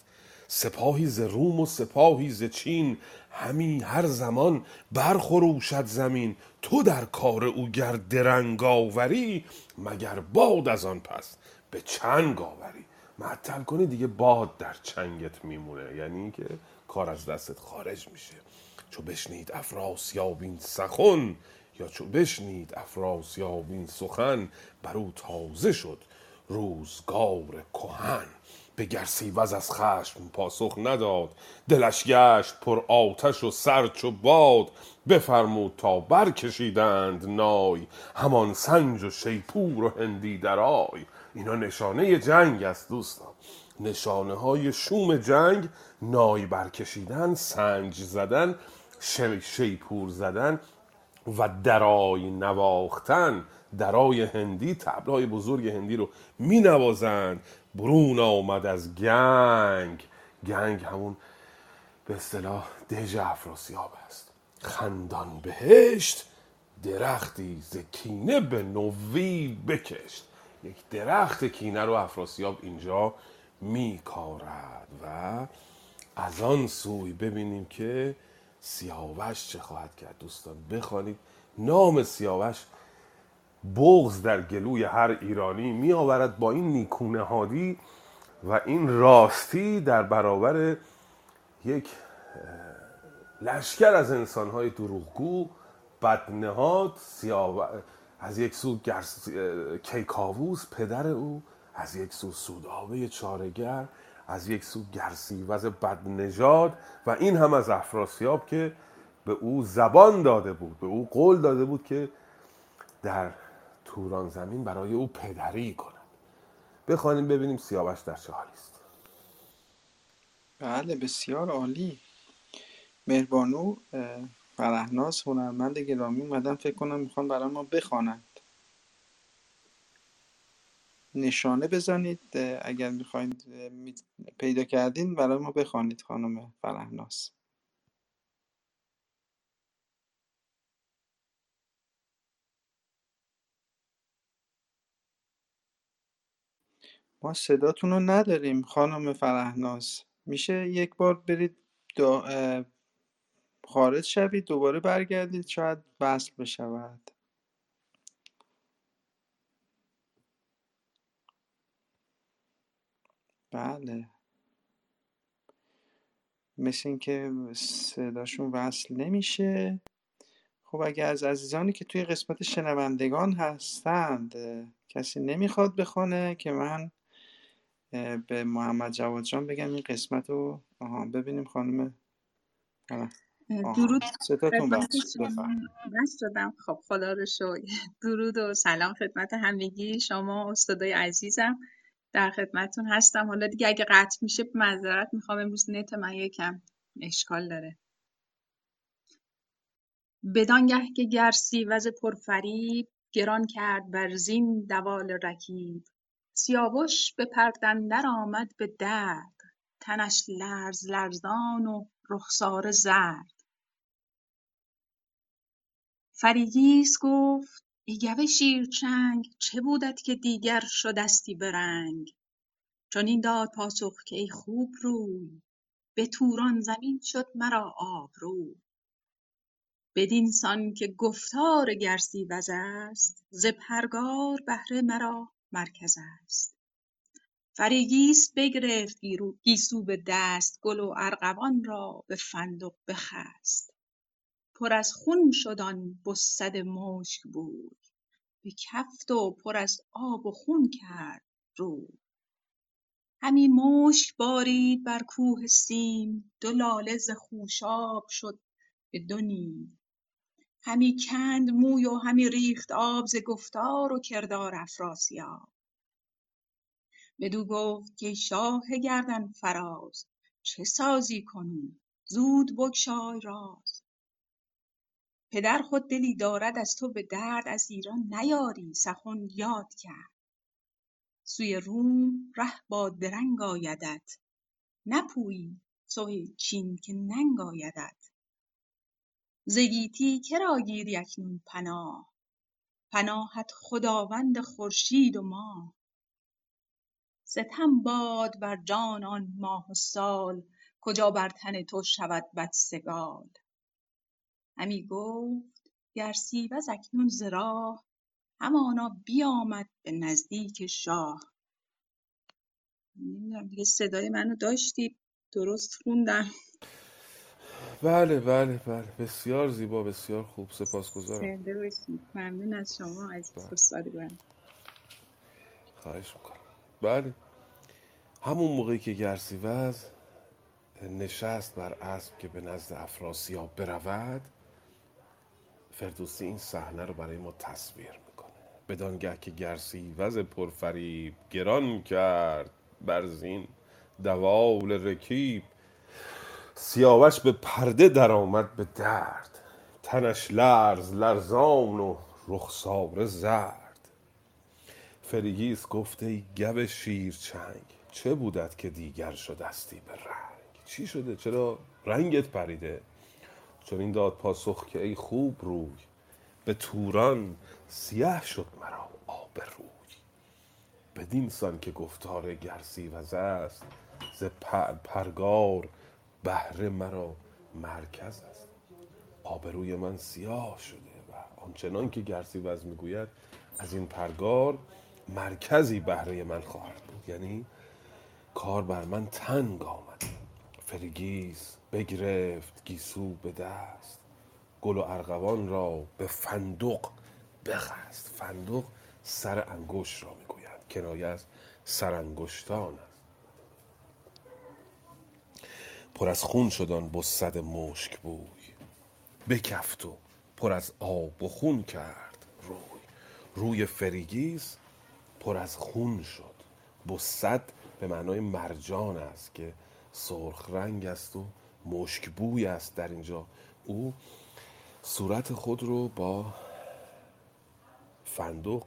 سپاهی ز روم و سپاهی ز چین. همی هر زمان برخروشد زمین. تو در کار او گر درنگ آوری مگر باد از آن پس به چنگ آوری. معطل کنی دیگه باد در چنگت میمونه. یعنی اینکه کار از دستت خارج میشه. چو بشنید افراسیاب این سخن یا چو بشنید افراسیاب این سخن بر او تازه شد روزگار کهن. به گرسیوز از خشم پاسخ نداد. دلش گشت پر آتش و سر چو باد. بفرمود تا برکشیدند نای. همان سنج و شیپور و هندی درای. اینا نشانه جنگ است دوستان. نشانه های شوم جنگ نای برکشیدن سنج زدن شی شیپور زدن و درای نواختن. درای هندی تبلای بزرگ هندی رو می نوازند برون آمد از گنگ. گنگ همون به اصطلاح دژ افراسیاب است. خندان بهشت درختی ز کینه به نوی بکشت. یک درخت کینه رو افراسیاب اینجا میکارد و از آن سوی ببینیم که سیاوش چه خواهد کرد. دوستان بخوانید نام سیاوش بغز در گلوی هر ایرانی می آورد با این نیکونه هادی و این راستی در برابر یک لشکر از انسانهای دروغگو بدنهاد سیاو... از یک سو گرس... کیکاووس پدر او از یک سو سودابه چارگر از یک سو گرسیوز بدنژاد و این هم از افراسیاب که به او زبان داده بود به او قول داده بود که در توران زمین برای او پدری کند. بخوانیم ببینیم سیاوش در چه است. بله بسیار عالی. مهربانو فرهناز هنرمند گرامی اومدن فکر کنم می‌خوان برای ما بخوانند. نشانه بزنید اگر می‌خواید پیدا کردین برای ما بخوانید خانم فرهناز ما صداتون رو نداریم خانم فرهناز. میشه یک بار برید دا- خارج شوید دوباره برگردید شاید وصل بشود. بله. مثل اینکه صداشون وصل نمیشه. خب اگه از عزیزانی که توی قسمت شنوندگان هستند کسی نمی‌خواد بخونه که من به محمد جواد جان بگم این قسمت رو. آها ببینیم خانم درود. بس شدم خب خدا رو شکر. درود و سلام خدمت همگی شما استادای عزیزم. در خدمتتون هستم. حالا دیگه اگه قطع میشه معذرت می‌خوام. امروز نت من یکم اشکال داره. بدانگه که گرسیوز پرفریب گران کرد بر زین دوال رکیب. سیاوش به پرده اندر آمد به درد تنش لرز لرزان و رخساره زرد. فریگیس گفت ای گو شیرچنگ چه بودت که دیگر شدستی به رنگ؟ چنین داد پاسخ که ای خوبروی به توران زمین شد مرا آبروی. بدین سان که گفتار گرسیوز است ز پرگار بهره مرا مرکز است. فریگیس بگرفت گیسو به دست گل و ارغوان را به فندق بخست. پر از خون شد آن بسد مشک بوی. به کفت و پر از آب و خون کرد روی. همی مشک بارید بر کوه سیم دو لاله ز خوشاب شد به دو نیم. همی کند موی و همی ریخت آب ز گفتار و کردار افراسیاب. بدو گفت کای شاه گردن فراز چه سازی کنون زود بگشای راز. پدر خود دلی دارد از تو به درد از ایران نیاری سخن یاد کرد. سوی روم ره با درنگ آیدت نپویی سوی چین که ننگ آیدت. ز گیتی که را گیری اکنون پناه؟ پناهت خداوند خورشید و ماه. ستم باد بر جان آن ماه و سال کجا بر تن تو شود بدسگال؟ همی گفت گر سیوز اکنون ز راه همانا بیامد به نزدیک شاه. نمی‌دونم دیگه صدای منو داشتید درست خوندم. بله بله بله. بسیار زیبا بسیار خوب. سپاسگزارم. ممنون از شما از بله. خواهش می‌کنم. بله. همون موقعی که گرسیوز نشست بر اسب که به نزد افراسیاب برود فردوسی این صحنه رو برای ما تصویر می‌کنه. بدانگه که گرسیوز پرفریب گران کرد بر زین دوال رکیب. سیاوش به پرده درآمد به درد. تنش لرز لرزان و رخساره زرد. فریگیس گفت ای گو شیرچنگ چه بودت که دیگر شدستی به رنگ؟ چی شده؟ چرا رنگت پریده؟ چون این داد پاسخ که ای خوب روی به توران سیه شد مرا آب روی. بدین سان که گفتار گرسیوز است ز پر پرگار بهره مرا مرکز است. آبروی من سیاه شده و آنچنان که گرسیوز می‌گوید از این پرگار مرکزی بهره من خواهد بود. یعنی کار بر من تنگ آمد. فریگیس بگرفت گیسو به دست. گل و ارغوان را به فندق بخست. فندق سر انگشت را می‌گویند کنایه از سرانگشتان است. پر از خون آن بسد مشک بوی. بکفت و پر از آب و خون کرد روی. روی فریگیس پر از خون شد. بسد به معنای مرجان است که سرخ رنگ است و مشک بوی است در اینجا. او صورت خود رو با فندق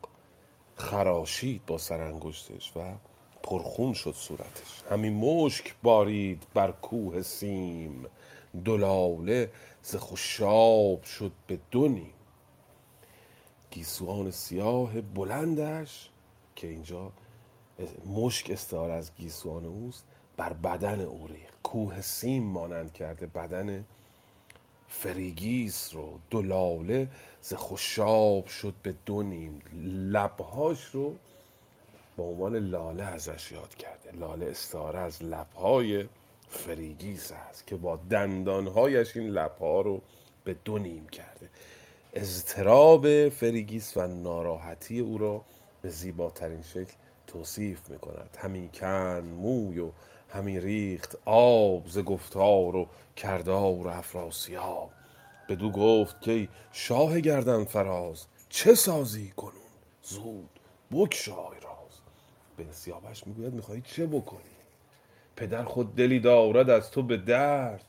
خراشید با سرانگشتش و پرخون شد صورتش. همین مشک بارید بر کوه سیم. دلاله ز خوشاب شد به دو نیم. گیسوان سیاه بلندش که اینجا مشک استعاره از گیسوان اوست بر بدن او کوه سیم مانند کرده بدن فریگیس رو. دلاله ز خوشاب شد به دو نیم. لبهاش رو به عنوان لاله ازش یاد کرده. لاله استعاره از لبهای فریگیس است که با دندانهایش این لبها رو به دو نیم کرده. اضطراب فریگیس و ناراحتی او را به زیباترین شکل توصیف می کند همی کن موی و همی ریخت آب ز گفتار و کردار افراسیاب. بدو گفت که شاه گردن فراز چه سازی کنون؟ زود بگشای راز به سیاوش می‌گوید می‌خوای چه بکنی؟ پدر خود دلی دارد از تو به درد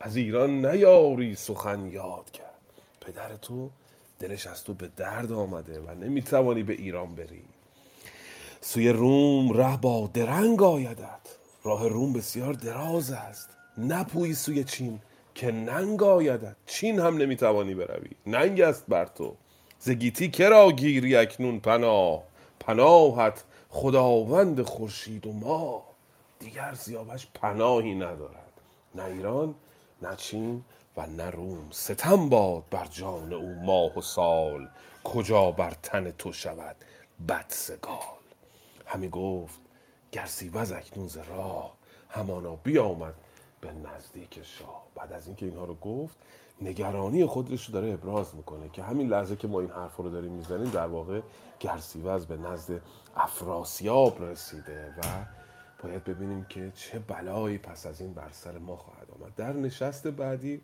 از ایران نیاری سخن یاد کرد. پدر تو دلش از تو به درد آمده و نمی‌توانی به ایران بری. سوی روم ره با درنگ آیدت. راه روم بسیار دراز است. نپویی سوی چین که ننگ آیدت. چین هم نمی‌توانی بروی. ننگ است بر تو. ز گیتی کرا گیری اکنون پناه. پناهت خداوند خورشید و ماه دیگر سیاوش پناهی ندارد. نه ایران نه چین و نه روم. ستم باد بر جان او ماه و سال. کجا بر تن تو شود بدسگال همی گفت گر سیوز اکنون ز راه همانا بیامد به نزدیک شاه. بعد از اینکه اینها رو گفت نگرانی خودش رو داره ابراز می‌کنه که همین لحظه که ما این حرف رو داریم می‌زنیم در واقع گرسیوز به نزد افراسیاب رسیده و باید ببینیم که چه بلایی پس از این بر سر ما خواهد آمد. در نشست بعدی